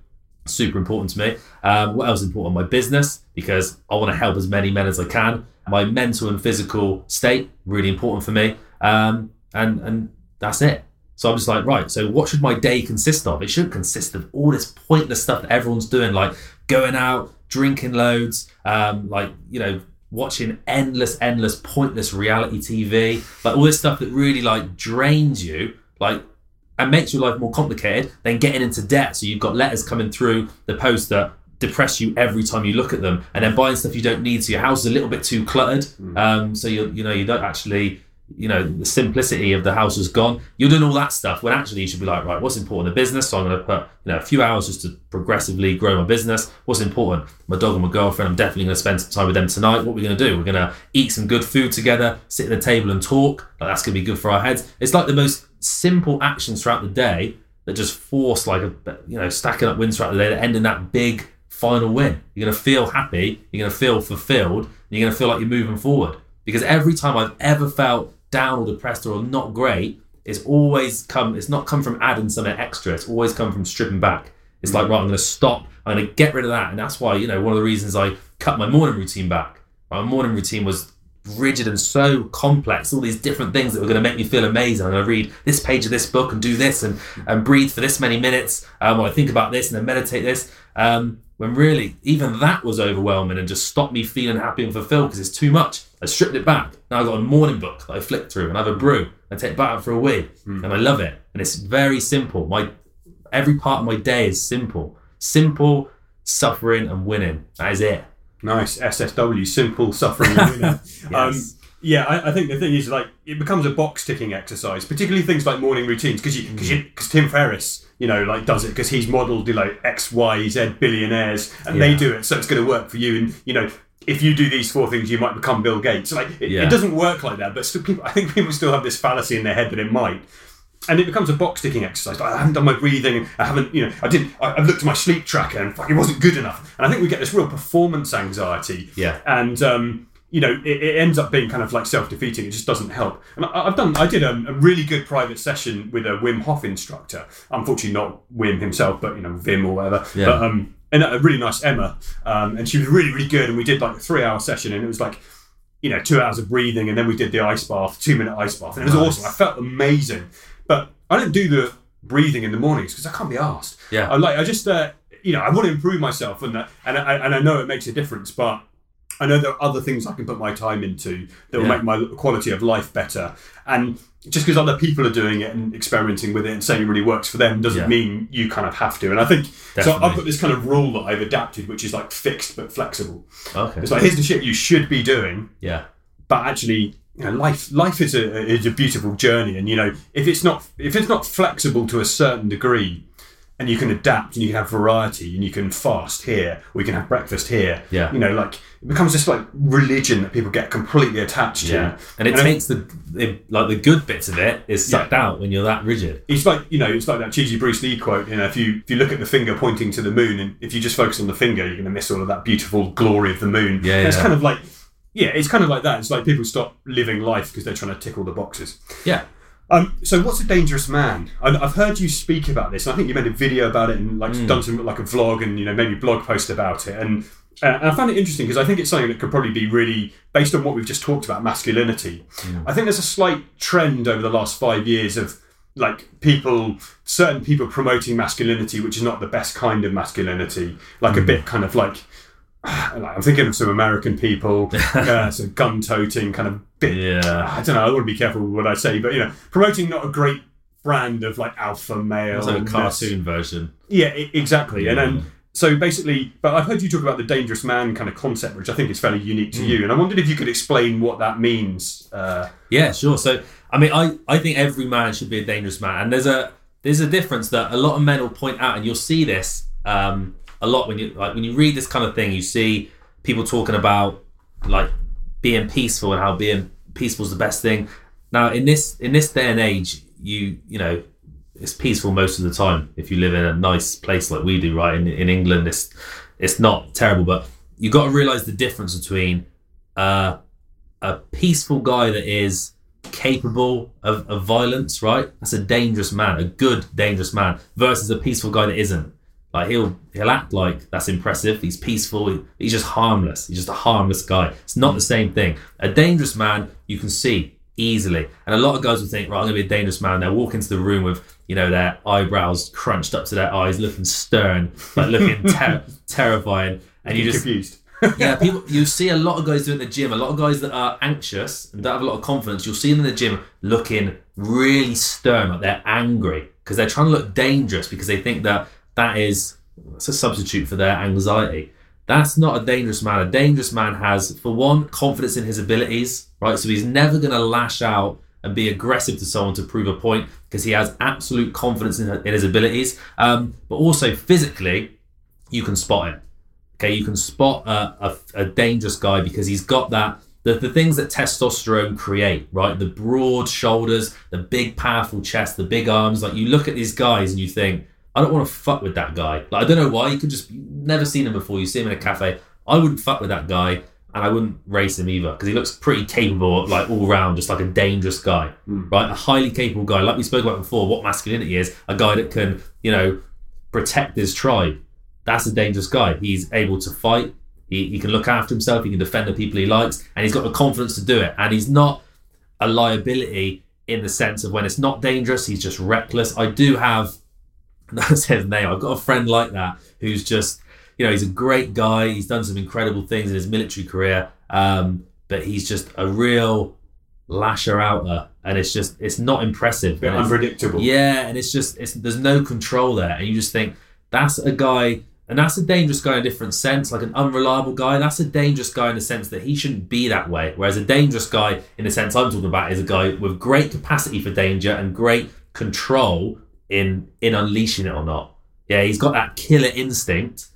Super important to me. Um, what else is important? My business, because I want to help as many men as I can. My mental and physical state, really important for me. Um, and and that's it. So I'm just like, right, so what should my day consist of? It shouldn't consist of all this pointless stuff that everyone's doing, like going out, drinking loads, um, like, you know, watching endless, endless, pointless reality TV, like all this stuff that really like drains you, like and makes your life more complicated than getting into debt. So you've got letters coming through the post that depress you every time you look at them, and then buying stuff you don't need. So your house is a little bit too cluttered. Um, so you you know you don't actually you know the simplicity of the house is gone. You're doing all that stuff when actually you should be like right, what's important? The business. So I'm going to put you know a few hours just to progressively grow my business. What's important? My dog and my girlfriend. I'm definitely going to spend some time with them tonight. What we're going to do? We're going to eat some good food together, sit at the table and talk. Like, that's going to be good for our heads. It's like the most simple actions throughout the day that just force like a you know stacking up wins throughout the day that end in that big final win. You're gonna feel happy. You're gonna feel fulfilled. You're gonna feel like you're moving forward. Because every time I've ever felt down or depressed or not great, it's always come. It's not come from adding something extra. It's always come from stripping back. It's like right, I'm gonna stop. I'm gonna get rid of that, and that's why you know one of the reasons I cut my morning routine back. My morning routine was rigid and so complex, all these different things that were going to make me feel amazing. I'm going to read this page of this book and do this and, and breathe for this many minutes um, or I think about this and then meditate this. Um, when really, even that was overwhelming and just stopped me feeling happy and fulfilled because it's too much. I stripped it back. Now I've got a morning book that I flick through and I have a brew. I take out for a wee and I love it. And it's very simple. My Every part of my day is simple. Simple, suffering and winning. That is it. Nice SSW, simple suffering and winning. um, yeah, I, I think the thing is like it becomes a box ticking exercise, particularly things like morning routines, because you because because Tim Ferriss, you know, like does it because he's modelled like X, Y, Z billionaires, and they do it, so it's going to work for you, and you know. If you do these four things, you might become Bill Gates. Like it, Yeah. it doesn't work like that, but still, people, I think people still have this fallacy in their head that it might and it becomes a box ticking exercise. I haven't done my breathing. I haven't, you know, I didn't. I, I've looked at my sleep tracker and fuck, it wasn't good enough. And I think we get this real performance anxiety. Yeah. And um, you know, it, it ends up being kind of like self defeating. It just doesn't help. And I, I've done. I did a, a really good private session with a Wim Hof instructor. Unfortunately, not Wim himself, but you know, Vim or whatever. Yeah. But um, and a really nice Emma, um, and she was really really good. And we did like a three hour session, and it was like you know, two hours of breathing, and then we did the ice bath, two minute ice bath, and it was Nice. awesome. I felt amazing, but I don't do the breathing in the mornings because I can't be asked. Yeah. I like I just uh, you know I want to improve myself, and uh, and I, and I know it makes a difference, but. I know there are other things I can put my time into that will Yeah. make my quality of life better. And just because other people are doing it and experimenting with it and saying it really works for them doesn't Yeah. mean you kind of have to. And I think so. I've got this kind of rule that I've adapted, which is like fixed but flexible. Okay. It's like here's the shit you should be doing, Yeah. but actually you know, life life is a is a beautiful journey and you know if it's not if it's not flexible to a certain degree and you can adapt and you can have variety and you can fast here we can have breakfast here Yeah. you know like it becomes this like religion that people get completely attached Yeah. to And it I- takes the, the like the good bits of it is sucked out when you're that rigid. it's like you know it's like that cheesy Bruce Lee quote you know if you if you look at the finger pointing to the moon and if you just focus on the finger you're going to miss all of that beautiful glory of the moon Yeah, And it's kind of like yeah it's kind of like that it's like people stop living life because they're trying to tick all the boxes Yeah. Um, so what's a dangerous man? I, I've heard you speak about this. And I think you made a video about it and like done some like a vlog and you know maybe blog post about it. And, uh, and I found it interesting because I think it's something that could probably be really based on what we've just talked about masculinity. I think there's a slight trend over the last five years of like people, certain people promoting masculinity, which is not the best kind of masculinity. Like a bit kind of like. I'm thinking of some American people, uh, some gun toting kind of bit Yeah. I don't know. I want to be careful with what I say, but you know, promoting not a great brand of like alpha male. It's like a cartoon version. Yeah, i- exactly. And then so basically, but I've heard you talk about the dangerous man kind of concept, which I think is fairly unique to you. And I wondered if you could explain what that means. Uh, Yeah, sure. So, I mean, I, I think every man should be a dangerous man, and there's a there's a difference that a lot of men will point out, and you'll see this um, a lot when you like when you read this kind of thing. You see people talking about like being peaceful and how being peaceful is the best thing. Now, in this in this day and age, you you know it's peaceful most of the time if you live in a nice place like we do, right? In, in England, it's it's not terrible, but you got to realize the difference between uh, a peaceful guy that is capable of, of violence, right? That's a dangerous man, a good dangerous man, versus a peaceful guy that isn't. Like he'll he'll act like that's impressive. He's peaceful. he's just harmless. He's just a harmless guy. It's not the same thing. A dangerous man you can see easily, and a lot of guys will think, right, I'm gonna be a dangerous man. They'll walk into the room with you know their eyebrows crunched up to their eyes, looking stern, like looking ter- terrifying, and you just confused. yeah, people. You see a lot of guys doing the gym. A lot of guys that are anxious and don't have a lot of confidence. You'll see them in the gym looking really stern, like they're angry because they're trying to look dangerous because they think that that is it's a substitute for their anxiety. That's not a dangerous man. A dangerous man has, for one, confidence in his abilities, right? So he's never going to lash out and be aggressive to someone to prove a point because he has absolute confidence in, in his abilities. Um, but also physically, you can spot it. Okay, you can spot a, a, a dangerous guy because he's got that the, the things that testosterone create, right? The broad shoulders, the big powerful chest, the big arms. Like you look at these guys and you think, I don't want to fuck with that guy. Like I don't know why. You could just never seen him before. You see him in a cafe. I wouldn't fuck with that guy, and I wouldn't race him either because he looks pretty capable, like all round, just like a dangerous guy, hmm. right? A highly capable guy, like we spoke about before. What masculinity is? A guy that can, you know, protect his tribe. That's a dangerous guy. He's able to fight. He, he can look after himself. He can defend the people he likes, and he's got the confidence to do it. And he's not a liability in the sense of when it's not dangerous, he's just reckless. I do have that's his name. I've got a friend like that who's just, you know, he's a great guy. He's done some incredible things in his military career, um, but he's just a real lasher outer, and it's just it's not impressive. bit unpredictable. yeah, and it's just it's there's no control there, and you just think that's a guy, and that's a dangerous guy in a different sense, like an unreliable guy. That's a dangerous guy in the sense that he shouldn't be that way. Whereas a dangerous guy, in the sense I'm talking about, is a guy with great capacity for danger and great control in in unleashing it or not. Yeah, he's got that killer instinct.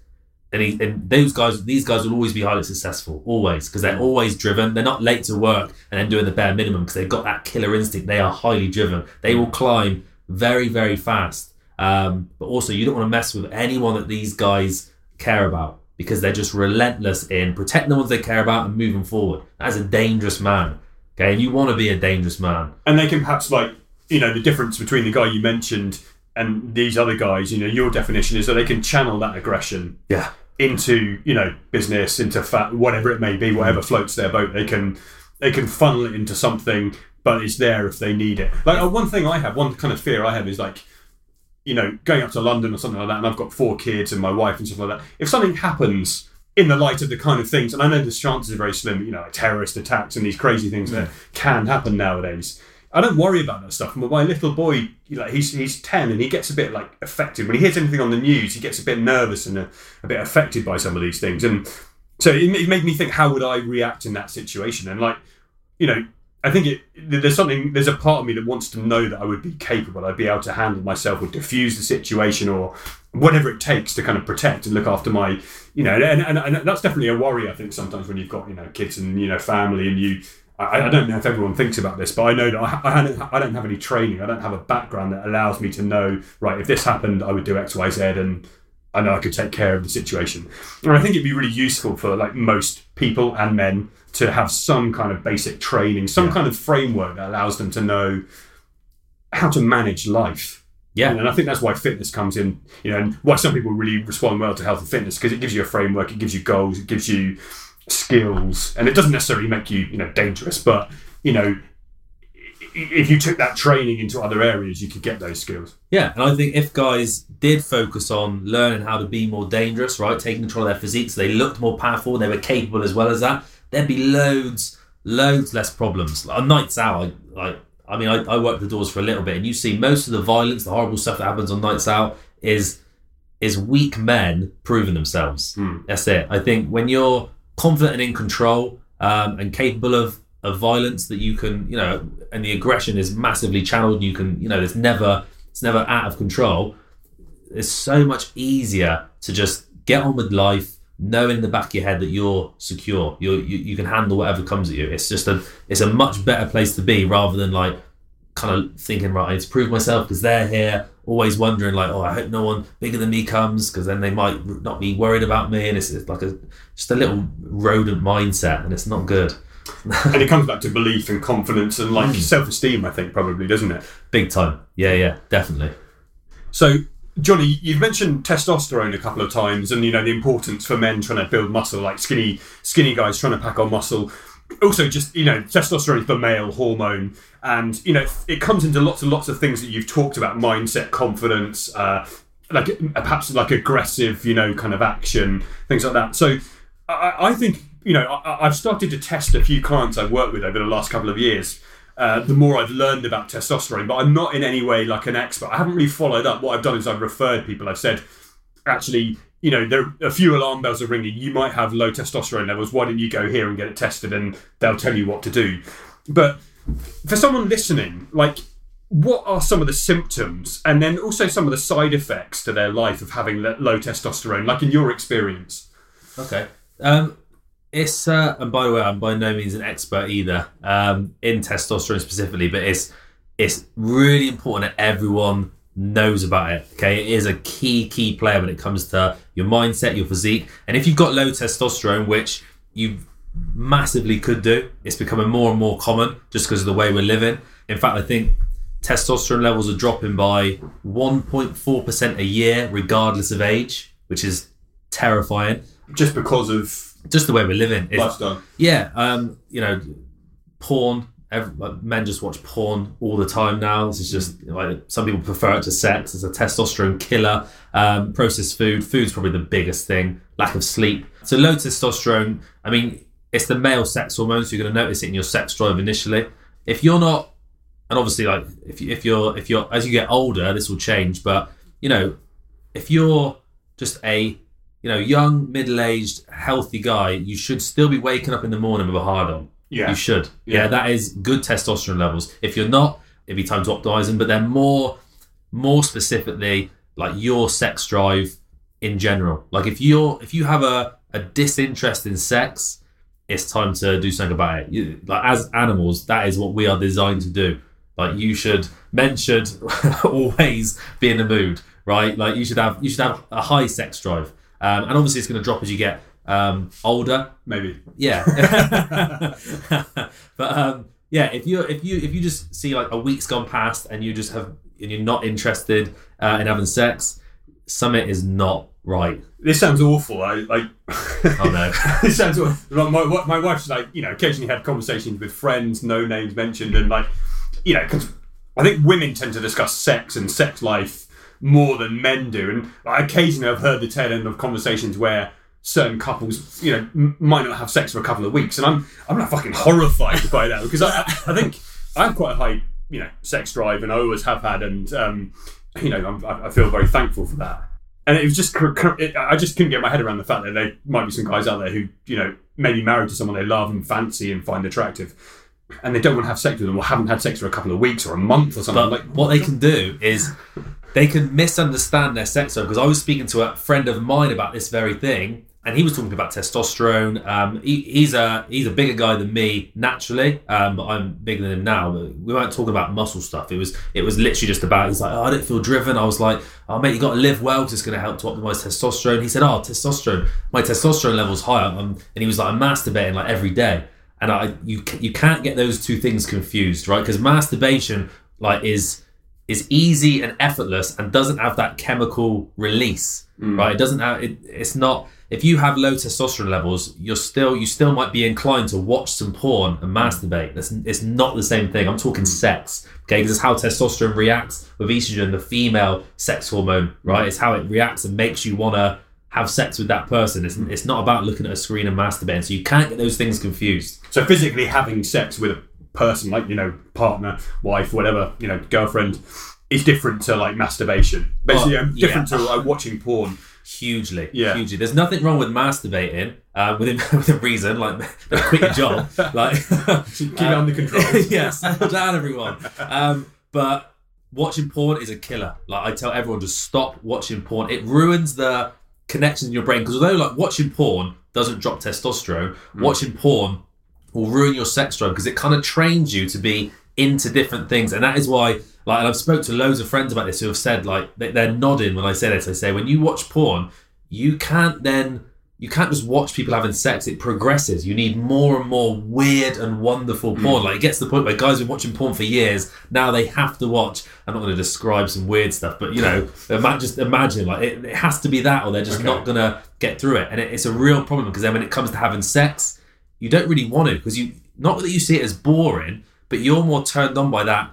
And, he, and those guys, these guys will always be highly successful, always, because they're always driven. They're not late to work and then doing the bare minimum because they've got that killer instinct. They are highly driven. They will climb very, very fast. Um, but also, you don't want to mess with anyone that these guys care about because they're just relentless in protecting the ones they care about and moving forward. That's a dangerous man. Okay, and you want to be a dangerous man. and they can perhaps like you know the difference between the guy you mentioned and these other guys you know your definition is that they can channel that aggression Yeah, into you know business into fat whatever it may be whatever floats their boat. They can they can funnel it into something but it's there if they need it. Like uh, one thing i have one kind of fear i have is like you know going up to london or something like that and i've got four kids and my wife and stuff like that. If something happens in the light of the kind of things and i know the chances are very slim you know like terrorist attacks and these crazy things that can happen nowadays I don't worry about that stuff. But my little boy, know, he's he's ten and he gets a bit like affected when he hears anything on the news. He gets a bit nervous and a, a bit affected by some of these things. And so it, it made me think, how would I react in that situation? And like, you know, I think it there's something there's a part of me that wants to know that I would be capable. I'd be able to handle myself or diffuse the situation or whatever it takes to kind of protect and look after my, you know, and, and, and that's definitely a worry. I think sometimes when you've got you know kids and you know family and you. I, I don't know if everyone thinks about this, but I know that I, I, don't, I don't have any training. I don't have a background that allows me to know, right, if this happened, I would do X, Y, Z, and I know I could take care of the situation. And I think it'd be really useful for like most people and men to have some kind of basic training, some kind of framework that allows them to know how to manage life. yeah, And I think that's why fitness comes in, you know, and why some people really respond well to health and fitness because it gives you a framework, it gives you goals, it gives you skills, and it doesn't necessarily make you, you know, dangerous, but you know, if you took that training into other areas, you could get those skills. Yeah, and I think if guys did focus on learning how to be more dangerous, right, taking control of their physique, so they looked more powerful, they were capable as well as that, there'd be loads, loads less problems. Like, on nights out, I, I, I mean, I, I work the doors for a little bit, and you see most of the violence, the horrible stuff that happens on nights out is is weak men proving themselves. Hmm. That's it. I think when you're confident and in control um, and capable of of violence that you can, you know, and the aggression is massively channeled, you can, you know, there's never it's never out of control. It's so much easier to just get on with life, knowing in the back of your head that you're secure. You're, you you can handle whatever comes at you. It's just a it's a much better place to be rather than like kind of thinking right, I need to prove myself because they're here. Always wondering like, oh, I hope no one bigger than me comes because then they might not be worried about me. And it's, it's like a just a little rodent mindset, and it's not good. and it comes back to belief and confidence and like mm. self-esteem, I think, probably, doesn't it? Big time. Yeah, yeah, definitely. So, Johnny, you've mentioned testosterone a couple of times, and you know the importance for men trying to build muscle, like skinny, skinny guys trying to pack on muscle. Also, just you know, testosterone is the male hormone, and you know it comes into lots and lots of things that you've talked about: mindset, confidence, uh, like perhaps like aggressive, you know, kind of action, things like that. So, I, I think you know I, I've started to test a few clients I've worked with over the last couple of years. Uh, the more I've learned about testosterone, but I'm not in any way like an expert. I haven't really followed up. What I've done is I've referred people. I've said, actually, you know, there a few alarm bells are ringing. You might have low testosterone levels. Why don't you go here and get it tested, and they'll tell you what to do. But for someone listening, like, what are some of the symptoms, and then also some of the side effects to their life of having low testosterone, like in your experience? Okay. Um, it's uh, and by the way, I'm by no means an expert either um, in testosterone specifically, but it's it's really important that everyone knows about it. Okay, it is a key key player when it comes to your mindset, your physique, and if you've got low testosterone, which you massively could do, it's becoming more and more common just because of the way we're living. In fact, I think testosterone levels are dropping by 1.4% a year, regardless of age, which is terrifying. Just because of Just the way we're living. Lifestyle. yeah, um, you know, porn. Every, like, men just watch porn all the time now. This is just like some people prefer it to sex. It's a testosterone killer. Um, processed food. Food's probably the biggest thing. Lack of sleep. So low testosterone. I mean, it's the male sex hormone, so you're going to notice it in your sex drive initially. If you're not, and obviously, like if you, if you're if you're as you get older, this will change. But you know, if you're just a you know young, middle-aged, healthy guy, you should still be waking up in the morning with a hard on. Yeah. You should. Yeah. Yeah. that is good testosterone levels. If you're not, it'd be time to optimize them. But they're more, more specifically like your sex drive in general. Like if you're if you have a a disinterest in sex, it's time to do something about it. You, like as animals, that is what we are designed to do. Like you should, men should always be in the mood, right? Like you should have you should have a high sex drive, um, and obviously it's going to drop as you get um, older. Maybe. Yeah. but um, yeah, if you if you if you just see like a week's gone past and you just have and you're not interested uh, in having sex, Summit is not right. This sounds awful. I like. Oh no. this sounds awful. My my wife's like you know occasionally had conversations with friends, no names mentioned, and like you know because I think women tend to discuss sex and sex life more than men do, and like, occasionally I've heard the tail end of conversations where certain couples you know m- might not have sex for a couple of weeks, and I'm I'm not fucking horrified by that because I I think I have quite a high you know sex drive, and I always have had, and um, you know I'm, I I feel very thankful for that and it was just it, I just couldn't get my head around the fact that there might be some guys out there who you know maybe married to someone they love and fancy and find attractive, and they don't want to have sex with them or haven't had sex for a couple of weeks or a month or something. But like what they can do is they can misunderstand their sex drive because I was speaking to a friend of mine about this very thing, and he was talking about testosterone. Um, he, he's a he's a bigger guy than me naturally, um, but I'm bigger than him now. But we weren't talking about muscle stuff. It was it was literally just about. He's like, oh, I don't feel driven. I was like, oh mate, you got to live well because it's going to help to optimize testosterone. He said, oh, testosterone, my testosterone level's higher, um, and he was like, I'm masturbating like every day. And I, you, you can't get those two things confused, right? Because masturbation, like, is is easy and effortless and doesn't have that chemical release, right? It doesn't have it, it's not if you have low testosterone levels, you're still you still might be inclined to watch some porn and masturbate. That's it's not the same thing. I'm talking sex, okay? Because it's how testosterone reacts with estrogen, the female sex hormone, right? It's how it reacts and makes you want to have sex with that person. It's, it's not about looking at a screen and masturbating. So you can't get those things confused. so physically having sex with a person like you know partner, wife, whatever you know girlfriend is different to like masturbation. Basically, Oh, um, different yeah. to like watching porn. Hugely, Yeah. hugely. There's nothing wrong with masturbating uh, within within reason. Like, quit your job. Like, Keep it under control. yeah, settle down, everyone. Um, but watching porn is a killer. Like I tell everyone, just stop watching porn. It ruins the connections in your brain. Because although like watching porn doesn't drop testosterone, watching porn will ruin your sex drive because it kind of trains you to be into different things, and that is why. Like, and I've spoke to loads of friends about this who have said like they- they're nodding when I say this. I say when you watch porn, you can't then you can't just watch people having sex. It progresses. You need more and more weird and wonderful hmm. porn. Like it gets to the point where guys have been watching porn for years. Now they have to watch. I'm not going to describe some weird stuff, but you know, ima- just imagine like it, it has to be that, or they're just Okay. not going to get through it. And it, it's a real problem because then when it comes to having sex, you don't really want to because you not that you see it as boring, but you're more turned on by that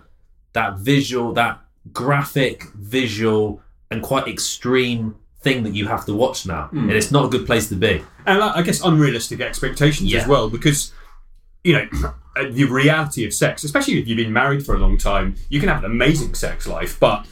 that visual, that graphic visual and quite extreme thing that you have to watch now. Hmm. And it's not a good place to be. and I guess unrealistic expectations Yeah. as well, because you know the reality of sex, especially if you've been married for a long time, you can have an amazing sex life, but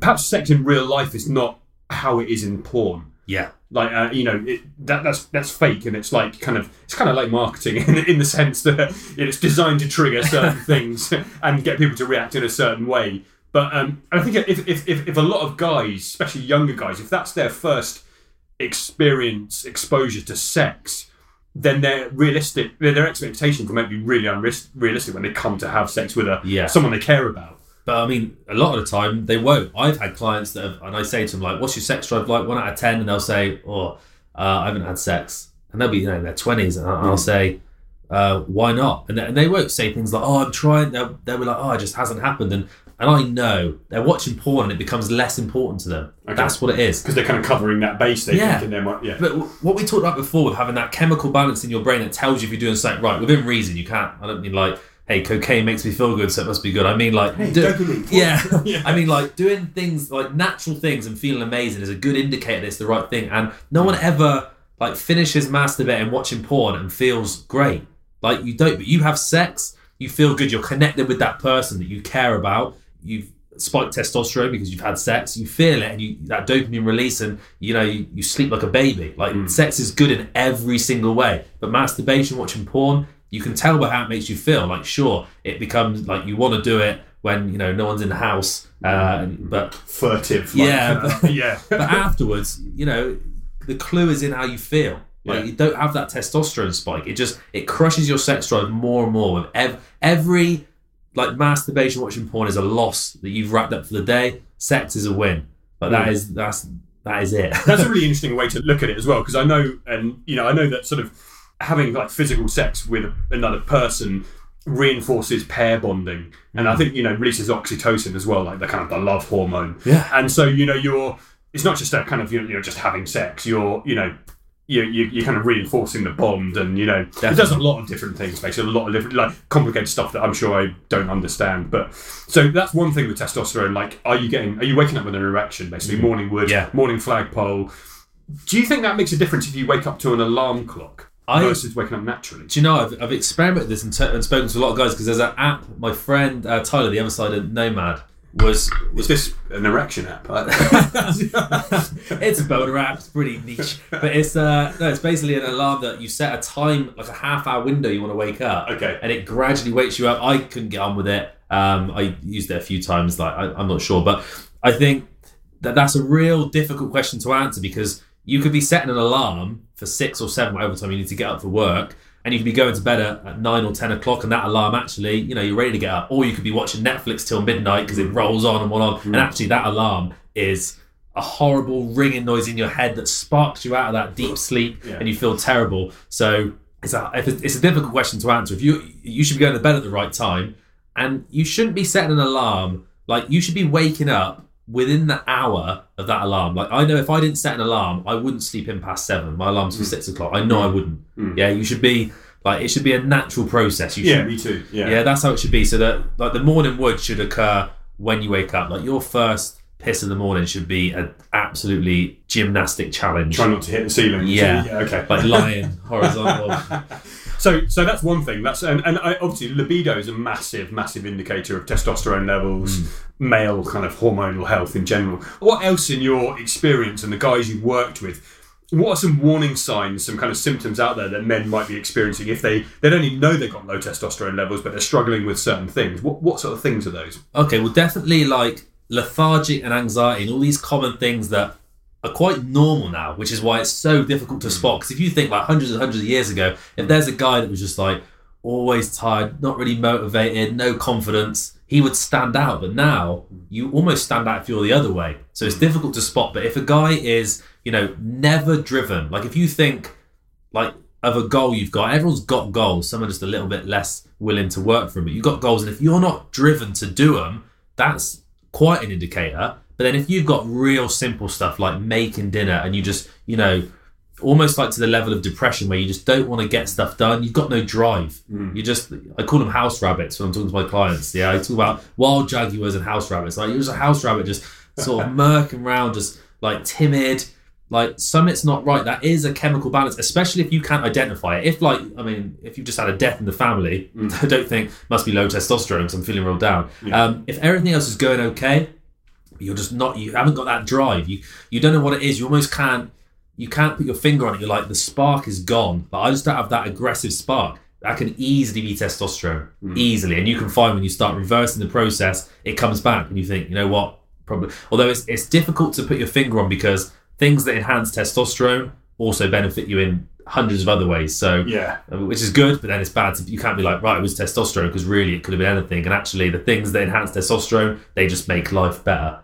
perhaps sex in real life is not how it is in porn. Yeah. Like uh, you know it, that that's that's fake, and it's like kind of it's kind of like marketing in, in the sense that it's designed to trigger certain things and get people to react in a certain way. But um, I think if, if, if, if a lot of guys, especially younger guys, if that's their first experience exposure to sex then their realistic their, their expectations might be really unrealistic when they come to have sex with a Yeah. someone they care about. But I mean, a lot of the time they won't. I've had clients that have, and I say to them like, "What's your sex drive like?" One out of ten, and they'll say, "Oh, uh, I haven't had sex," and they'll be you know in their twenties, and I'll, I'll say, uh, "Why not?" And they, and they won't say things like, "Oh, I'm trying." They'll, they'll be like, "Oh, it just hasn't happened," and and I know they're watching porn, and it becomes less important to them. That's what it is. Because they're kind of covering that base, they Yeah. think in their. Yeah. But what we talked about before with having that chemical balance in your brain that tells you if you're doing something right within reason, you can't. I don't mean like, hey, cocaine makes me feel good, so it must be good. I mean like, do- dopamine. yeah. Yeah. I mean like doing things like natural things and feeling amazing is a good indicator that it's the right thing. And no one mm. ever like finishes masturbating, watching porn, and feels great. Like you don't, but you have sex, you feel good, you're connected with that person that you care about. You've spiked testosterone because you've had sex. You feel it, and you that dopamine release, and you know you, you sleep like a baby. Like mm. sex is good in every single way. But masturbation, watching porn, you can tell by how it makes you feel. Like sure, it becomes like you want to do it when you know no one's in the house, uh, but Furtive. Like, Yeah, uh, yeah. but afterwards, you know, the clue is in how you feel. Like Yeah. you don't have that testosterone spike. It just it crushes your sex drive more and more. With ev- every like masturbation, watching porn is a loss that you've wrapped up for the day. Sex is a win. But that Mm. is that's that is it. That's a really interesting way to look at it as well, because I know, and you know, I know that sort of having like physical sex with another person reinforces pair bonding, and I mm. think you know releases oxytocin as well, like the kind of the love hormone. Yeah. And so you know, you're it's not just a kind of you know, you're just having sex. You're you know. You, you, you're kind of reinforcing the bond, and you know it does a lot of different things. Basically, a lot of different, like complicated stuff that I'm sure I don't understand. But so that's one thing with testosterone. Like, are you getting? Are you waking up with an erection? Basically, mm. morning wood, Yeah. morning flagpole. Do you think that makes a difference if you wake up to an alarm clock I- versus waking up naturally? Do you know I've, I've experimented with this and, t- and spoken to a lot of guys because there's an app. My friend uh, Tyler, the other side of Nomad, was Was this an erection app? it's a boner app. It's pretty niche, but it's uh no, it's basically an alarm that you set a time, like a half hour window you want to wake up. Okay. and it gradually wakes you up. I couldn't get on with it. Um, I used it a few times. Like I, I'm not sure, but I think that that's a real difficult question to answer because you could be setting an alarm for six or seven, whatever time you need to get up for work, and you could be going to bed at, at nine or ten o'clock, and that alarm actually, you know, you're ready to get up, or you could be watching Netflix till midnight because it rolls on and on, on, and mm. actually that alarm is a horrible ringing noise in your head that sparks you out of that deep sleep, Yeah. and you feel terrible. So it's a if it's it's a difficult question to answer. If you you should be going to bed at the right time, and you shouldn't be setting an alarm. Like you should be waking up within the hour of that alarm. Like I know if I didn't set an alarm, I wouldn't sleep in past seven. My alarm's for mm. six o'clock. I know I mm. wouldn't. Mm. Yeah, you should be like it should be a natural process. You yeah, should me too. Yeah. yeah, that's how it should be. So that like the morning wood should occur when you wake up. Like your first piss in the morning should be an absolutely gymnastic challenge. Try not to hit the ceiling. Yeah. yeah okay. like lying horizontal. So, so that's one thing. That's and, and I, obviously libido is a massive, massive indicator of testosterone levels, Hmm. male kind of hormonal health in general. What else, in your experience and the guys you've worked with, what are some warning signs, some kind of symptoms out there that men might be experiencing if they they don't even know they've got low testosterone levels, but they're struggling with certain things? What what sort of things are those? Okay, well, definitely like lethargic and anxiety and all these common things that are quite normal now, which is why it's so difficult to spot. Hmm. Because if you think like hundreds and hundreds of years ago, if there's a guy that was just like always tired, not really motivated, no confidence, he would stand out. But now you almost stand out if you're the other way. So it's hmm. difficult to spot. But if a guy is, you know, never driven, like if you think like of a goal you've got. Everyone's got goals. Some are just a little bit less willing to work for them. But you've got goals, and if you're not driven to do them, that's quite an indicator. But then if you've got real simple stuff like making dinner, and you just, you know, almost like to the level of depression where you just don't want to get stuff done. You've got no drive. You just, I call them house rabbits when I'm talking to my clients. Yeah, I talk about wild jaguars and house rabbits. Like you're just a house rabbit, just sort of murking around, just like timid. Like something's not right. That is a chemical balance, especially if you can't identify it. If like, I mean, if you've just had a death in the family, I don't think must be low testosterone because I'm feeling real down. Um, if everything else is going okay, you're just not. You haven't got that drive. You you don't know what it is. You almost can't. You can't put your finger on it. You're like the spark is gone. But I just don't have that aggressive spark. That can easily be testosterone, easily, and you can find when you start reversing the process, it comes back, and you think, you know what, probably. Although it's it's difficult to put your finger on because things that enhance testosterone also benefit you in hundreds of other ways. So Yeah. uh, which is good, but then it's bad. You can't be like, right, it was testosterone because really it could have been anything. And actually, the things that enhance testosterone, they just make life better.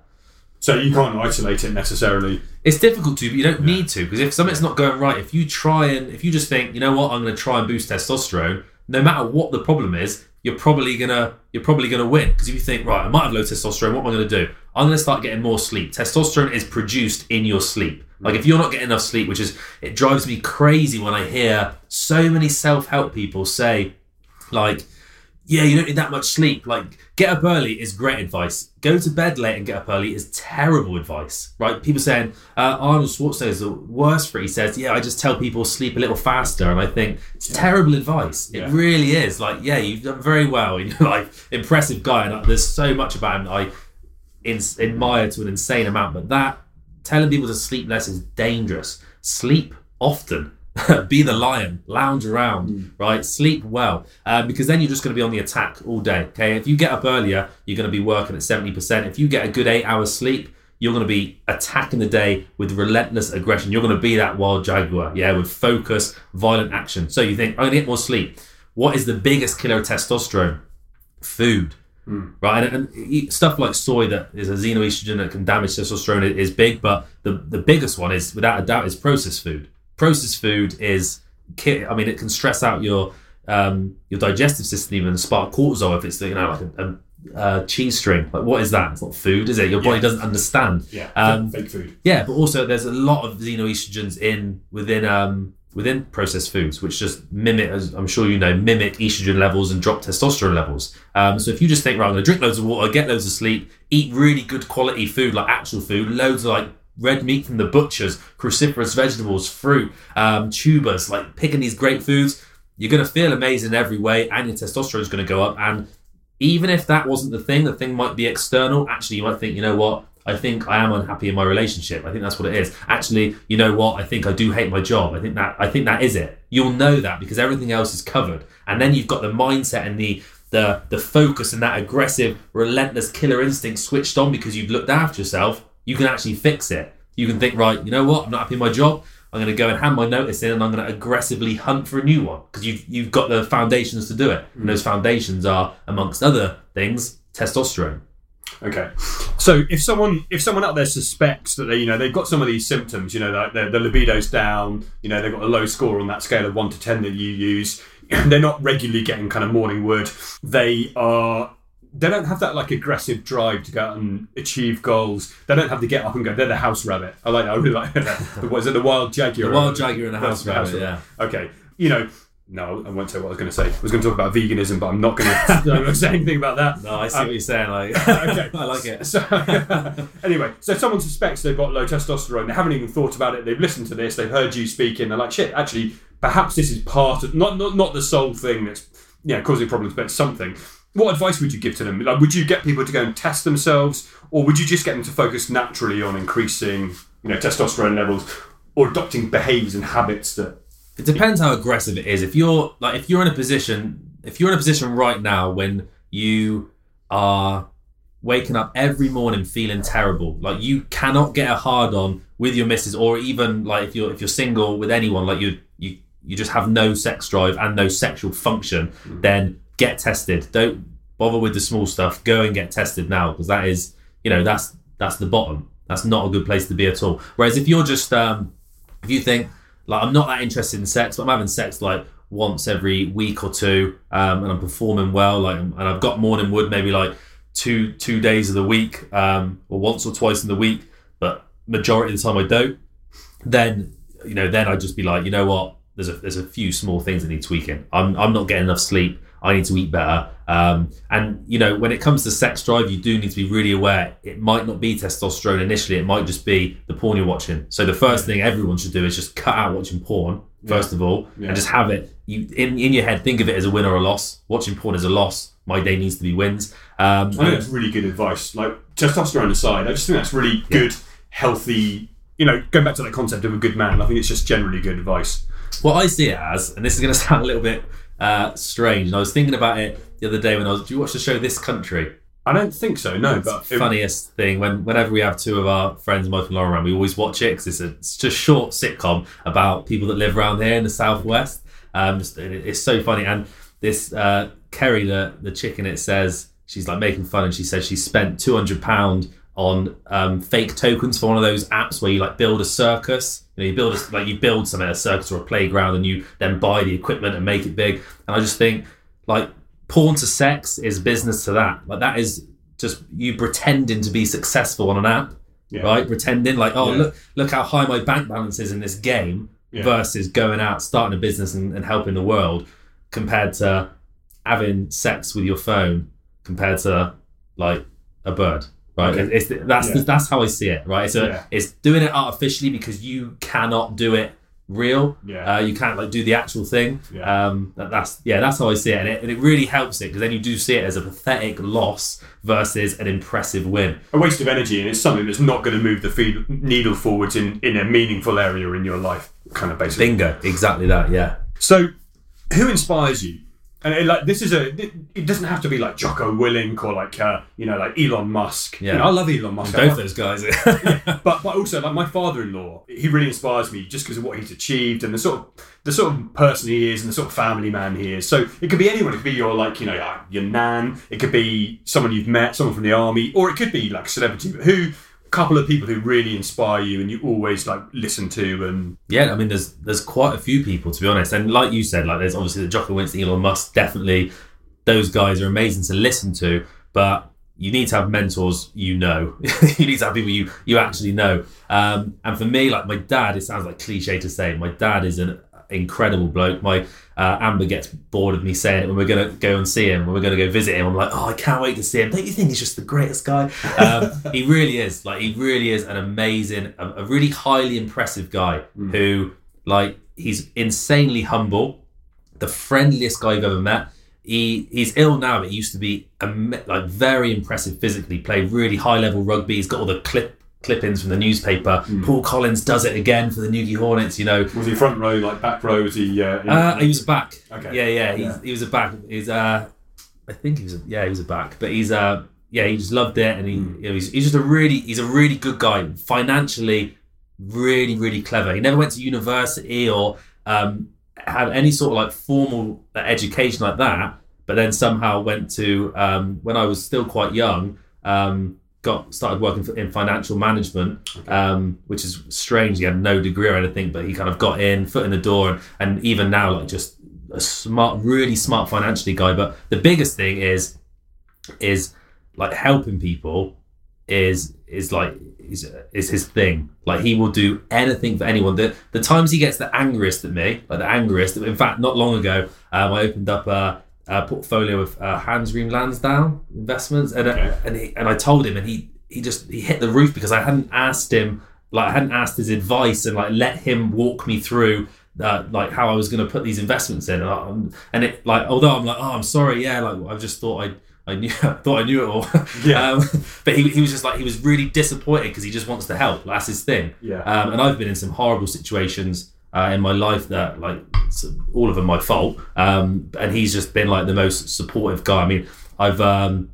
So you can't isolate it necessarily. It's difficult to, but you don't need to because if something's not going right, if you try and if you just think, you know what, I'm going to try and boost testosterone, no matter what the problem is, you're probably gonna you're probably gonna win because if you think, right, I might have low testosterone, what am I going to do? I'm going to start getting more sleep. Testosterone is produced in your sleep. Like if you're not getting enough sleep, which is it drives me crazy when I hear so many self help people say, like, yeah, you don't need that much sleep. Like, get up early is great advice. Go to bed late and get up early is terrible advice, right? People saying uh, Arnold Schwarzenegger is the worst for it. He says, yeah, I just tell people sleep a little faster, and I think it's terrible advice. It Yeah. really is. Like, yeah, you've done very well in your life. Impressive guy, and uh, there's so much about him that I in, admire to an insane amount. But that telling people to sleep less is dangerous. Sleep often. be the lion, lounge around, right? Sleep well, um, because then you're just going to be on the attack all day. Okay, if you get up earlier, you're going to be working at seventy percent. If you get a good eight hours sleep, you're going to be attacking the day with relentless aggression. You're going to be that wild jaguar, yeah, with focus, violent action. So you think I'm going to get more sleep. What is the biggest killer of testosterone? Food right? And, and stuff like soy that is a xenoestrogen that can damage testosterone is big, but the the biggest one is without a doubt is processed food. Processed food is, I mean, it can stress out your um, your digestive system, even spark cortisol if it's you know like a, a, a cheese string. Like what is that? It's not food, is it? Your body Yeah. doesn't understand. Yeah. Um, fake food. Yeah, but also there's a lot of xenoestrogens in within um within processed foods, which just mimic, as I'm sure you know, mimic estrogen levels and drop testosterone levels. Um, so if you just think, right, I'm gonna drink loads of water, get loads of sleep, eat really good quality food like actual food, loads of like red meat from the butchers, cruciferous vegetables, fruit, um, tubers, like picking these great foods, you're gonna feel amazing in every way, and your testosterone is gonna go up. And even if that wasn't the thing, the thing might be external. Actually, you might think, you know what? I think I am unhappy in my relationship. I think that's what it is. Actually, you know what? I think I do hate my job. I think that I think that is it. You'll know that because everything else is covered. And then you've got the mindset and the the the focus and that aggressive, relentless killer instinct switched on because you've looked after yourself. You can actually fix it. You can think, right, you know what? I'm not happy in my job. I'm going to go and hand my notice in, and I'm going to aggressively hunt for a new one because you've you've got the foundations to do it. And mm. those foundations are, amongst other things, testosterone. Okay. So if someone if someone out there suspects that they you know they've got some of these symptoms, you know that their the libido's down, you know they've got a low score on that scale of one to ten that you use, they're not regularly getting kind of morning wood. They are they don't have that like aggressive drive to go out and achieve goals. They don't have to get up and go. They're the house rabbit. I like. that. I really like that. The, what is it? The wild jaguar. The wild jaguar in the house rabbit, yeah. Okay. You know. No, I won't say what I was going to say. I was going to talk about veganism, but I'm not going to. I'm not say anything about that. No, I see Um, what you're saying. Like, okay. I like it. So, anyway, so someone suspects they've got low testosterone, they haven't even thought about it, they've listened to this, they've heard you speaking, they're like, shit, actually, perhaps this is part of, not, not, not the sole thing that's you know, causing problems, but something. What advice would you give to them? Like, would you get people to go and test themselves, or would you just get them to focus naturally on increasing, you know, testosterone levels, or adopting behaviours and habits that? It depends how aggressive it is. If you're like, if you're in a position, if you're in a position right now when you are waking up every morning feeling terrible, like you cannot get a hard on with your missus, or even like if you're if you're single with anyone, like you you you just have no sex drive and no sexual function, mm. then get tested. Don't bother with the small stuff. Go and get tested now because that is you know that's that's the bottom. That's not a good place to be at all. Whereas if you're just um, if you think like I'm not that interested in sex, but I'm having sex like once every week or two, um, and I'm performing well, like, and I've got morning wood maybe like two two days of the week, um, or once or twice in the week, but majority of the time I don't. Then you know, then I'd just be like, you know what? There's a there's a few small things that need tweaking. I'm I'm not getting enough sleep. I need to eat better. Um, and you know, when it comes to sex drive, you do need to be really aware. It might not be testosterone initially. It might just be the porn you're watching. So the first thing everyone should do is just cut out watching porn first of all, Yeah. and just have it. You in in your head, think of it as a win or a loss. Watching porn is a loss. My day needs to be wins. Um, I think that's really good advice. Like testosterone aside, I just think that's really good, healthy. You know, going back to that concept of a good man, I think it's just generally good advice. What I see it as, and this is going to sound a little bit uh, strange, and I was thinking about it the other day when I was. Do you watch the show This Country? I don't think so. No, but it- funniest thing when whenever we have two of our friends, Mike and Lauren, around, we always watch it because it's a it's just short sitcom about people that live around here in the southwest. Um, just, it- it's so funny, and this uh, Kerry, the the chicken, it says she's like making fun, and she says she spent two hundred pound on um, fake tokens for one of those apps where you like build a circus. You know, you build a, like you build something, a circus or a playground, and you then buy the equipment and make it big. And I just think like porn to sex is business to that. Like that is just you pretending to be successful on an app, Yeah. right? Pretending like, oh Yeah. look, look how high my bank balance is in this game, Yeah. versus going out, starting a business and, and helping the world, compared to having sex with your phone, compared to like a bird. Right, Okay. it's that's Yeah. that's how I see it. Right, it's a, Yeah. it's doing it artificially because you cannot do it real. Yeah. Uh, you can't like do the actual thing. Yeah. Um, that, that's yeah, that's how I see it, and it, and it really helps it because then you do see it as a pathetic loss versus an impressive win. a waste of energy, and it's something that's not going to move the feed, needle forwards in, in a meaningful area in your life, kind of basically. Bingo, exactly that. Yeah, So, who inspires you? And it, like this is a, it, it doesn't have to be like Jocko Willink or like uh, you know like Elon Musk. Yeah. You know, I love Elon Musk. both those guys. but but also like my father-in-law, he really inspires me just because of what he's achieved and the sort of the sort of person he is and the sort of family man he is. So it could be anyone. It could be your like you know your nan. It could be someone you've met, someone from the army, or it could be like a celebrity. But who? Couple of people who really inspire you and you always like listen to and yeah, I mean, there's there's quite a few people to be honest, and like you said, like there's obviously the Jocko Willink, Elon Musk, definitely those guys are amazing to listen to, but you need to have mentors you know. you need to have people you you actually know. Um, and for me, like my dad, it sounds like cliche to say, my dad is an incredible bloke. My uh, Amber gets bored of me saying it when we're gonna go and see him, when we're gonna go visit him. I'm like, oh, I can't wait to see him. Don't you think he's just the greatest guy? Um, he really is. Like he really is an amazing, a, a really highly impressive guy who, like, he's insanely humble, the friendliest guy you've ever met. He he's ill now, but he used to be like very impressive physically. Played really high level rugby. He's got all the clip clippings from the newspaper. Paul Collins does it again for the Newquay Hornets. You know, was he front row like back row? Was he? Uh, in- uh, he was back. Okay. Yeah, yeah, Yeah. he was a back. He's uh, I think he was. A, yeah, he was a back. But he's uh, yeah, he just loved it, and he, Hmm. you know, he's, he's just a really, he's a really good guy. Financially, really, really clever. He never went to university or um, had any sort of like formal education like that. But then somehow went to um, when I was still quite young. Um, got started working for, in financial management, um, which is strange. He had no degree or anything, but he kind of got in, foot in the door, and, and even now, like just a smart, really smart financially guy. But the biggest thing is, is like helping people is is like is, is his thing. Like he will do anything for anyone. The the times he gets the angriest at me, like the angriest. In fact, not long ago, um, I opened up a, a portfolio of uh, Hargreaves Lansdown investments, and uh, Okay. and he, and I told him, and he he just he hit the roof because I hadn't asked him like I hadn't asked his advice and like let him walk me through uh, like how I was going to put these investments in, and, I, and it like although I'm like oh I'm sorry yeah like I just thought I I knew I thought I knew it all Yeah. um, but he, he was just like he was really disappointed because he just wants to help that's his thing Yeah. um, and I've been in some horrible situations uh, in my life that like all of them my fault um, and he's just been like the most supportive guy I mean I've um,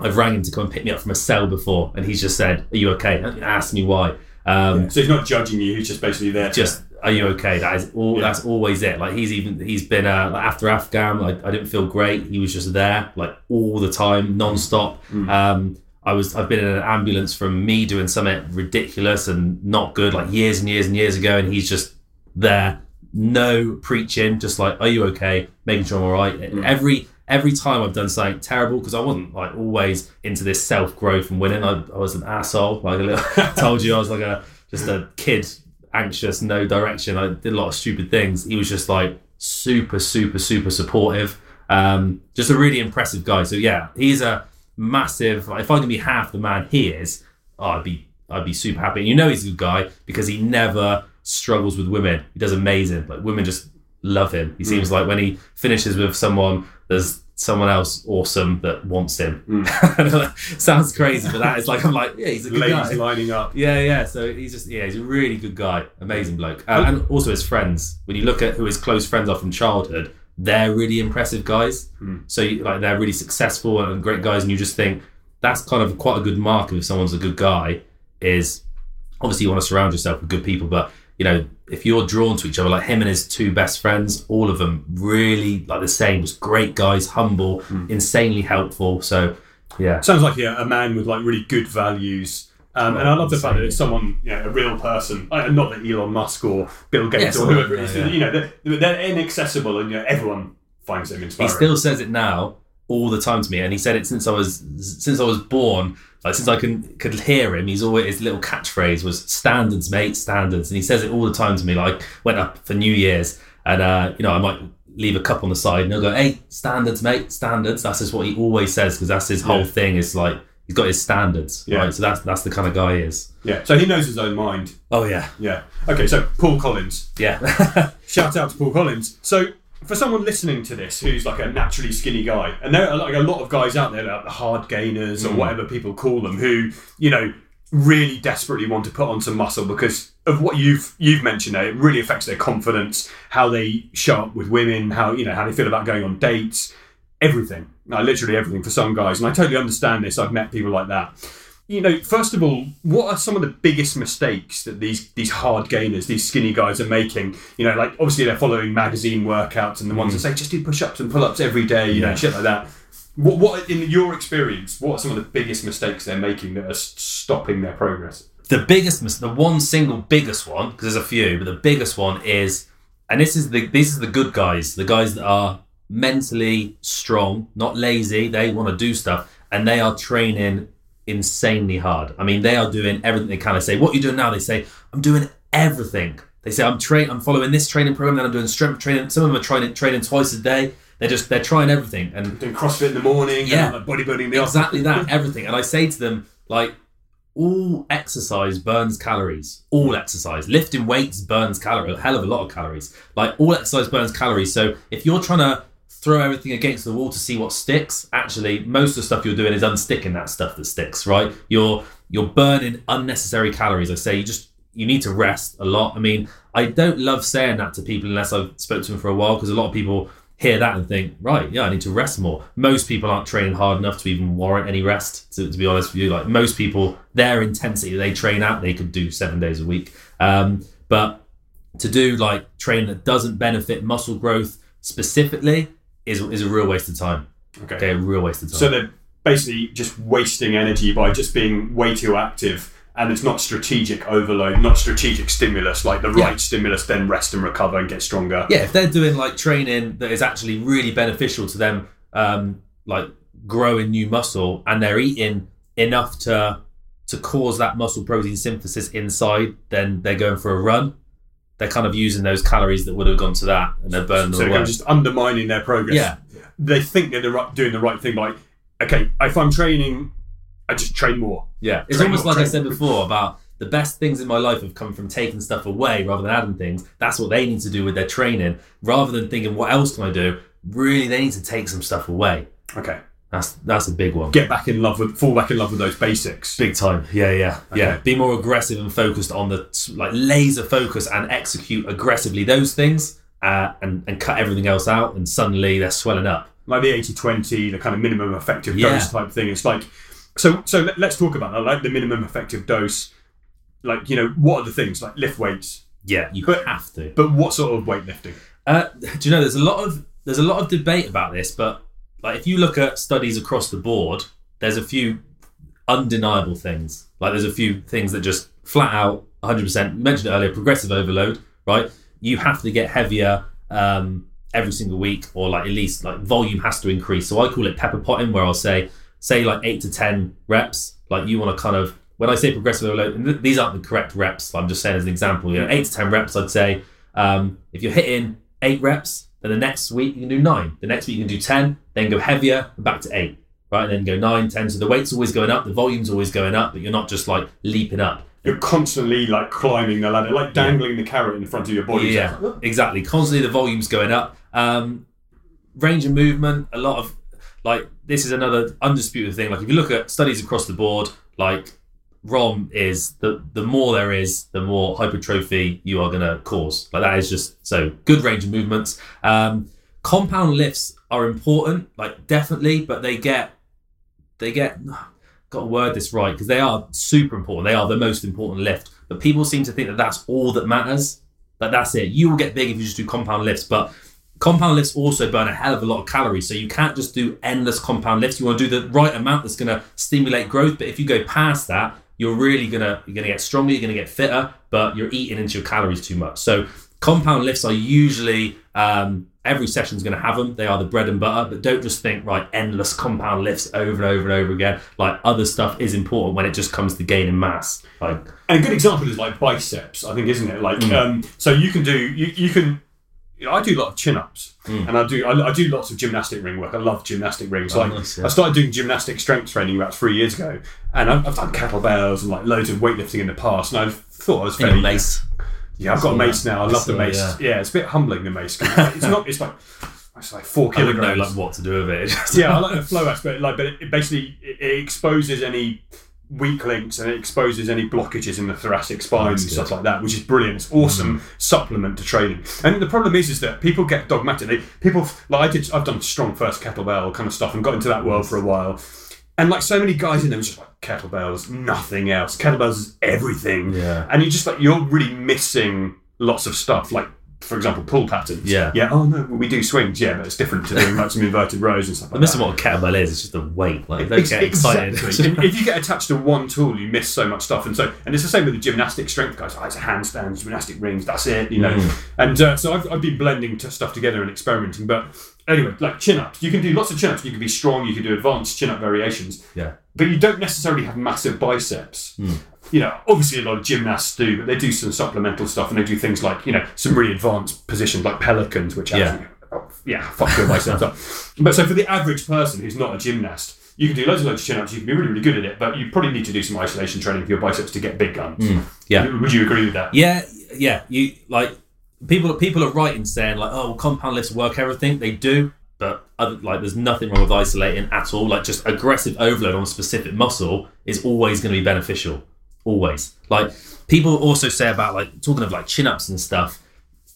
I've rang him to come and pick me up from a cell before and he's just said are you okay and asked me why um, so he's not judging you. He's just basically there. just are you okay that is all Yeah. that's always it like he's even he's been uh, like after afghan I, I didn't feel great he was just there like all the time non-stop Mm. um i was i've been in an ambulance from me doing something ridiculous and not good like years and years and years ago and he's just there no preaching just like are you okay making sure i'm all right Mm. every every time i've done something terrible because i wasn't like always into this self-growth and winning i, I was an asshole like a little told you i was like a just a kid anxious, no direction. I did a lot of stupid things. He was just like super, super, super supportive. Um, just a really impressive guy. So yeah, he's a massive. Like, if I can be half the man he is, oh, I'd be I'd be super happy. And you know he's a good guy because he never struggles with women. He does amazing. Like women just love him. He seems mm. like when he finishes with someone, there's someone else awesome that wants him. Mm. Sounds crazy, but that is like I'm like yeah, he's a good guy. ladies lining up. Yeah, yeah. So he's just yeah, he's a really good guy, amazing bloke, uh, and also his friends. When you look at who his close friends are from childhood, they're really impressive guys. Mm. So you, like they're really successful and great guys, and you just think that's kind of quite a good marker if someone's a good guy. Is obviously you want to surround yourself with good people, but you know if you're drawn to each other, like him and his two best friends, all of them really like the same, just great guys, humble, insanely helpful. So yeah, Sounds like yeah, a man with like really good values. Um, and I love the fact that it's someone, you know, a real person, uh, not that Elon Musk or Bill Gates Yeah, or whoever it is. yeah, yeah. You know, they're, they're inaccessible, and you know, everyone finds them inspiring. he still says it now all the time to me, and he said it since I was since I was born. Like since I can could hear him, he's always his little catchphrase was "standards, mate, standards," and he says it all the time to me. Like went up for New Year's, and uh, you know I might leave a cup on the side, and he'll go, "Hey, standards, mate, standards." That's just what he always says because that's his whole Yeah. thing. Is like he's got his standards, Yeah. right? So that's that's the kind of guy he is. yeah, so he knows his own mind. Oh yeah, Yeah. Okay, so Paul Collins. yeah, Shout out to Paul Collins. So, for someone listening to this who's like a naturally skinny guy, and there are like a lot of guys out there, like the hard gainers or mm. whatever people call them, who you know really desperately want to put on some muscle because of what you've you've mentioned there. It really affects their confidence, how they show up with women, how you know how they feel about going on dates, everything. Like, literally everything for some guys, and I totally understand this. I've met people like that you know, first of all, what are some of the biggest mistakes that these these hard gainers, these skinny guys are making? You know, like obviously they're following magazine workouts and the ones mm. that say just do push ups and pull ups every day, you know, shit like that. What, what in your experience, what are some of the biggest mistakes they're making that are stopping their progress? the biggest mis- the one single biggest one because there's a few but the biggest one is and this is the this is the good guys the guys that are mentally strong not lazy they want to do stuff and they are training insanely hard. I mean they are doing everything they can. I say what are you doing now? They say i'm doing everything. They say i'm train i'm following this training program then i'm doing strength training. Some of them are training training twice a day. They're just they're trying everything and Doing CrossFit in the morning, Yeah. like bodybuilding the exactly that everything. And i say to them like all exercise burns calories. All exercise. Lifting weights burns calories a hell of a lot of calories. Like all exercise burns calories. So if you're trying to throw everything against the wall to see what sticks actually most of the stuff you're doing is unsticking that stuff that sticks right you're you're burning unnecessary calories i say you just you need to rest a lot i mean i don't love saying that to people unless i've spoken to them for a while because a lot of people hear that and think, right, yeah, I need to rest more. Most people aren't training hard enough to even warrant any rest. To, to be honest with you, like most people, their intensity they train at, they could do seven days a week. Um, but to do like training that doesn't benefit muscle growth specifically is is a real waste of time. Okay. Okay, a real waste of time. So they're basically just wasting energy by just being way too active. And it's not strategic overload, not strategic stimulus, like the Yeah. right stimulus, then rest and recover and get stronger. yeah, if they're doing like training that is actually really beneficial to them, um, like growing new muscle, and they're eating enough to to cause that muscle protein synthesis inside, then they're going for a run. They're kind of using those calories that would have gone to that, and they're burning So them they're away. just undermining their progress. Yeah. They think that they're doing the right thing. Like, okay, if I'm training, I just train more. Yeah, it's Train almost more, like I said before about the best things in my life have come from taking stuff away rather than adding things. That's what they need to do with their training, rather than thinking what else can I do. Really, they need to take some stuff away. Okay. That's that's a big one. Get back in love with, fall back in love with those basics. Big time. Yeah, yeah, yeah. Be more aggressive and focused on the like laser focus and execute aggressively those things, uh, and and cut everything else out. And suddenly they're swelling up. Like the 80 20, the kind of minimum effective Yeah. dose type thing. It's like, so so let- let's talk about that. Like the minimum effective dose. Like, you know, what are the things? Like lift weights. Yeah, you But- have to. But what sort of weightlifting? Uh, do you know there's a lot of there's a lot of debate about this, but like if you look at studies across the board, there's a few undeniable things. Like there's a few things that just flat out 100%. You mentioned earlier, progressive overload, right? You have to get heavier um, every single week, or like at least like volume has to increase. So I call it pepper potting, where I'll say say like eight to ten reps. Like you want to kind of when I say progressive overload, th- these aren't the correct reps. I'm just saying as an example. You know, eight to ten reps. I'd say um, if you're hitting eight reps, then the next week you can do nine. The next week you can do ten, then go heavier back to eight. Right, and then go nine, ten. So the weight's always going up, the volume's always going up, but you're not just like leaping up. You're constantly like climbing the ladder, like dangling the carrot in front of your body. Yeah, exactly. Constantly the volume's going up. Um, range of movement, a lot of like this is another undisputed thing. Like if you look at studies across the board, like ROM is the the more there is, the more hypertrophy you are going to cause. Like that is just so good range of movements. Um, compound lifts are important, like definitely, but they get they get got to word this right because they are super important. They are the most important lift. But people seem to think that that's all that matters. That that's it. You will get big if you just do compound lifts, but compound lifts also burn a hell of a lot of calories. So you can't just do endless compound lifts. You want to do the right amount that's going to stimulate growth. But if you go past that, you're really gonna you're gonna get stronger. You're gonna get fitter, but you're eating into your calories too much. So compound lifts are usually um, every session's going to have them. They are the bread and butter, but don't just think right endless compound lifts over and over and over again. Like other stuff is important when it just comes to gaining mass. Like And a good example is like biceps, I think, isn't it? Like, um, so you can do, you, you can, you know, I do a lot of chin ups and I do, I, I do lots of gymnastic ring work. I love gymnastic rings. like, nice, yeah. I started doing gymnastic strength training about three years ago and I've, I've done kettlebells and like loads of weightlifting in the past and I thought I was fairly, mace. Yeah, I've got mace now. I love the mace. yeah. It's a bit humbling, the mace. It's not, it's like, it's like four I wouldn't kilograms know like what to do with it. Yeah, I like the flow aspect. Like, but it, it basically it, it exposes any weak links and it exposes any blockages in the thoracic spine and That's stuff like that, which is brilliant. It's awesome mm. supplement to training. And the problem is, is that people get dogmatic. They, people like I did. I've done StrongFirst kettlebell kind of stuff and got into that world for a while. And like so many guys in there, was just like kettlebells, nothing else. Kettlebells is everything. Yeah. And you just like you're really missing lots of stuff. Like for example, pull patterns. Yeah. Yeah. Oh no, we do swings. Yeah, but it's different to doing like some inverted rows and stuff like I'm that. what a kettlebell is. It's just a weight. Like don't Ex- get excited. Exactly. if, you get attached to one tool, you miss so much stuff. And so, and it's the same with the gymnastic strength guys. Oh, it's a handstand, gymnastic rings. That's it, you know. Mm. And uh, so I've, I've been blending stuff together and experimenting. But anyway, like chin ups, you can do lots of chin ups. You can be strong. You can do advanced chin up variations. yeah. But you don't necessarily have massive biceps. Hmm. You know, obviously a lot of gymnasts do, but they do some supplemental stuff and they do things like you know some really advanced positions like pelicans, which Yeah. actually, oh, yeah, fuck your biceps up. But so for the average person who's not a gymnast, you can do loads and loads of chin ups. You can be really, really good at it, but you probably need to do some isolation training for your biceps to get big guns. Hmm. Yeah. Would you agree with that? Yeah, yeah. You like people. People are right in saying like, oh, well, compound lifts work everything. They do, but other, like, there's nothing wrong with isolating at all. Like, just aggressive overload on a specific muscle is always going to be beneficial. Always. Like people also say about like talking of like chin ups and stuff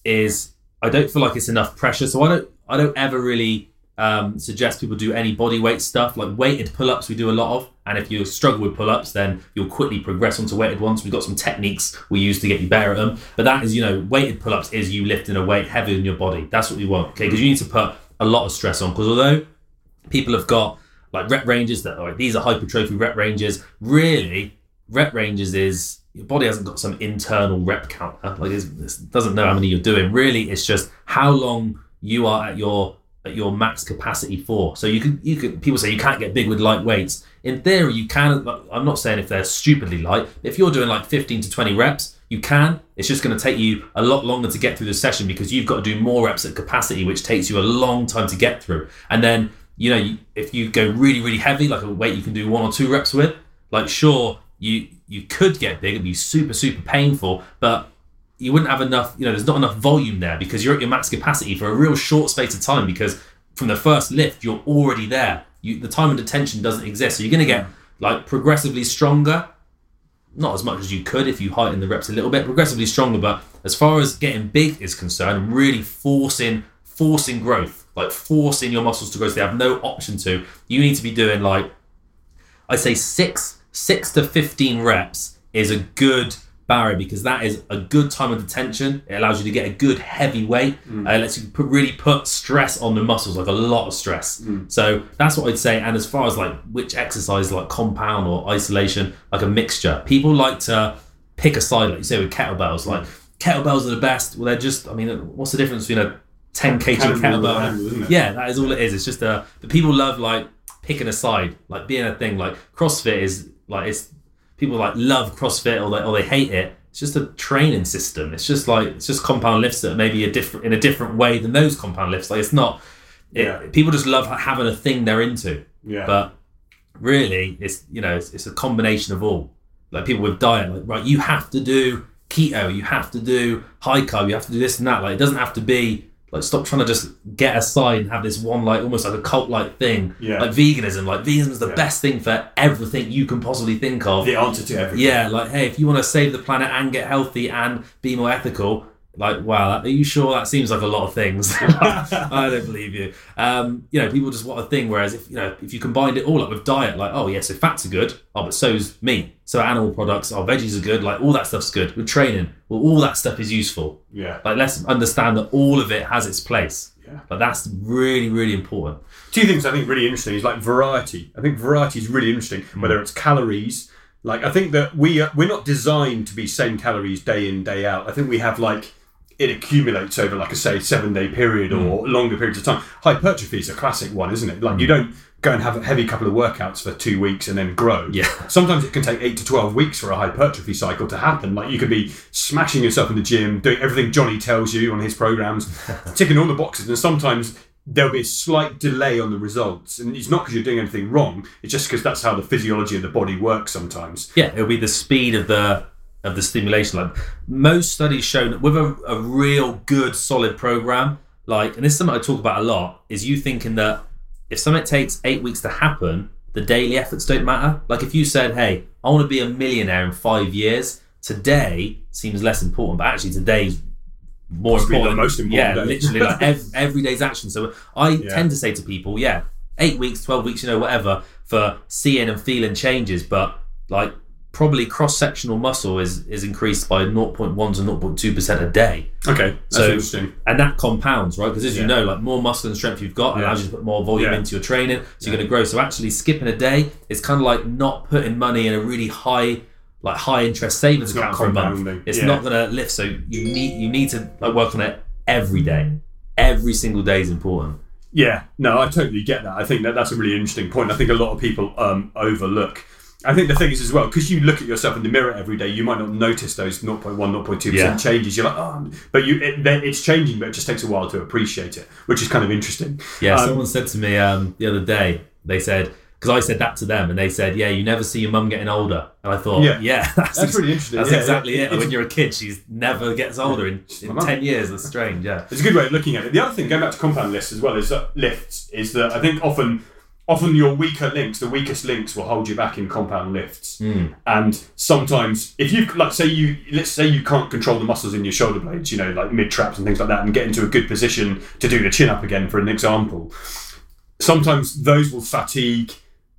is I don't feel like it's enough pressure. So I don't I don't ever really um, suggest people do any body weight stuff like weighted pull ups. We do a lot of, and if you struggle with pull ups, then you'll quickly progress onto weighted ones. We've got some techniques we use to get you better at them. But that is you know weighted pull ups is you lifting a weight heavier than your body. That's what we want. Okay, because you need to put a lot of stress on. Because although people have got like rep ranges that are like, these are hypertrophy rep ranges. Really, rep ranges is your body hasn't got some internal rep counter. Like it doesn't know how many you're doing. Really, it's just how long you are at your at your max capacity for. So you can you can people say you can't get big with light weights. In theory, you can. I'm not saying if they're stupidly light. If you're doing like 15 to 20 reps, you can. It's just going to take you a lot longer to get through the session because you've got to do more reps at capacity, which takes you a long time to get through. And then you know, if you go really, really heavy, like a weight you can do one or two reps with, like sure, you you could get big and be super, super painful, but you wouldn't have enough, you know, there's not enough volume there because you're at your max capacity for a real short space of time because from the first lift, you're already there. You, the time under tension doesn't exist. So you're going to get like progressively stronger. Not as much as you could if you heighten the reps a little bit, progressively stronger. But as far as getting big is concerned, really forcing forcing growth, like forcing your muscles to grow, so they have no option to. You need to be doing like I'd say six six to fifteen reps is a good barrier because that is a good time under tension. It allows you to get a good heavy weight. Uh, it lets you put, really put stress on the muscles, like a lot of stress. So that's what I'd say. And as far as like which exercise, like compound or isolation, like a mixture, people like to pick a side, like you say with kettlebells. Like kettlebells are the best. Well, they're just. I mean, what's the difference between a 10 kg kettlebell? handle? Yeah, that is all it is. It's just a. But people love like picking a side, like being a thing. Like CrossFit is like it's people like love CrossFit or they or they hate it. It's just a training system. It's just like it's just compound lifts that maybe a different in a different way than those compound lifts. Like it's not. It, Yeah. People just love having a thing they're into. Yeah. But really, it's you know it's, it's a combination of all. Like people with diet, like right, you have to do keto, you have to do high carb, you have to do this and that. Like it doesn't have to be like stop trying to just get aside and have this one like almost like a cult like thing. Yeah. Like veganism, like veganism is the Yeah. best thing for everything you can possibly think of. the answer to everything. Yeah, like hey, if you want to save the planet and get healthy and be more ethical, like, wow, are you sure that seems like a lot of things? I don't believe you. Um, you know, people just want a thing. Whereas if you know, if you combined it all up with diet, like, oh yeah, so fats are good. Oh, but so's meat. So animal products, oh, veggies are good. Like all that stuff's good. With training, well, all that stuff is useful. Yeah. Like let's understand that all of it has its place. Yeah. Like that's really, really important. Two things I think really interesting is like variety. I think variety is really interesting, whether it's calories. Like I think that we are, we're not designed to be same calories day in day out. I think we have like it accumulates over like a say seven day period or mm. longer periods of time. Hypertrophy is a classic one, isn't it? Like you mm. don't go and have a heavy couple of workouts for two weeks and then grow. Yeah. Sometimes it can take eight to twelve weeks for a hypertrophy cycle to happen. Like you could be smashing yourself in the gym, doing everything Johnny tells you on his programs, ticking all the boxes, and sometimes there'll be a slight delay on the results. And it's not because you're doing anything wrong, it's just because that's how the physiology of the body works sometimes. Yeah, it'll be the speed of the of the stimulation. Like most studies show that with a, a real good solid program, like and this is something I talk about a lot, is you thinking that if something takes eight weeks to happen, the daily efforts don't matter. Like if you said, Hey, I want to be a millionaire in five years, today seems less important, but actually today's more Possibly the important. most important Yeah, day. literally like every, every day's action. So I Yeah. tend to say to people, yeah, eight weeks, twelve weeks, you know, whatever, for seeing and feeling changes, but like probably cross sectional muscle is is increased by 0.1 to 0.2 percent a day, Okay, that's So- interesting. and that compounds, right? Because as you know, like more muscle and strength you've got Yeah. allows you to put more volume Yeah. into your training, so you're going to grow. So actually, skipping a day is kind of like not putting money in a really high. Like high interest savings not account for a month, it's Yeah. not going to lift. So you need you need to like work on it every day. Every single day is important. Yeah, no, I totally get that. I think that that's a really interesting point. I think a lot of people um, overlook. I think the thing is as well because you look at yourself in the mirror every day, you might not notice those 0.1, 0.2 Yeah. percent changes. You're like, oh, but you it, it's changing, but it just takes a while to appreciate it, which is kind of interesting. Yeah, Um, someone said to me um, the other day, they said, because I said that to them, and they said, yeah, you never see your mum getting older. And I thought, Yeah. yeah, that's, That's really interesting. That's Yeah, exactly yeah. it. It's- When you're a kid, she's never gets older in, in mum. 10 years. That's strange, yeah. It's a good way of looking at it. The other thing, going back to compound lists as well, is that lifts is that I think often, often your weaker links, the weakest links, will hold you back in compound lifts. Hmm. And sometimes, if you like, say you let's say you can't control the muscles in your shoulder blades, you know, like mid traps and things like that, and get into a good position to do the chin up again, for an example. Sometimes those will fatigue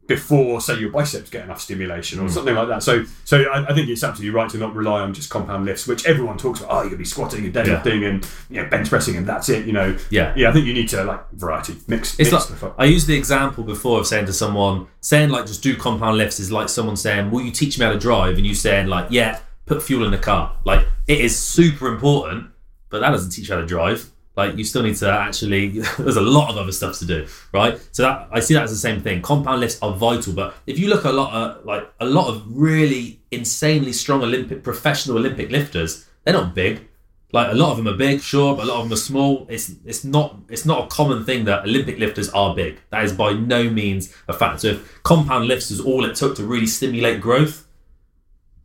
before, say, your biceps get enough stimulation or hmm. something like that. So, so I, I think it's absolutely right to not rely on just compound lifts, which everyone talks about. Oh, you're gonna be squatting and deadlifting and you know, bench pressing, and that's it. You know, Yeah. yeah. I think you need to like variety, mix, It's mix like stuff up. I used the example before of saying to someone, saying like just do compound lifts is like someone saying, "Will you teach me how to drive?" And you saying like, "Yeah, put fuel in the car." Like it is super important, but that doesn't teach you how to drive. Like you still need to actually. there's a lot of other stuff to do, right? So that I see that as the same thing. Compound lifts are vital, but if you look a lot of like a lot of really insanely strong Olympic professional Olympic lifters, they're not big. Like a lot of them are big, sure, but a lot of them are small. It's it's not it's not a common thing that Olympic lifters are big. That is by no means a fact. So if compound lifts is all it took to really stimulate growth,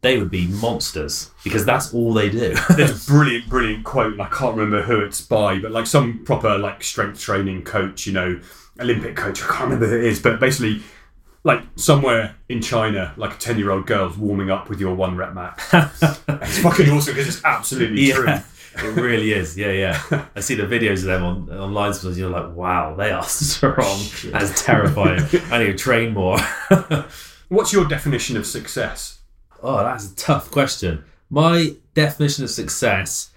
they would be monsters because that's all they do. There's a brilliant, brilliant quote, and I can't remember who it's by, but like some proper like strength training coach, you know, Olympic coach. I can't remember who it is, but basically, like somewhere in China, like a ten year old girl's warming up with your one rep max. it's fucking awesome because it's absolutely true. it really is. Yeah, yeah. I see the videos of them on online, so you're like, wow, they are strong. That's terrifying. I need to train more. What's your definition of success? Oh, that's a tough question. My definition of success,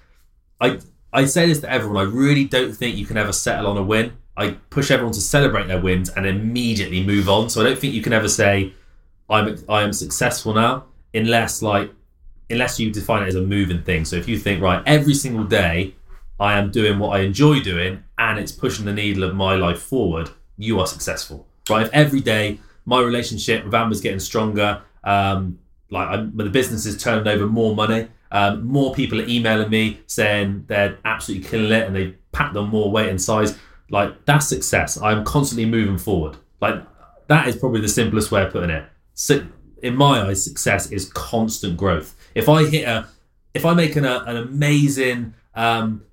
I I say this to everyone. I really don't think you can ever settle on a win. I push everyone to celebrate their wins and immediately move on. So I don't think you can ever say I'm I am successful now unless like unless you define it as a moving thing. So if you think right every single day I am doing what I enjoy doing and it's pushing the needle of my life forward, you are successful. Right? If every day my relationship with Amber's getting stronger, um, like I'm, the business is turning over more money. Um, more people are emailing me saying they're absolutely killing it and they packed on more weight and size. Like that's success. I'm constantly moving forward. Like that is probably the simplest way of putting it. So, in my eyes, success is constant growth. If I hit a, if I make an, a, an amazing, um,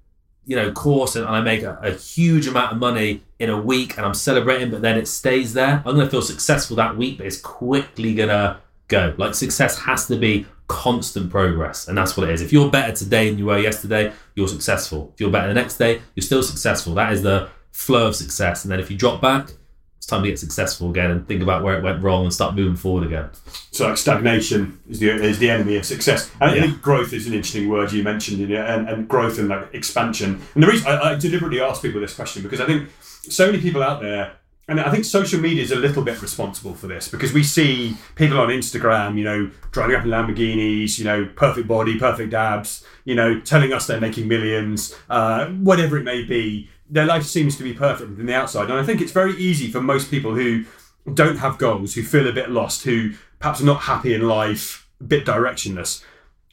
you know, course and I make a, a huge amount of money in a week and I'm celebrating, but then it stays there, I'm gonna feel successful that week, but it's quickly gonna go. Like success has to be constant progress, and that's what it is. If you're better today than you were yesterday, you're successful. If you're better the next day, you're still successful. That is the flow of success. And then if you drop back, it's time to get successful again and think about where it went wrong and start moving forward again. So like stagnation is the is the enemy of success. And I Yeah. think growth is an interesting word you mentioned, in it, and, and growth and like expansion. And the reason I, I deliberately ask people this question because I think so many people out there, and I think social media is a little bit responsible for this because we see people on Instagram, you know, driving up in Lamborghinis, you know, perfect body, perfect abs, you know, telling us they're making millions, uh, whatever it may be. Their life seems to be perfect from the outside, and I think it's very easy for most people who don't have goals, who feel a bit lost, who perhaps are not happy in life, a bit directionless,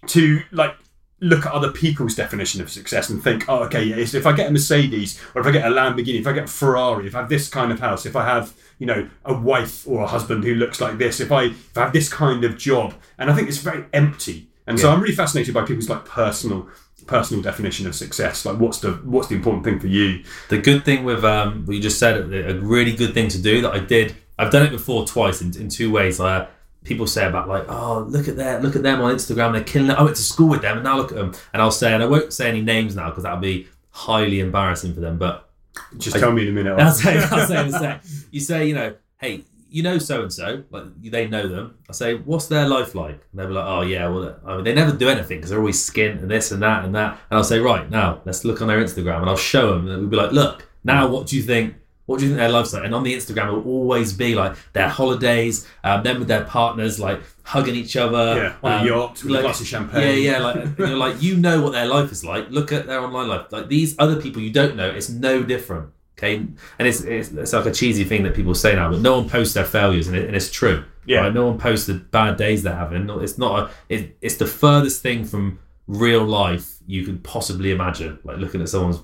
to like look at other people's definition of success and think, oh, okay, yeah, if I get a Mercedes or if I get a Lamborghini, if I get a Ferrari, if I have this kind of house, if I have, you know, a wife or a husband who looks like this, if I if I have this kind of job, and I think it's very empty. And so I'm really fascinated by people's like personal personal definition of success. Like, what's the what's the important thing for you? The good thing with um, what you just said, a really good thing to do that I did. I've done it before twice in, in two ways. Uh, people say about like, oh, look at that, look at them on Instagram, they're killing it. I went to school with them, and now look at them. And I'll say, and I won't say any names now because that'll be highly embarrassing for them. But Just tell me in a minute. I'll say, I'll say a sec. You say, you know, hey, you know so and so, like they know them. I say, what's their life like? And they'll be like, oh yeah, well, I mean, they never do anything because they're always skint and this and that and that. And I'll say, right now, let's look on their Instagram, and I'll show them, and we'll be like, look, now hmm. what do you think? What do you think their life's like? And on the Instagram, it will always be like their holidays, um, them with their partners, like hugging each other. Yeah, on a um, yacht with a glass of champagne. Yeah, yeah, like you're like you know what their life is like. Look at their online life. Like these other people you don't know, it's no different. Okay, and it's, it's it's like a cheesy thing that people say now, but no one posts their failures, and, it, and it's true. Yeah. right? no one posts the bad days they're having. It's not a. It, it's the furthest thing from real life you could possibly imagine. Like looking at someone's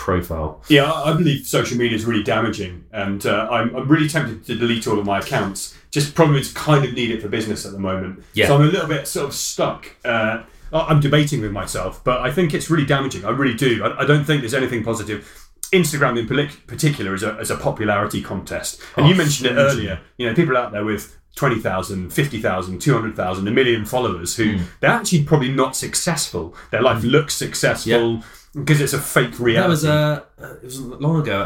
profile. Yeah, I believe social media is really damaging, and uh, I'm, I'm really tempted to delete all of my accounts. Just problem is, kind of need it for business at the moment. Yeah. So I'm a little bit sort of stuck. Uh, I'm debating with myself, but I think it's really damaging. I really do. I, I don't think there's anything positive. Instagram in particular is a, is a popularity contest, and you Oh, mentioned it earlier. You know, people out there with 20,000, 50,000, 200,000, a million followers who Hmm. they're actually probably not successful. Their life looks successful because it's a fake reality. That was uh, it was long ago.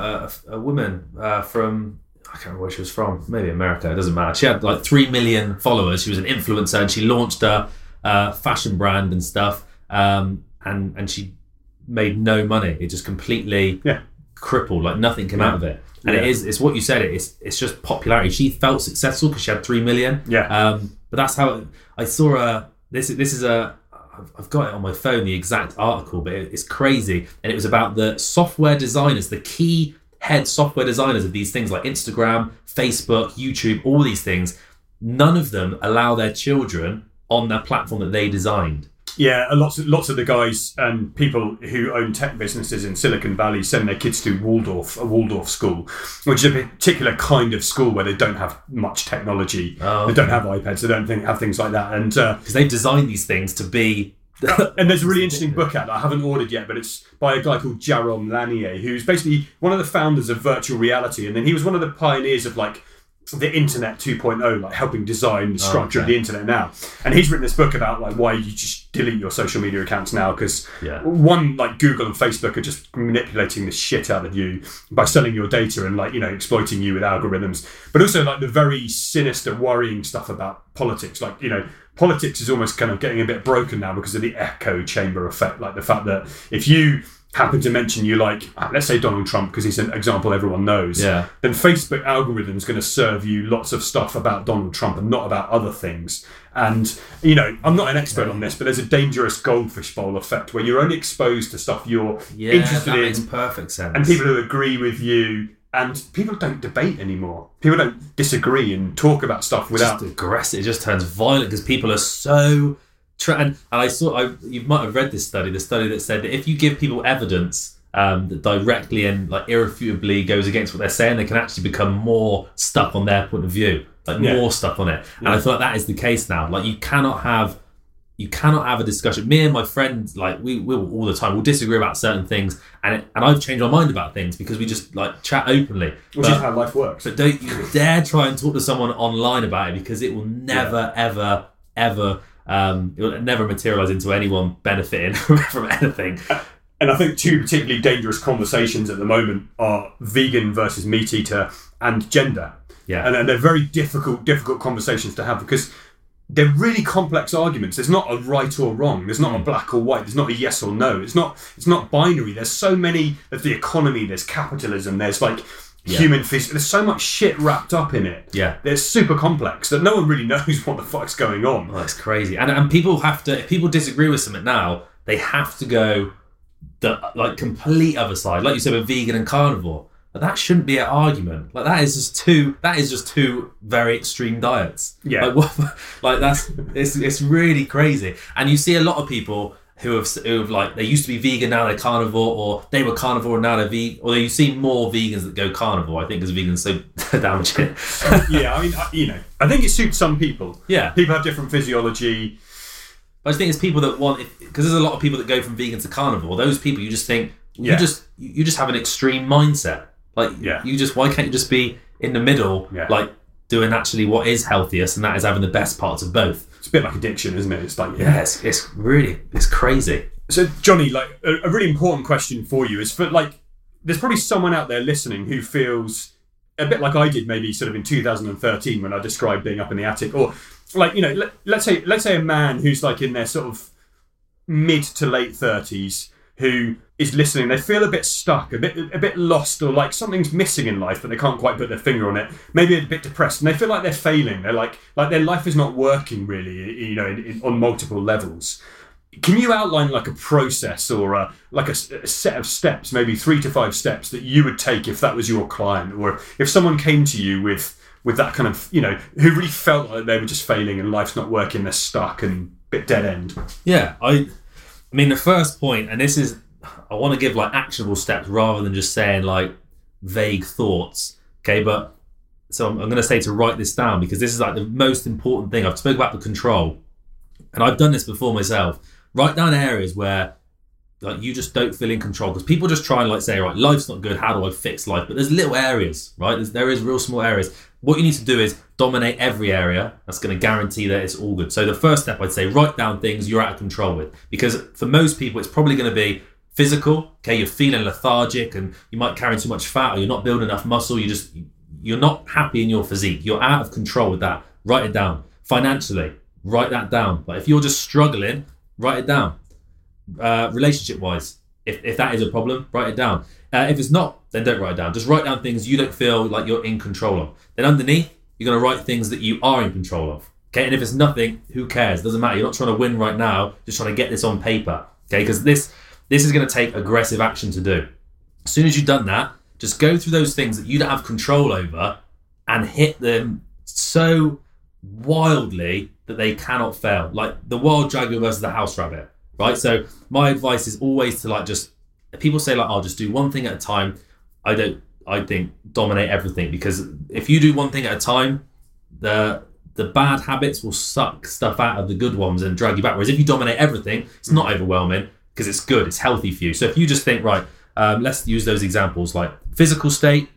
A, a woman uh, from I can't remember where she was from. Maybe America. It doesn't matter. She had like three million followers. She was an influencer, and she launched a, uh fashion brand and stuff. Um, and and she made no money. It just completely Yeah. crippled. Like nothing came out of it. And it Yeah. is it's what you said. It's it's just popularity. She felt successful because she had three million. Yeah. Um, but that's how it, I saw a this. This is a. I've- got it on my phone, the exact article, but it, it's crazy. And it was about the software designers, the key head software designers of these things like Instagram, Facebook, YouTube, all these things. None of them allow their children on their platform that they designed. Yeah, lots of, lots of the guys and people who own tech businesses in Silicon Valley send their kids to Waldorf, a Waldorf school, which is a particular kind of school where they don't have much technology. Oh, They don't have iPads. They don't think, have things like that. And uh, Because they design these things to be. and there's a really interesting book out that I haven't ordered yet, but it's by a guy called Jaron Lanier, who's basically one of the founders of virtual reality, and then he was one of the pioneers of like the internet 2.0, like helping design the oh, structure of okay. the internet now. And he's written this book about like why you just delete your social media accounts now because Yeah. one like Google and Facebook are just manipulating the shit out of you by selling your data and like you know exploiting you with algorithms, but also like the very sinister, worrying stuff about politics, like you know. Politics is almost kind of getting a bit broken now because of the echo chamber effect. Like the fact that if you happen to mention you like, uh, let's say Donald Trump, because he's an example everyone knows, Yeah. then Facebook algorithm's going to serve you lots of stuff about Donald Trump and not about other things. And you know, I'm not an expert on this, but there's a dangerous goldfish bowl effect where you're only exposed to stuff you're Yeah, interested that in, makes perfect sense. and people who agree with you. And people don't debate anymore. People don't disagree and talk about stuff without. just aggressive. It just turns violent because people are so. Tra- and, and I saw, I, you might have read this study, the study that said that if you give people evidence um, that directly and like irrefutably goes against what they're saying, they can actually become more stuck on their point of view, like Yeah. more stuck on it. And I thought that is the case now. Like you cannot have. You cannot have a discussion. Me and my friends, like we will all the time, we'll disagree about certain things, and it, and I've changed my mind about things because we just like chat openly. which But- is how life works. but don't you dare try and talk to someone online about it because it will never, ever, ever Um, it will never materialize into anyone benefiting from anything. And I think two particularly dangerous conversations at the moment are vegan versus meat eater and gender. Yeah. And, and they're very difficult, difficult conversations to have because they're really complex arguments. There's not a right or wrong. There's Hmm. not a black or white. There's not a yes or no. It's not. It's not binary. There's so many. There's the economy. There's capitalism. There's like human phys- There's so much shit wrapped up in it. Yeah. There's super complex that no one really knows what the fuck's going on. Oh, that's crazy. And and people have to if people disagree with something now, they have to go the like complete other side. Like you said with vegan and carnivore. But that shouldn't be an argument. Like that is just two that is just two very extreme diets. Yeah. Like what like that's it's it's really crazy. And you see a lot of people who have, who have like they used to be vegan now they're carnivore or they were carnivore and now they're vegan or you see more vegans that go carnivore I think because vegans so damaging yeah, I mean, I, you know, I think it suits some people. yeah People have different physiology. I just think it's people that want because there's a lot of people that go from vegan to carnivore. Those people, you just think you Yeah. just you just have an extreme mindset. Like Yeah. you just why can't you just be in the middle, Yeah. like doing actually what is healthiest, and that is having the best parts of both. Bit like addiction, isn't it? It's like Yeah, it's, it's really it's crazy. So, Johnny, like a, a really important question for you is for like, there's probably someone out there listening who feels a bit like I did, maybe sort of in 2013 when I described being up in the attic, or like you know, let, let's say let's say a man who's like in their sort of mid to late 30s who is listening. They feel a bit stuck, a bit a bit lost, or like something's missing in life, but they can't quite put their finger on it. Maybe a bit depressed, and they feel like they're failing. They're like like their life is not working really, you know, in, in, on multiple levels. Can you outline like a process or a, like a set of steps, maybe three to five steps that you would take if that was your client, or if someone came to you with with that kind of you know who really felt like they were just failing and life's not working, they're stuck and a bit dead end. Yeah, I I mean the first point, and this is I want to give like actionable steps rather than just saying like vague thoughts. Okay, but so I'm, I'm going to say to write this down because this is like the most important thing. I've spoke about the control, and I've done this before myself. Write down areas where like you just don't feel in control because people just try and like say right life's not good how do i fix life but there's little areas right there's, there is real small areas what you need to do is dominate every area that's going to guarantee that it's all good so the first step i'd say write down things you're out of control with because for most people it's probably going to be physical okay you're feeling lethargic and you might carry too much fat or you're not building enough muscle you just you're not happy in your physique you're out of control with that write it down financially write that down but if you're just struggling write it down uh, relationship wise, if, if that is a problem, write it down. Uh, if it's not, then don't write it down. Just write down things you don't feel like you're in control of. Then underneath, you're going to write things that you are in control of. Okay, and if it's nothing, who cares? Doesn't matter. You're not trying to win right now. Just trying to get this on paper. Okay, because this this is going to take aggressive action to do. As soon as you've done that, just go through those things that you don't have control over and hit them so wildly that they cannot fail. Like the wild dragon versus the house rabbit, right? So my advice is always to like just people say like I'll just do one thing at a time. I don't I think dominate everything because if you do one thing at a time, the the bad habits will suck stuff out of the good ones and drag you back. Whereas if you dominate everything, it's not overwhelming because it's good, it's healthy for you. So if you just think, right, um, let's use those examples like physical state,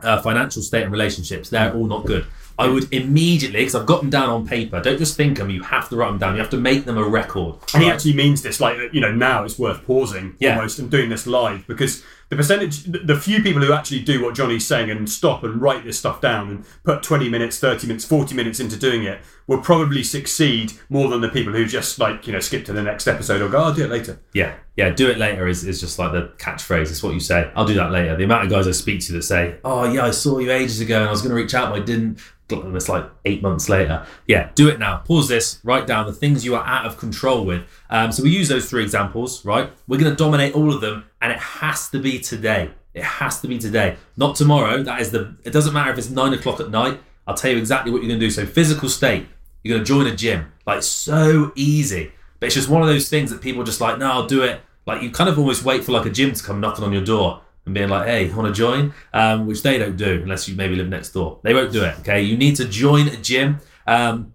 uh, financial state, and relationships, they're all not good. I would immediately, because I've got them down on paper, don't just think them, you have to write them down. You have to make them a record. And he actually means this, like you know, now it's worth pausing Yeah. almost and doing this live because the percentage, the few people who actually do what Johnny's saying and stop and write this stuff down and put twenty minutes, thirty minutes, forty minutes into doing it will probably succeed more than the people who just like you know skip to the next episode or go, I'll do it later. Yeah, yeah, do it later is, is just like the catchphrase. It's what you say. I'll do that later. The amount of guys I speak to that say, "Oh yeah, I saw you ages ago and I was going to reach out, but I didn't." And it's like eight months later. Yeah, do it now. Pause this. Write down the things you are out of control with. Um, so we use those three examples, right? We're going to dominate all of them, and it has to be today. It has to be today, not tomorrow. That is the. It doesn't matter if it's nine o'clock at night. I'll tell you exactly what you're going to do. So physical state. You're going to join a gym. Like so easy. But it's just one of those things that people just like, no, I'll do it. Like you kind of almost wait for like a gym to come knocking on your door and being like, hey, want to join? Um, which they don't do unless you maybe live next door. They won't do it. Okay, you need to join a gym um,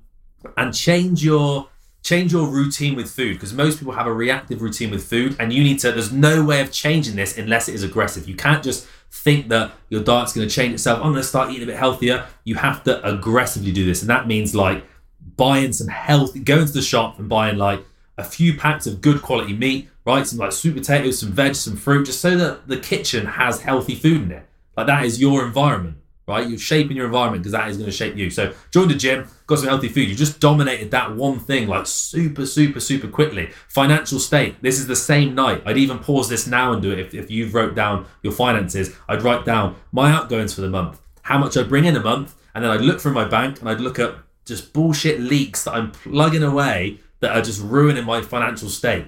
and change your change your routine with food because most people have a reactive routine with food and you need to there's no way of changing this unless it is aggressive you can't just think that your diet's going to change itself i'm going to start eating a bit healthier you have to aggressively do this and that means like buying some healthy, going to the shop and buying like a few packs of good quality meat, right? Some like sweet potatoes, some veg, some fruit, just so that the kitchen has healthy food in it. Like that is your environment, right? You're shaping your environment because that is going to shape you. So join the gym, got some healthy food. You just dominated that one thing like super, super, super quickly. Financial state. This is the same night. I'd even pause this now and do it. If, if you've wrote down your finances, I'd write down my outgoings for the month, how much I bring in a month, and then I'd look through my bank and I'd look at just bullshit leaks that I'm plugging away that are just ruining my financial state,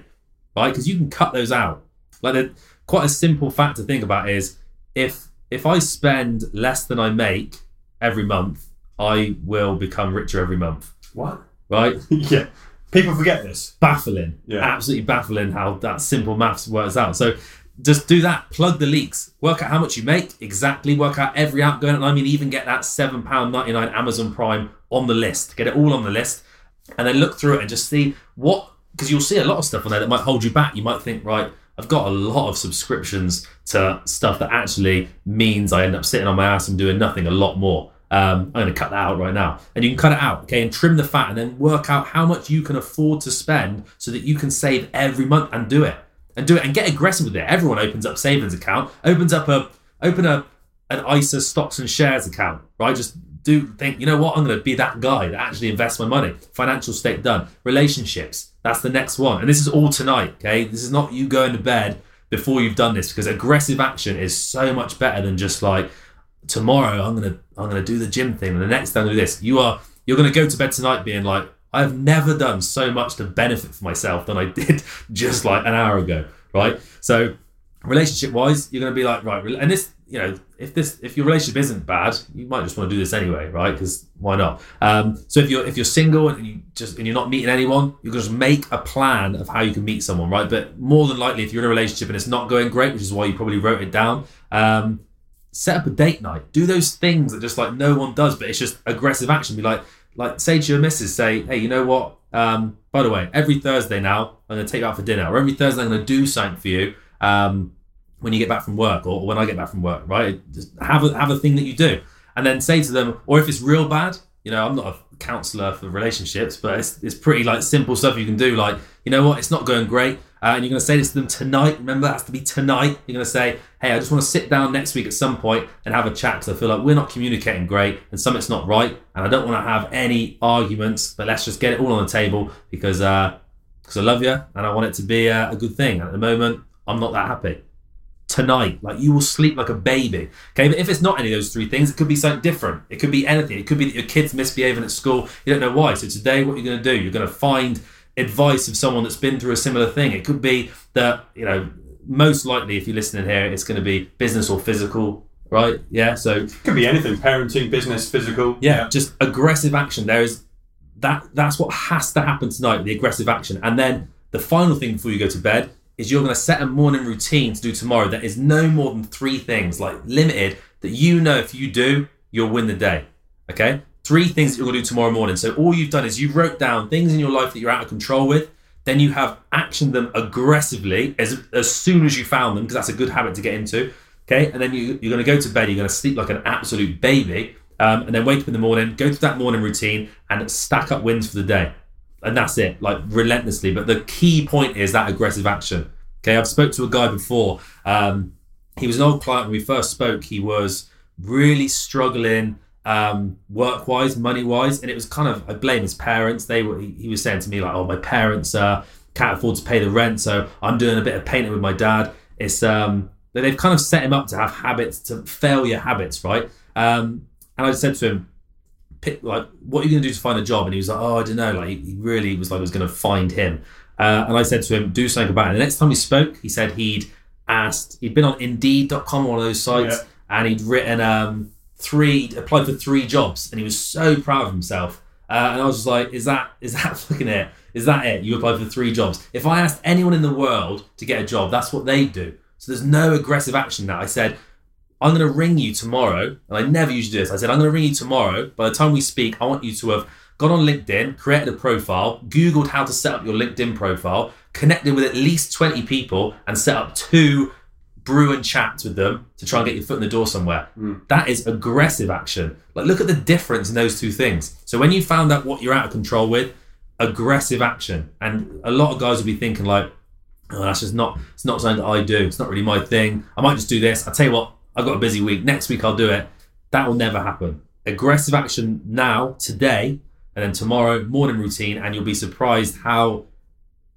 right? Because you can cut those out. Like, quite a simple fact to think about is if if I spend less than I make every month, I will become richer every month, What? right? yeah. People forget this. baffling. Yeah. Absolutely baffling how that simple maths works out. So just do that. Plug the leaks. Work out how much you make exactly. Work out every outgoing. And I mean, even get that £7.99 Amazon Prime on the list. Get it all on the list. And then look through it and just see what, because you'll see a lot of stuff on there that might hold you back. You might think, right, I've got a lot of subscriptions to stuff that actually means I end up sitting on my ass and doing nothing a lot more. Um, I'm going to cut that out right now. And you can cut it out, okay, and trim the fat and then work out how much you can afford to spend so that you can save every month and do it. And do it and get aggressive with it. Everyone opens up savings account, opens up a open a an ISA stocks and shares account, right? Just do think, you know what, I'm going to be that guy that actually invests my money. Financial state done. Relationships, that's the next one. And this is all tonight, okay? This is not you going to bed before you've done this because aggressive action is so much better than just like tomorrow I'm to I'm to do the gym thing and the next day to do this. You are you're to go to bed tonight being like I've never done so much to benefit for myself than I did just like an hour ago, right? So relationship wise, you're to be like, right, and this, you know, if this, if your relationship isn't bad, you might just want to do this anyway, right? Because why not? Um, so if you're if you're single and you just and you're not meeting anyone, you can just make a plan of how you can meet someone, right? But more than likely, if you're in a relationship and it's not going great, which is why you probably wrote it down, um, set up a date night. Do those things that just like no one does, but it's just aggressive action. Be like, like say to your missus, say, hey, you know what? Um, by the way, every Thursday now, I'm to take you out for dinner, or every Thursday I'm to do something for you. Um, when you get back from work or when I get back from work, right? Just have a have a thing that you do, and then say to them, or if it's real bad, you know, I'm not a counselor for relationships, but it's it's pretty like simple stuff you can do. Like, you know what, it's not going great, uh, and you're going to say this to them tonight. Remember, that has to be tonight. You're going to say, hey, I just want to sit down next week at some point and have a chat because I feel like we're not communicating great and something's not right, and I don't want to have any arguments. But let's just get it all on the table because uh, because I love you and I want it to be a, a good thing. And at the moment, I'm not that happy tonight. Like you will sleep like a baby. Okay, but if it's not any of those three things, it could be something different. It could be anything. It could be that your kid's misbehaving at school. You don't know why. So today, what you're going to do, you're going to find advice of someone that's been through a similar thing. It could be that you know, most likely, if you're listening here, it's going to be business or physical. Right? Yeah. So it Could be anything: parenting, business, physical. yeah, just aggressive action. There is that. That's what has to happen tonight. The aggressive action, and then the final thing before you go to bed is you're going to set a morning routine to do tomorrow that is no more than three things, like limited, that you know if you do, you'll win the day. Okay? Three things that you're going to do tomorrow morning. So all you've done is you wrote down things in your life that you're out of control with. Then you have actioned them aggressively as, as soon as you found them, because that's a good habit to get into. Okay? And then you, you're going to go to bed, you're going to sleep like an absolute baby, um, and then wake up in the morning, go through that morning routine, and stack up wins for the day and that's it, like relentlessly. But the key point is that aggressive action. Okay, I've spoke to a guy before. Um, he was an old client when we first spoke. He was really struggling um, work wise, money wise, and it was kind of I blame his parents. They were. He, he was saying to me like, "Oh, my parents uh, can't afford to pay the rent, so I'm doing a bit of painting with my dad." It's um, they've kind of set him up to have habits, to failure habits, right? Um, and I said to him, like what are you going to do to find a job? And he was like oh i don't know. Like he really was like I was going to find him. Uh, and i said to him do something about it. And the next time we spoke he said he'd asked he'd been on indeed.com one of those sites Yeah. and he'd written um three applied for three jobs and he was so proud of himself. Uh, and i was just like is that is that fucking it? Is that it? You applied for three jobs. If i asked anyone in the world to get a job that's what they'd do. So there's no aggressive action now i said I'm going to ring you tomorrow, and I never usually do this. I said, I'm going to ring you tomorrow. By the time we speak, I want you to have gone on LinkedIn, created a profile, Googled how to set up your LinkedIn profile, connected with at least 20 people, and set up two brew and chat with them to try and get your foot in the door somewhere. Mm. That is aggressive action. Like, look at the difference in those two things. So when you found out what you're out of control with, aggressive action, and a lot of guys will be thinking like, oh, that's just not, it's not something that I do. It's not really my thing. I might just do this. I'll tell you what, I've got a busy week. Next week I'll do it. That will never happen. Aggressive action now, today, and then tomorrow, morning routine, and you'll be surprised how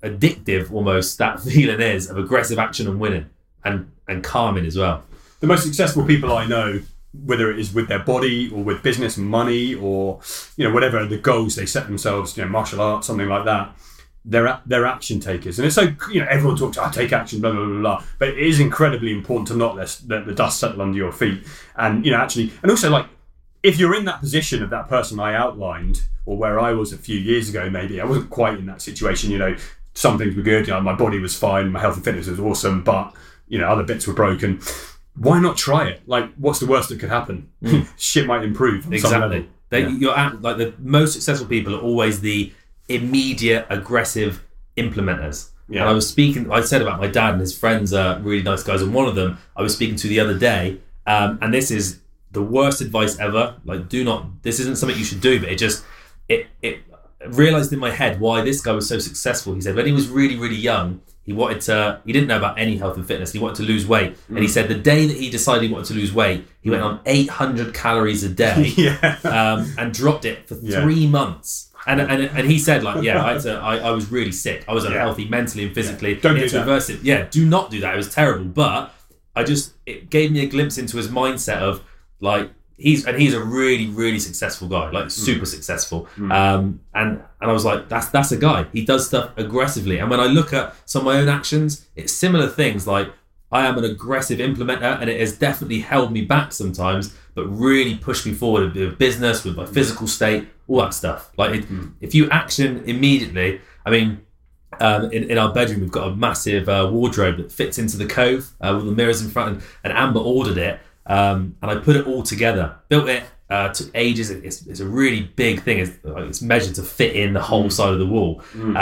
addictive almost that feeling is of aggressive action and winning and and calming as well. the most successful people I know, whether it is with their body or with business, money, or you know whatever the goals they set themselves, you know, martial arts, something like that. They're they're action takers, and it's so you know everyone talks. I take action, blah blah blah blah. But it is incredibly important to not let, let the dust settle under your feet, and you know actually, and also like if you're in that position of that person I outlined, or where I was a few years ago, maybe I wasn't quite in that situation. You know, some things were good. You know, my body was fine, my health and fitness was awesome, but you know, other bits were broken. Why not try it? Like, what's the worst that could happen? Hmm. Shit might improve. on some level. Exactly. They, Yeah. You're at, like the most successful people are always the immediate aggressive implementers. Yeah. And I was speaking. I said about my dad and his friends are really nice guys, and one of them I was speaking to the other day, um, and this is the worst advice ever. Like, do not. This isn't something you should do, but it just it it realized in my head why this guy was so successful. He said when he was really really young, he wanted to. He didn't know about any health and fitness. He wanted to lose weight, and he Mm. said the day that he decided he wanted to lose weight, he went on 800 calories a day yeah. um, and dropped it for Yeah. three months. And, and and he said like yeah I, to, I, I was really sick. I was Yeah. unhealthy mentally and physically. Don't He do that. reverse it. Yeah do not do that. It was terrible. But I just it gave me a glimpse into his mindset of like he's and he's a really really successful guy Mm. like super successful. Um and and I was like that's that's a guy. He does stuff aggressively. And when I look at some of my own actions it's similar things. Like I am an aggressive implementer and it has definitely held me back sometimes, but really pushed me forward with business, with my physical state, all that stuff. Like, it, if you action immediately, I mean, um, in, in our bedroom, we've got a massive uh, wardrobe that fits into the cove uh, with the mirrors in front, and, and Amber ordered it, um, and I put it all together, built it. Uh, took ages. It's, it's a really big thing. It's, like, it's measured to fit in the whole side of the wall. Um,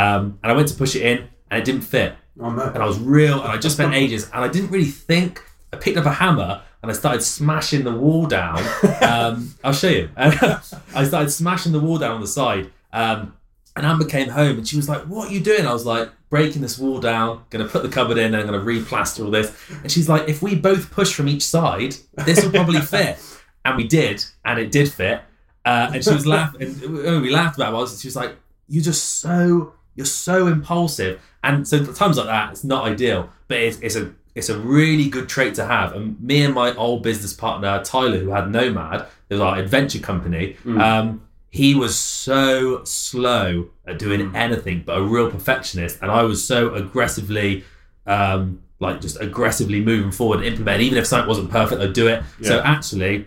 and I went to push it in, and it didn't fit Oh no. and I was real, and I just spent ages, and I didn't really think. I picked up a hammer and I started smashing the wall down. Um, I'll show you. I started smashing the wall down on the side, um, and Amber came home and she was like, "What are you doing?" I was like, "Breaking this wall down, going to put the cupboard in, and I'm going to replaster all this." And she's like, "If we both push from each side, this will probably fit." And we did, and it did fit. Uh, and she was laughing, and we laughed about it, was she was like, "You're just so, you're so impulsive." And so at times like that, it's not ideal, but it's, it's a it's a really good trait to have. And me and my old business partner Tyler, who had Nomad, it was our adventure company. Um, he was so slow at doing anything, but a real perfectionist, and I was so aggressively. Um, like just aggressively moving forward and implement. Even if something wasn't perfect, I'd do it. So actually,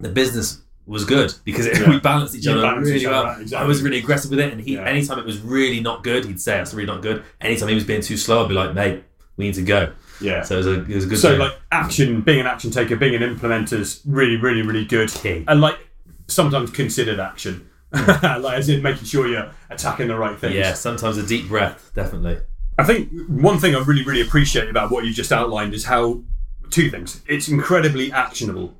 the business was good because it, Yeah. we balanced each other balanced really each other well. exactly. I was really aggressive with it, and he Yeah. anytime it was really not good, he'd say that's really not good. Anytime he was being too slow, I'd be like, mate, we need to go. Yeah. So it was a, it was a good. So like action, being an action taker, being an implementer is really, really, really good. Key. And like sometimes considered action, like as in making sure you're attacking the right things. yeah, sometimes a deep breath, definitely. I think one thing I really, really appreciate about what you just outlined is how two things. It's incredibly actionable.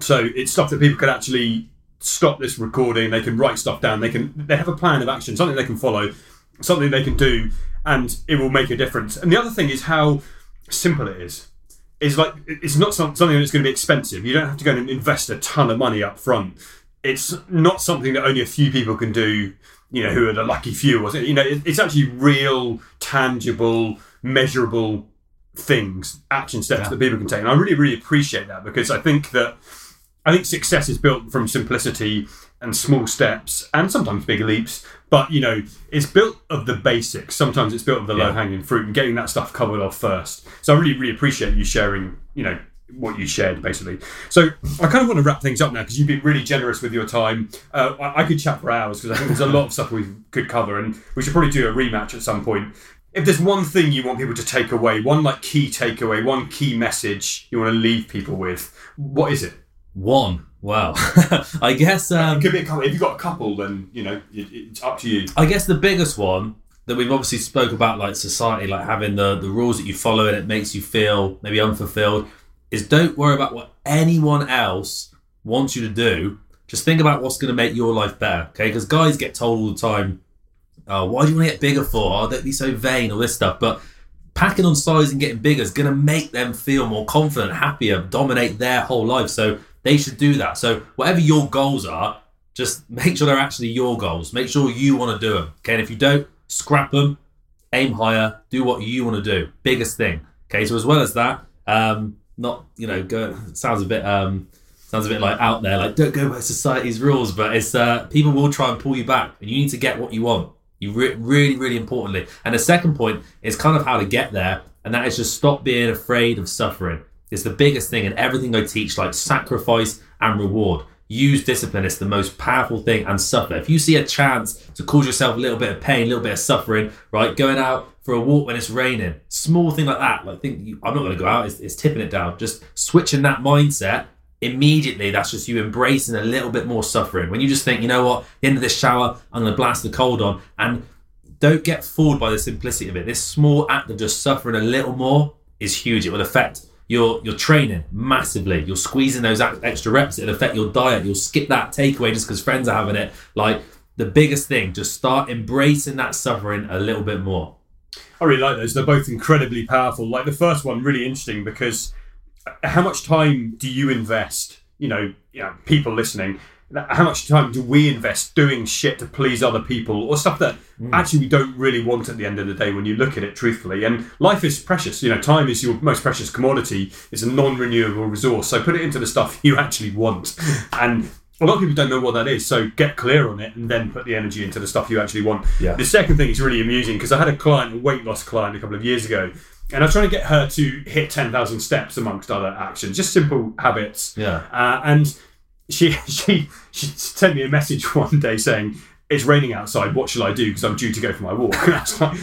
So it's stuff that people can actually stop this recording. They can write stuff down. They can. They have a plan of action, something they can follow, something they can do, and it will make a difference. And the other thing is how simple it is. It's like it's not some- something that's going to be expensive. You don't have to go and invest a ton of money up front. It's not something that only a few people can do. You know, who are the lucky few, or you know, it- it's actually real, tangible, measurable things, action steps Yeah. that people can take. And I really, really appreciate that because I think that I think success is built from simplicity and small steps and sometimes big leaps. But you know, it's built of the basics. Sometimes it's built of the Yeah. low hanging fruit and getting that stuff covered off first. So I really, really appreciate you sharing. You know what you shared basically. So I kind of want to wrap things up now because you've been really generous with your time. Uh, I, I could chat for hours because I think there's a lot of stuff we could cover, and we should probably do a rematch at some point. If there's one thing you want people to take away, one like key takeaway, one key message you want to leave people with, what is it? One. Wow. I guess. Um, It could be a couple. If you've got a couple, then you know it, it's up to you. I guess the biggest one that we've obviously spoke about, like society, like having the the rules that you follow and it makes you feel maybe unfulfilled, is don't worry about what anyone else wants you to do. Just think about what's going to make your life better, okay? Because guys get told all the time, "Oh, why do you want to get bigger for? Oh, don't be so vain," all this stuff, but packing on size and getting bigger is going to make them feel more confident, happier, dominate their whole life. So they should do that. So whatever your goals are, just make sure they're actually your goals. Make sure you want to do them. Okay, and if you don't, scrap them, aim higher, do what you want to do. Biggest thing. Okay, so as well as that, um, not you know, go. Sounds a bit um, sounds a bit like out there, like don't go by society's rules, but it's uh, people will try and pull you back, and you need to get what you want. You re- really, really importantly. And the second point is kind of how to get there, and that is just stop being afraid of suffering. It's the biggest thing in everything I teach, like sacrifice and reward. Use discipline. It's the most powerful thing and suffer. If you see a chance to cause yourself a little bit of pain, a little bit of suffering, right? Going out for a walk when it's raining, small thing like that. Like think you, I'm not going to go out. It's, it's tipping it down. Just switching that mindset immediately that's just you embracing a little bit more suffering when you just think you know what the end of this shower i'm going to blast the cold on and don't get fooled by the simplicity of it this small act of just suffering a little more is huge it will affect your your training massively you're squeezing those extra reps it'll affect your diet you'll skip that takeaway just because friends are having it like the biggest thing just start embracing that suffering a little bit more I really like those. They're both incredibly powerful. Like the first one, really interesting because uh, how much time do you invest? You know, you know, people listening. How much time do we invest doing shit to please other people or stuff that actually we don't really want at the end of the day when you look at it truthfully? And life is precious. You know, time is your most precious commodity. It's a non-renewable resource. So put it into the stuff you actually want. And a lot of people don't know what that is, so get clear on it and then put the energy into the stuff you actually want. Yeah. The second thing is really amusing because I had a client, a weight loss client, a couple of years ago, and I was trying to get her to hit 10,000 steps amongst other actions, just simple habits. Yeah. Uh, and she, she, she sent me a message one day saying, it's raining outside. What shall I do? Because I'm due to go for my walk. And I was like,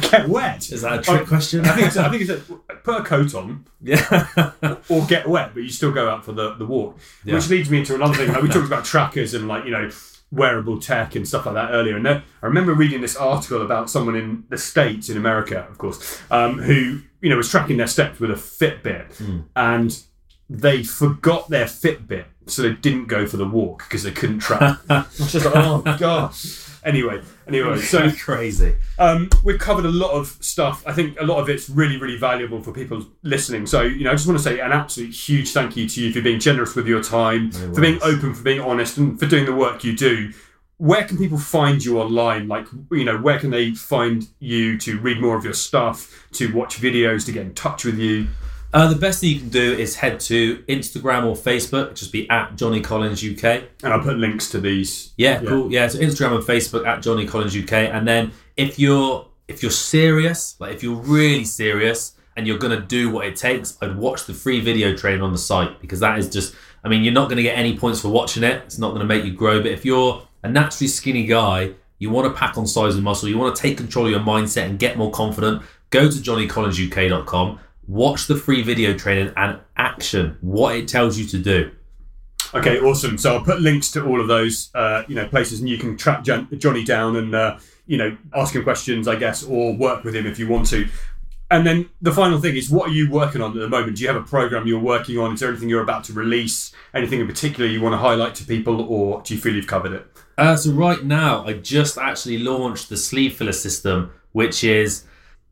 get wet. is that a trick I- question I think, it's, I think it's a, put a coat on yeah or get wet, but you still go out for the, the walk. Yeah. Which leads me into another thing. Like we talked about trackers and like, you know, wearable tech and stuff like that earlier. And I remember reading this article about someone in the States, in America, of course, um, who, you know, was tracking their steps with a Fitbit and they forgot their Fitbit. So they didn't go for the walk because they couldn't track. I was just like, oh, gosh. Anyway, anyway, so crazy um, we've covered a lot of stuff. I think a lot of it's really, really valuable for people listening. So, you know, I just want to say an absolute huge thank you to you for being generous with your time, for being open, for being honest, and for doing the work you do. Where can people find you online? Like, you know, where can they find you to read more of your stuff, to watch videos, to get in touch with you? Uh, the best thing you can do is head to Instagram or Facebook, just be at Johnny Collins UK. And I'll put links to these. Yeah, cool. Yeah, so Instagram and Facebook at Johnny Collins UK. And then if you're if you're serious, like if you're really serious and you're gonna do what it takes, I'd watch the free video training on the site because that is just I mean, you're not gonna get any points for watching it. It's not gonna make you grow. But if you're a naturally skinny guy, you want to pack on size and muscle, you want to take control of your mindset and get more confident, go to johnnycollinsuk.com, watch the free video training and action what it tells you to do. Okay, awesome. So I'll put links to all of those, uh, you know, places, and you can track Johnny down and, uh, you know, ask him questions, I guess, or work with him if you want to. And then the final thing is, what are you working on at the moment? Do you have a program you're working on? Is there anything you're about to release? Anything in particular you want to highlight to people, or do you feel you've covered it? Uh, so right now, I just actually launched the sleeve filler system, which is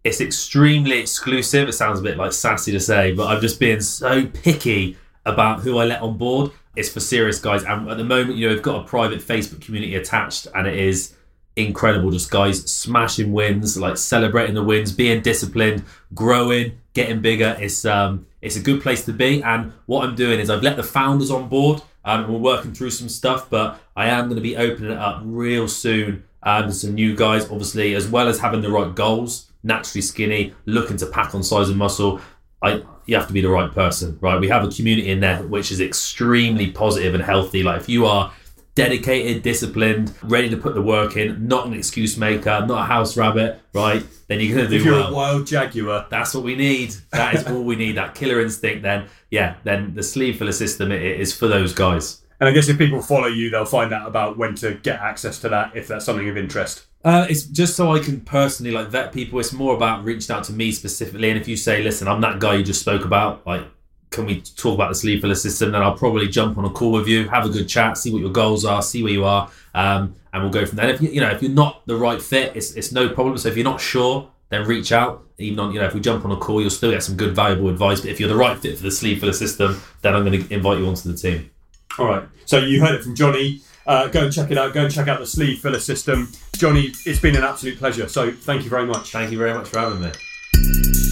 it's extremely exclusive. It sounds a bit like sassy to say, but I'm just being so picky about who I let on board. It's for serious guys, and at the moment, you know, we've got a private Facebook community attached, and it is incredible. Just guys smashing wins, like celebrating the wins, being disciplined, growing, getting bigger. It's um, it's a good place to be. And what I'm doing is I've let the founders on board. Um, and we're working through some stuff, but I am going to be opening it up real soon um, to some new guys, obviously, as well as having the right goals. Naturally skinny, looking to pack on size and muscle. I you have to be the right person, right? We have a community in there which is extremely positive and healthy. Like if you are dedicated, disciplined, ready to put the work in, not an excuse maker, not a house rabbit, right? Then you're gonna do If you're well. a wild jaguar, That's what we need. That is all we need. That killer instinct. Then, yeah, then the sleeve filler system it is for those guys. and I guess if people follow you, they'll find out about when to get access to that if that's something of interest. Uh, it's just so I can personally like vet people. It's more about reaching out to me specifically. And if you say, "Listen, I'm that guy you just spoke about," like, can we talk about the sleeve filler system? Then I'll probably jump on a call with you, have a good chat, see what your goals are, see where you are, um, and we'll go from there. If you, you know, if you're not the right fit, it's it's no problem. So if you're not sure, then reach out. Even on, you know, if we jump on a call, you'll still get some good, valuable advice. But if you're the right fit for the sleeve filler system, then I'm going to invite you onto the team. All right. So you heard it from Johnny. Uh, go and check it out. Go and check out the sleeve filler system. Johnny, it's been an absolute pleasure. So thank you very much. Thank you very much for having me.